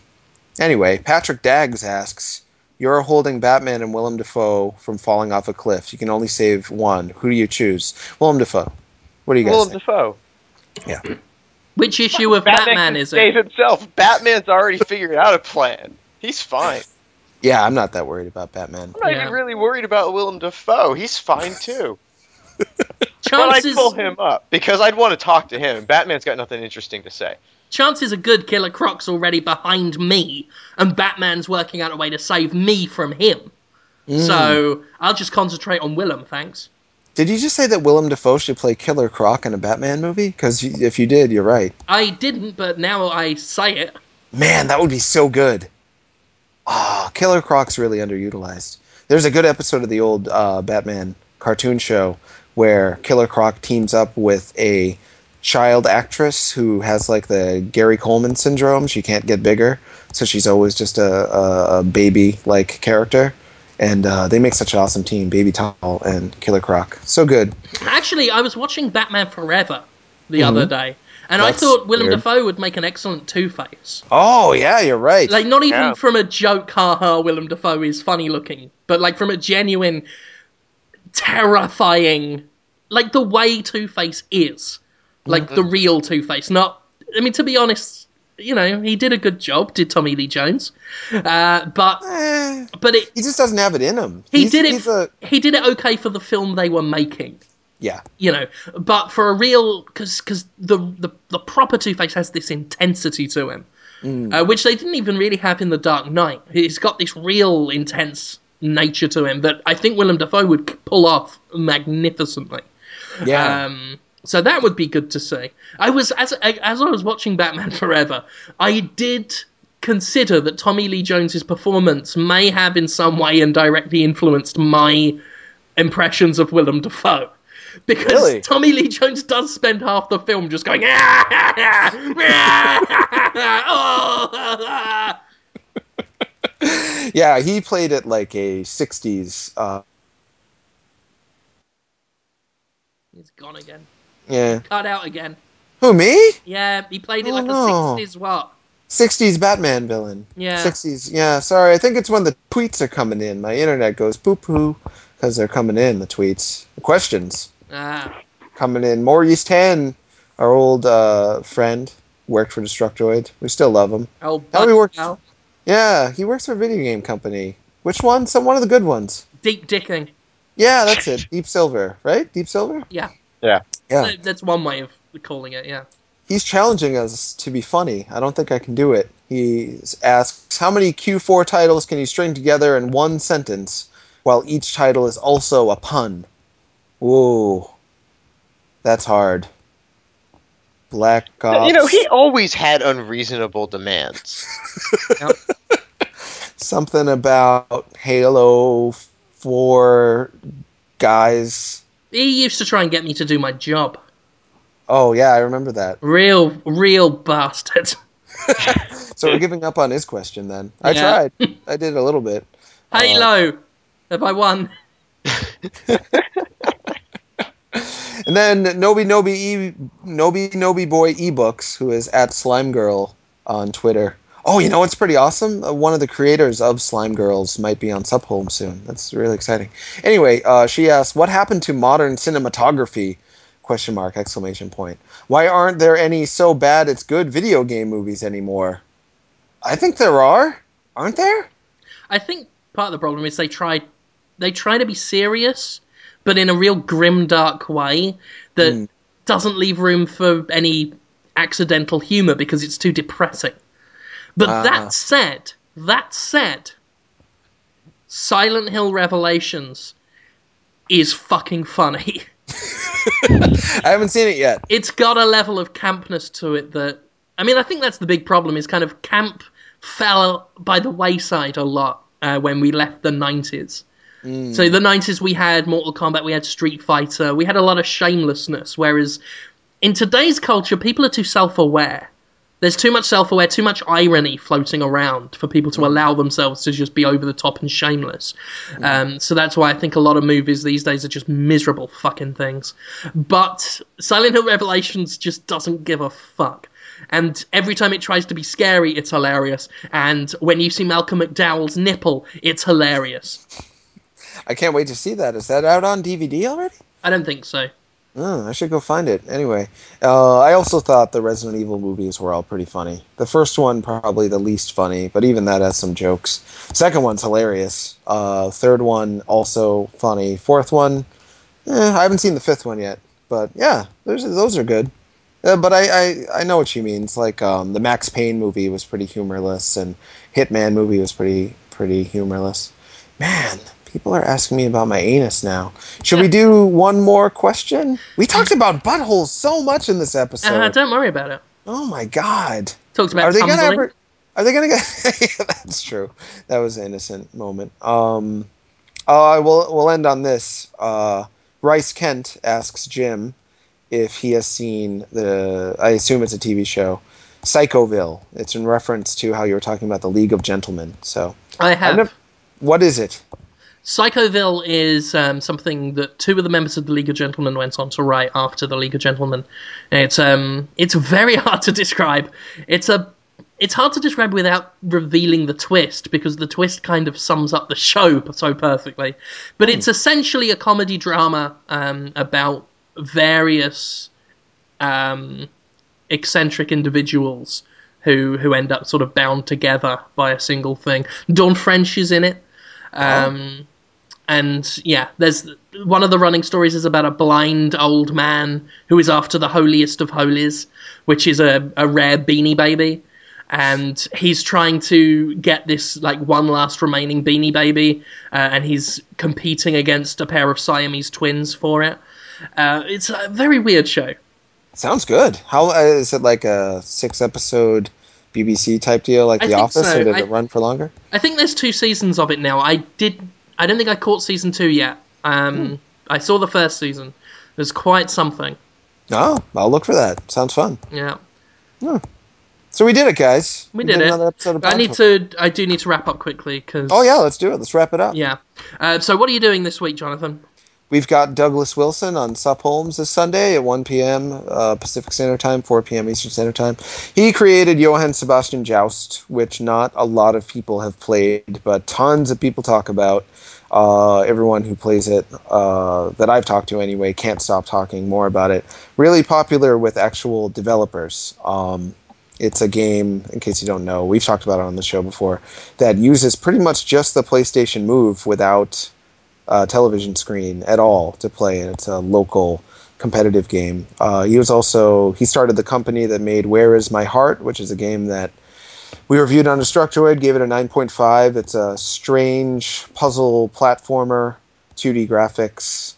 [SPEAKER 3] anyway, Patrick Daggs asks, "You're holding Batman and Willem Dafoe from falling off a cliff. You can only save one. Who do you choose? Willem Dafoe. What do you guys
[SPEAKER 1] Willem
[SPEAKER 3] think?
[SPEAKER 1] Dafoe.
[SPEAKER 2] Which issue of
[SPEAKER 1] Batman,
[SPEAKER 2] Batman
[SPEAKER 1] can
[SPEAKER 2] is
[SPEAKER 1] save
[SPEAKER 2] it?
[SPEAKER 1] himself. Batman's already figured out a plan. He's fine.
[SPEAKER 3] Yeah, I'm not that worried about Batman.
[SPEAKER 1] I'm not
[SPEAKER 2] Yeah.
[SPEAKER 1] even really worried about Willem Dafoe. He's fine too. But I'd
[SPEAKER 2] Chances
[SPEAKER 1] pull him up because I'd want to talk to him. Batman's got nothing interesting to say.
[SPEAKER 2] chances are good Killer Croc's already behind me, and Batman's working out a way to save me from him.
[SPEAKER 3] Mm.
[SPEAKER 2] So I'll just concentrate on Willem, thanks.
[SPEAKER 3] Did you just say that Willem Dafoe should play Killer Croc in a Batman movie? Because if you did, you're right.
[SPEAKER 2] I didn't, but now I say it.
[SPEAKER 3] Man, that would be so good. Ah, Killer Croc's really underutilized. There's a good episode of the old uh, Batman cartoon show where Killer Croc teams up with a child actress who has like the Gary Coleman syndrome. She can't get bigger, so she's always just a, a, a baby like character. And uh, they make such an awesome team, Baby-Doll and Killer Croc. So good.
[SPEAKER 2] Actually, I was watching Batman Forever the other day, and I
[SPEAKER 3] Mm-hmm.
[SPEAKER 2] Thought Willem
[SPEAKER 3] weird.
[SPEAKER 2] Dafoe would make an excellent Two Face.
[SPEAKER 3] Oh yeah, you're right.
[SPEAKER 2] Like, not even
[SPEAKER 1] Yeah.
[SPEAKER 2] from a joke, haha, Willem Dafoe is funny looking, but like from a genuine, terrifying, like the way Two Face is. Like the
[SPEAKER 3] Mm-hmm.
[SPEAKER 2] real Two Face. Not, I mean, to be honest, you know, he did a good job, did Tommy Lee Jones. Uh, but,
[SPEAKER 3] Eh,
[SPEAKER 2] but it,
[SPEAKER 3] he just doesn't have it in him.
[SPEAKER 2] he
[SPEAKER 3] He's-
[SPEAKER 2] did it,
[SPEAKER 3] He's a,
[SPEAKER 2] he did it okay for the film they were making.
[SPEAKER 3] Yeah.
[SPEAKER 2] you know. But for a real, because because the, the the proper Two Face has this intensity to him, uh, which they didn't even really have in the Dark Knight. He's got this real intense nature to him that I think Willem Dafoe would pull off magnificently.
[SPEAKER 3] Yeah.
[SPEAKER 2] Um, so that would be good to see. I was as as I was watching Batman Forever, I did consider that Tommy Lee Jones's performance may have in some way indirectly influenced my impressions of Willem Dafoe. Because
[SPEAKER 3] Really?
[SPEAKER 2] Tommy Lee Jones does spend half the film just going, oh,
[SPEAKER 3] yeah, he played it like a 60s. Uh,
[SPEAKER 2] He's gone again.
[SPEAKER 3] yeah.
[SPEAKER 2] Cut out again.
[SPEAKER 3] Who, me?
[SPEAKER 2] Yeah, he played it like a 60s what?
[SPEAKER 3] 60s Batman villain.
[SPEAKER 2] Yeah.
[SPEAKER 3] 60s. Yeah, sorry. I think it's when the tweets are coming in. My internet goes poo poo because they're coming in, the tweets. The questions
[SPEAKER 2] Ah,
[SPEAKER 3] coming in. Maurice Tan, our old uh, friend, worked for Destructoid. We still love him.
[SPEAKER 2] oh,
[SPEAKER 3] How he
[SPEAKER 2] buddy,
[SPEAKER 3] works?
[SPEAKER 2] pal.
[SPEAKER 3] Yeah, he works for a video game company. Which one? Some one of the good ones.
[SPEAKER 2] Deep dicking.
[SPEAKER 3] Yeah, that's it. Deep Silver, right? Deep Silver.
[SPEAKER 2] Yeah.
[SPEAKER 1] Yeah.
[SPEAKER 3] Yeah.
[SPEAKER 2] That- That's one way of calling it, yeah.
[SPEAKER 3] He's challenging us to be funny. I don't think I can do it. He asks, "How many Q4 titles can you string together in one sentence, while each title is also a pun?" Whoa, that's hard. Black Ops.
[SPEAKER 1] You know, he always had unreasonable demands.
[SPEAKER 2] Yep.
[SPEAKER 3] something about Halo Four guys.
[SPEAKER 2] He used to try and get me to do my job.
[SPEAKER 3] Oh yeah, I remember that.
[SPEAKER 2] Real, real bastard.
[SPEAKER 3] So we're giving up on his question then. I
[SPEAKER 2] Yeah.
[SPEAKER 3] tried. I did a little bit.
[SPEAKER 2] Halo! Uh, Have I won?
[SPEAKER 3] And then Nobi Nobi e, Nobi Nobi Boy ebooks, who is at Slime Girl on Twitter. Oh, you know what's pretty awesome? Uh, one of the creators of Slime Girls might be on Sup Holmes soon. That's really exciting. Anyway, uh, she asked, "What happened to modern cinematography?" Question mark exclamation point. Why aren't there any so bad it's good video game movies anymore? I think there are. Aren't there?
[SPEAKER 2] I think part of the problem is they try they try to be serious, but in a real grim, dark way that
[SPEAKER 3] Hmm.
[SPEAKER 2] doesn't leave room for any accidental humor because it's too depressing. But
[SPEAKER 3] Ah.
[SPEAKER 2] that said, that said, Silent Hill Revelations is fucking funny.
[SPEAKER 3] I haven't seen it yet.
[SPEAKER 2] it's got a level of campness to it that I mean I think that's the big problem is kind of camp fell by the wayside a lot uh, when we left the 90s. Mm. So the 90s we had Mortal Kombat, we had Street Fighter, we had a lot of shamelessness whereas in today's culture people are too self-aware. There's too much self-aware, too much irony floating around for people to mm. allow themselves to just be over the top and shameless. Mm. Um, so that's why I think a lot of movies these days are just miserable fucking things. But Silent Hill Revelations just doesn't give a fuck. And every time it tries to be scary, it's hilarious. And when you see Malcolm McDowell's nipple, it's hilarious.
[SPEAKER 3] I can't wait to see that. Is that out on DVD already?
[SPEAKER 2] I don't think so.
[SPEAKER 3] Oh, I should go find it. Anyway, uh, I also thought the Resident Evil movies were all pretty funny. The first one probably the least funny, but even that has some jokes. Second one's hilarious. Uh, third one also funny. Fourth one, eh, I haven't seen the fifth one yet, but yeah, those those are good. Uh, but I, I I know what she means. Like um, the Max Payne movie was pretty humorless, and Hitman movie was pretty pretty humorless. Man, people are asking me about my anus now. Should we do one more question? We talked about buttholes so much in this episode.
[SPEAKER 2] Uh, don't worry about it.
[SPEAKER 3] oh my god.
[SPEAKER 2] Talks about
[SPEAKER 3] Are they gonna ever? Are they gonna get? yeah, that's true. That was an innocent moment. Um, uh, I will. We'll end on this. Uh, Bryce Kent asks Jim if he has seen the. I assume it's a TV show, Psychoville. It's in reference to how you were talking about the League of Gentlemen. So,
[SPEAKER 2] I have.
[SPEAKER 3] Never- what is it?
[SPEAKER 2] Psychoville is um, something that two of the members of the League of Gentlemen went on to write after the League of Gentlemen. It's um, it's very hard to describe. It's a it's hard to describe without revealing the twist because the twist kind of sums up the show so perfectly. But it's essentially a comedy drama um, about various um, eccentric individuals who who end up sort of bound together by a single thing. Dawn French is in it. Um, and yeah, there's one of the running stories is about a blind old man who is after the holiest of holies, which is a, a rare beanie baby. And he's trying to get this like one last remaining beanie baby, uh, and he's competing against a pair of Siamese twins for it. Uh, it's a very weird show.
[SPEAKER 3] Sounds good. How uh, is it like a six episode BBC type deal like
[SPEAKER 2] I
[SPEAKER 3] The Office,
[SPEAKER 2] so.
[SPEAKER 3] or did
[SPEAKER 2] I-
[SPEAKER 3] it run for longer?
[SPEAKER 2] I think there's two seasons of it now. I did. I don't think I caught season two yet. Um, I saw the first season. It was quite something.
[SPEAKER 3] Oh, I'll look for that. Sounds fun.
[SPEAKER 2] Yeah,
[SPEAKER 3] So we did it, guys.
[SPEAKER 2] we did it.
[SPEAKER 3] Another episode of
[SPEAKER 2] I need to. I do need to wrap up quickly because.
[SPEAKER 3] Oh yeah, let's do it. Let's wrap it up.
[SPEAKER 2] Yeah. Uh, so what are you doing this week, Jonathan?
[SPEAKER 3] We've got Douglas Wilson on Sup Holmes this Sunday at 1 p.m. Uh, Pacific Standard Time, 4 p.m. Eastern Standard Time. He created Johann Sebastian Joust, which not a lot of people have played, but tons of people talk about. Uh, everyone who plays it, uh, that I've talked to anyway, can't stop talking more about it. Really popular with actual developers. Um, it's a game, in case you don't know, we've talked about it on the show before, that uses pretty much just the PlayStation Move without uh, television screen at all to play it. It's a local competitive game. Uh, he was also he started the company that made Where Is My Heart, which is a game that we reviewed on Destructoid, gave it a 9.5. It's a strange puzzle platformer, 2D graphics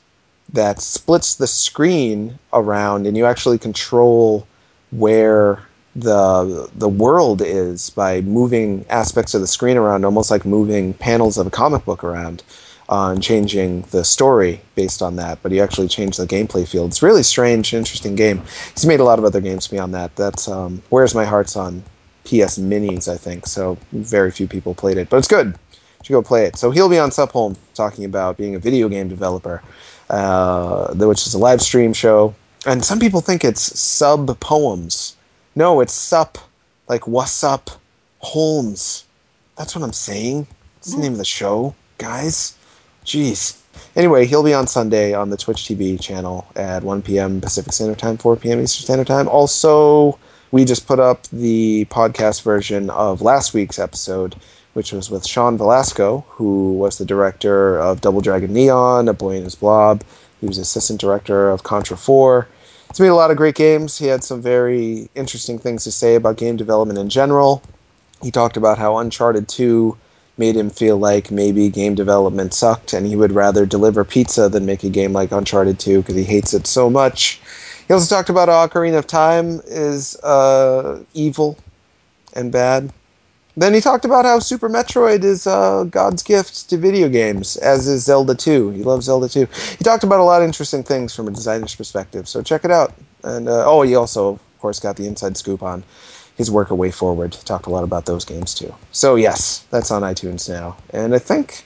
[SPEAKER 3] that splits the screen around, and you actually control where the the world is by moving aspects of the screen around, almost like moving panels of a comic book around uh, and changing the story based on that. But he actually changed the gameplay field. It's really strange, interesting game. He's made a lot of other games beyond that. That's um, Where's My Heart's on PS Minis, I think. So very few people played it, but it's good. You should go play it. So he'll be on Sup Holmes talking about being a video game developer, uh, which is a live stream show. And some people think it's sub poems. No, it's sup, like what's up, Holmes. That's what I'm saying. It's the name of the show, guys. Jeez. Anyway, he'll be on Sunday on the Twitch TV channel at 1 p.m. Pacific Standard Time, 4 p.m. Eastern Standard Time. Also, we just put up the podcast version of last week's episode, which was with Sean Velasco, who was the director of Double Dragon Neon, A Boy and His Blob. He was assistant director of Contra 4. He's made a lot of great games. He had some very interesting things to say about game development in general. He talked about how Uncharted 2 made him feel like maybe game development sucked and he would rather deliver pizza than make a game like Uncharted 2 because he hates it so much. He also talked about Ocarina of Time is uh, evil and bad. Then he talked about how Super Metroid is uh, God's gift to video games, as is Zelda 2. He loves Zelda 2. He talked about a lot of interesting things from a designer's perspective, so check it out. And uh, oh, he also, of course, got the inside scoop on his work at WayForward. Talked a lot about those games too. So yes, that's on iTunes now, and I think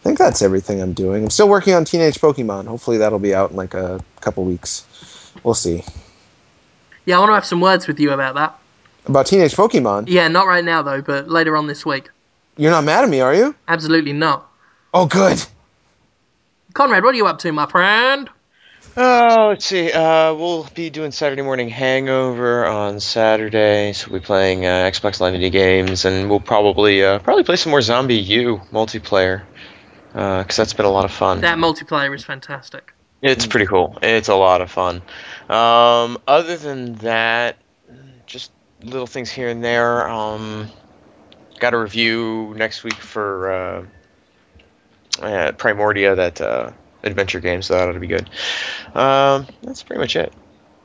[SPEAKER 3] I think that's everything I'm doing. I'm still working on Teenage Pokemon. Hopefully that'll be out in like a couple weeks. We'll see.
[SPEAKER 2] Yeah, I want to have some words with you about that.
[SPEAKER 3] About Teenage Pokemon,
[SPEAKER 2] Yeah, not right now though, but later on this week.
[SPEAKER 3] you're not mad at me, are you?
[SPEAKER 2] Absolutely not.
[SPEAKER 3] Oh, good.
[SPEAKER 2] Conrad, what are you up to, my friend?
[SPEAKER 1] Oh, let's see. Uh, we'll be doing Saturday Morning Hangover on Saturday, so we'll be playing uh, Xbox Live Indie games, and we'll probably uh, probably play some more ZombiU multiplayer, because that's been a lot of fun.
[SPEAKER 2] That multiplayer is fantastic.
[SPEAKER 1] It's pretty cool. It's a lot of fun. Um, other than that, just little things here and there. Um, got a review next week for uh, uh, Primordia, that uh, adventure game, so that ought to be good. Um, that's pretty much it.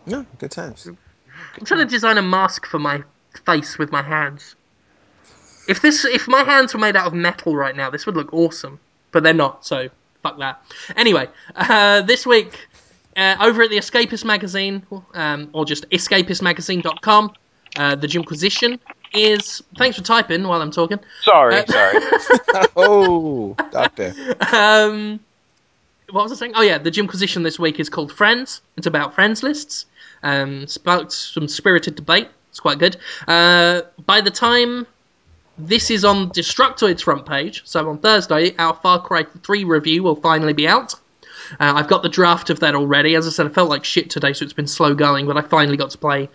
[SPEAKER 3] No, good times.
[SPEAKER 2] I'm trying to design a mask for my face with my hands. If this, if my hands were made out of metal right now, this would look awesome. But they're not, so fuck that. Anyway, uh, this week uh, over at the Escapist magazine, um, or just escapistmagazine.com, uh, the Jimquisition is. Thanks for typing while I'm talking.
[SPEAKER 1] Sorry,
[SPEAKER 2] Uh,
[SPEAKER 1] sorry.
[SPEAKER 3] oh, doctor.
[SPEAKER 2] Um, what was I saying? Oh yeah, the Jimquisition this week is called Friends. It's about friends lists. Um, sparked some spirited debate. It's quite good. Uh, by the time this is on Destructoid's front page, so on Thursday, our Far Cry 3 review will finally be out. Uh, I've got the draft of that already. As I said, I felt like shit today, so it's been slow going, but I finally got to play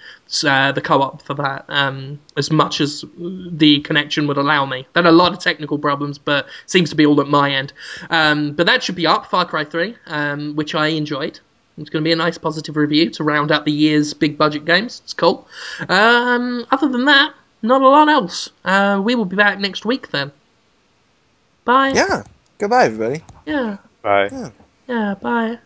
[SPEAKER 2] uh, the co-op for that um, as much as the connection would allow me. Are a lot of technical problems, but seems to be all at my end. Um, but that should be up, Far Cry 3, um, which I enjoyed. It's going to be a nice positive review to round out the year's big budget games. It's cool. Um, other than that, not a lot else. Uh, we will be back next week then. Bye.
[SPEAKER 3] Yeah. Goodbye, everybody.
[SPEAKER 2] Yeah.
[SPEAKER 1] Bye.
[SPEAKER 3] Yeah.
[SPEAKER 2] Yeah. Bye.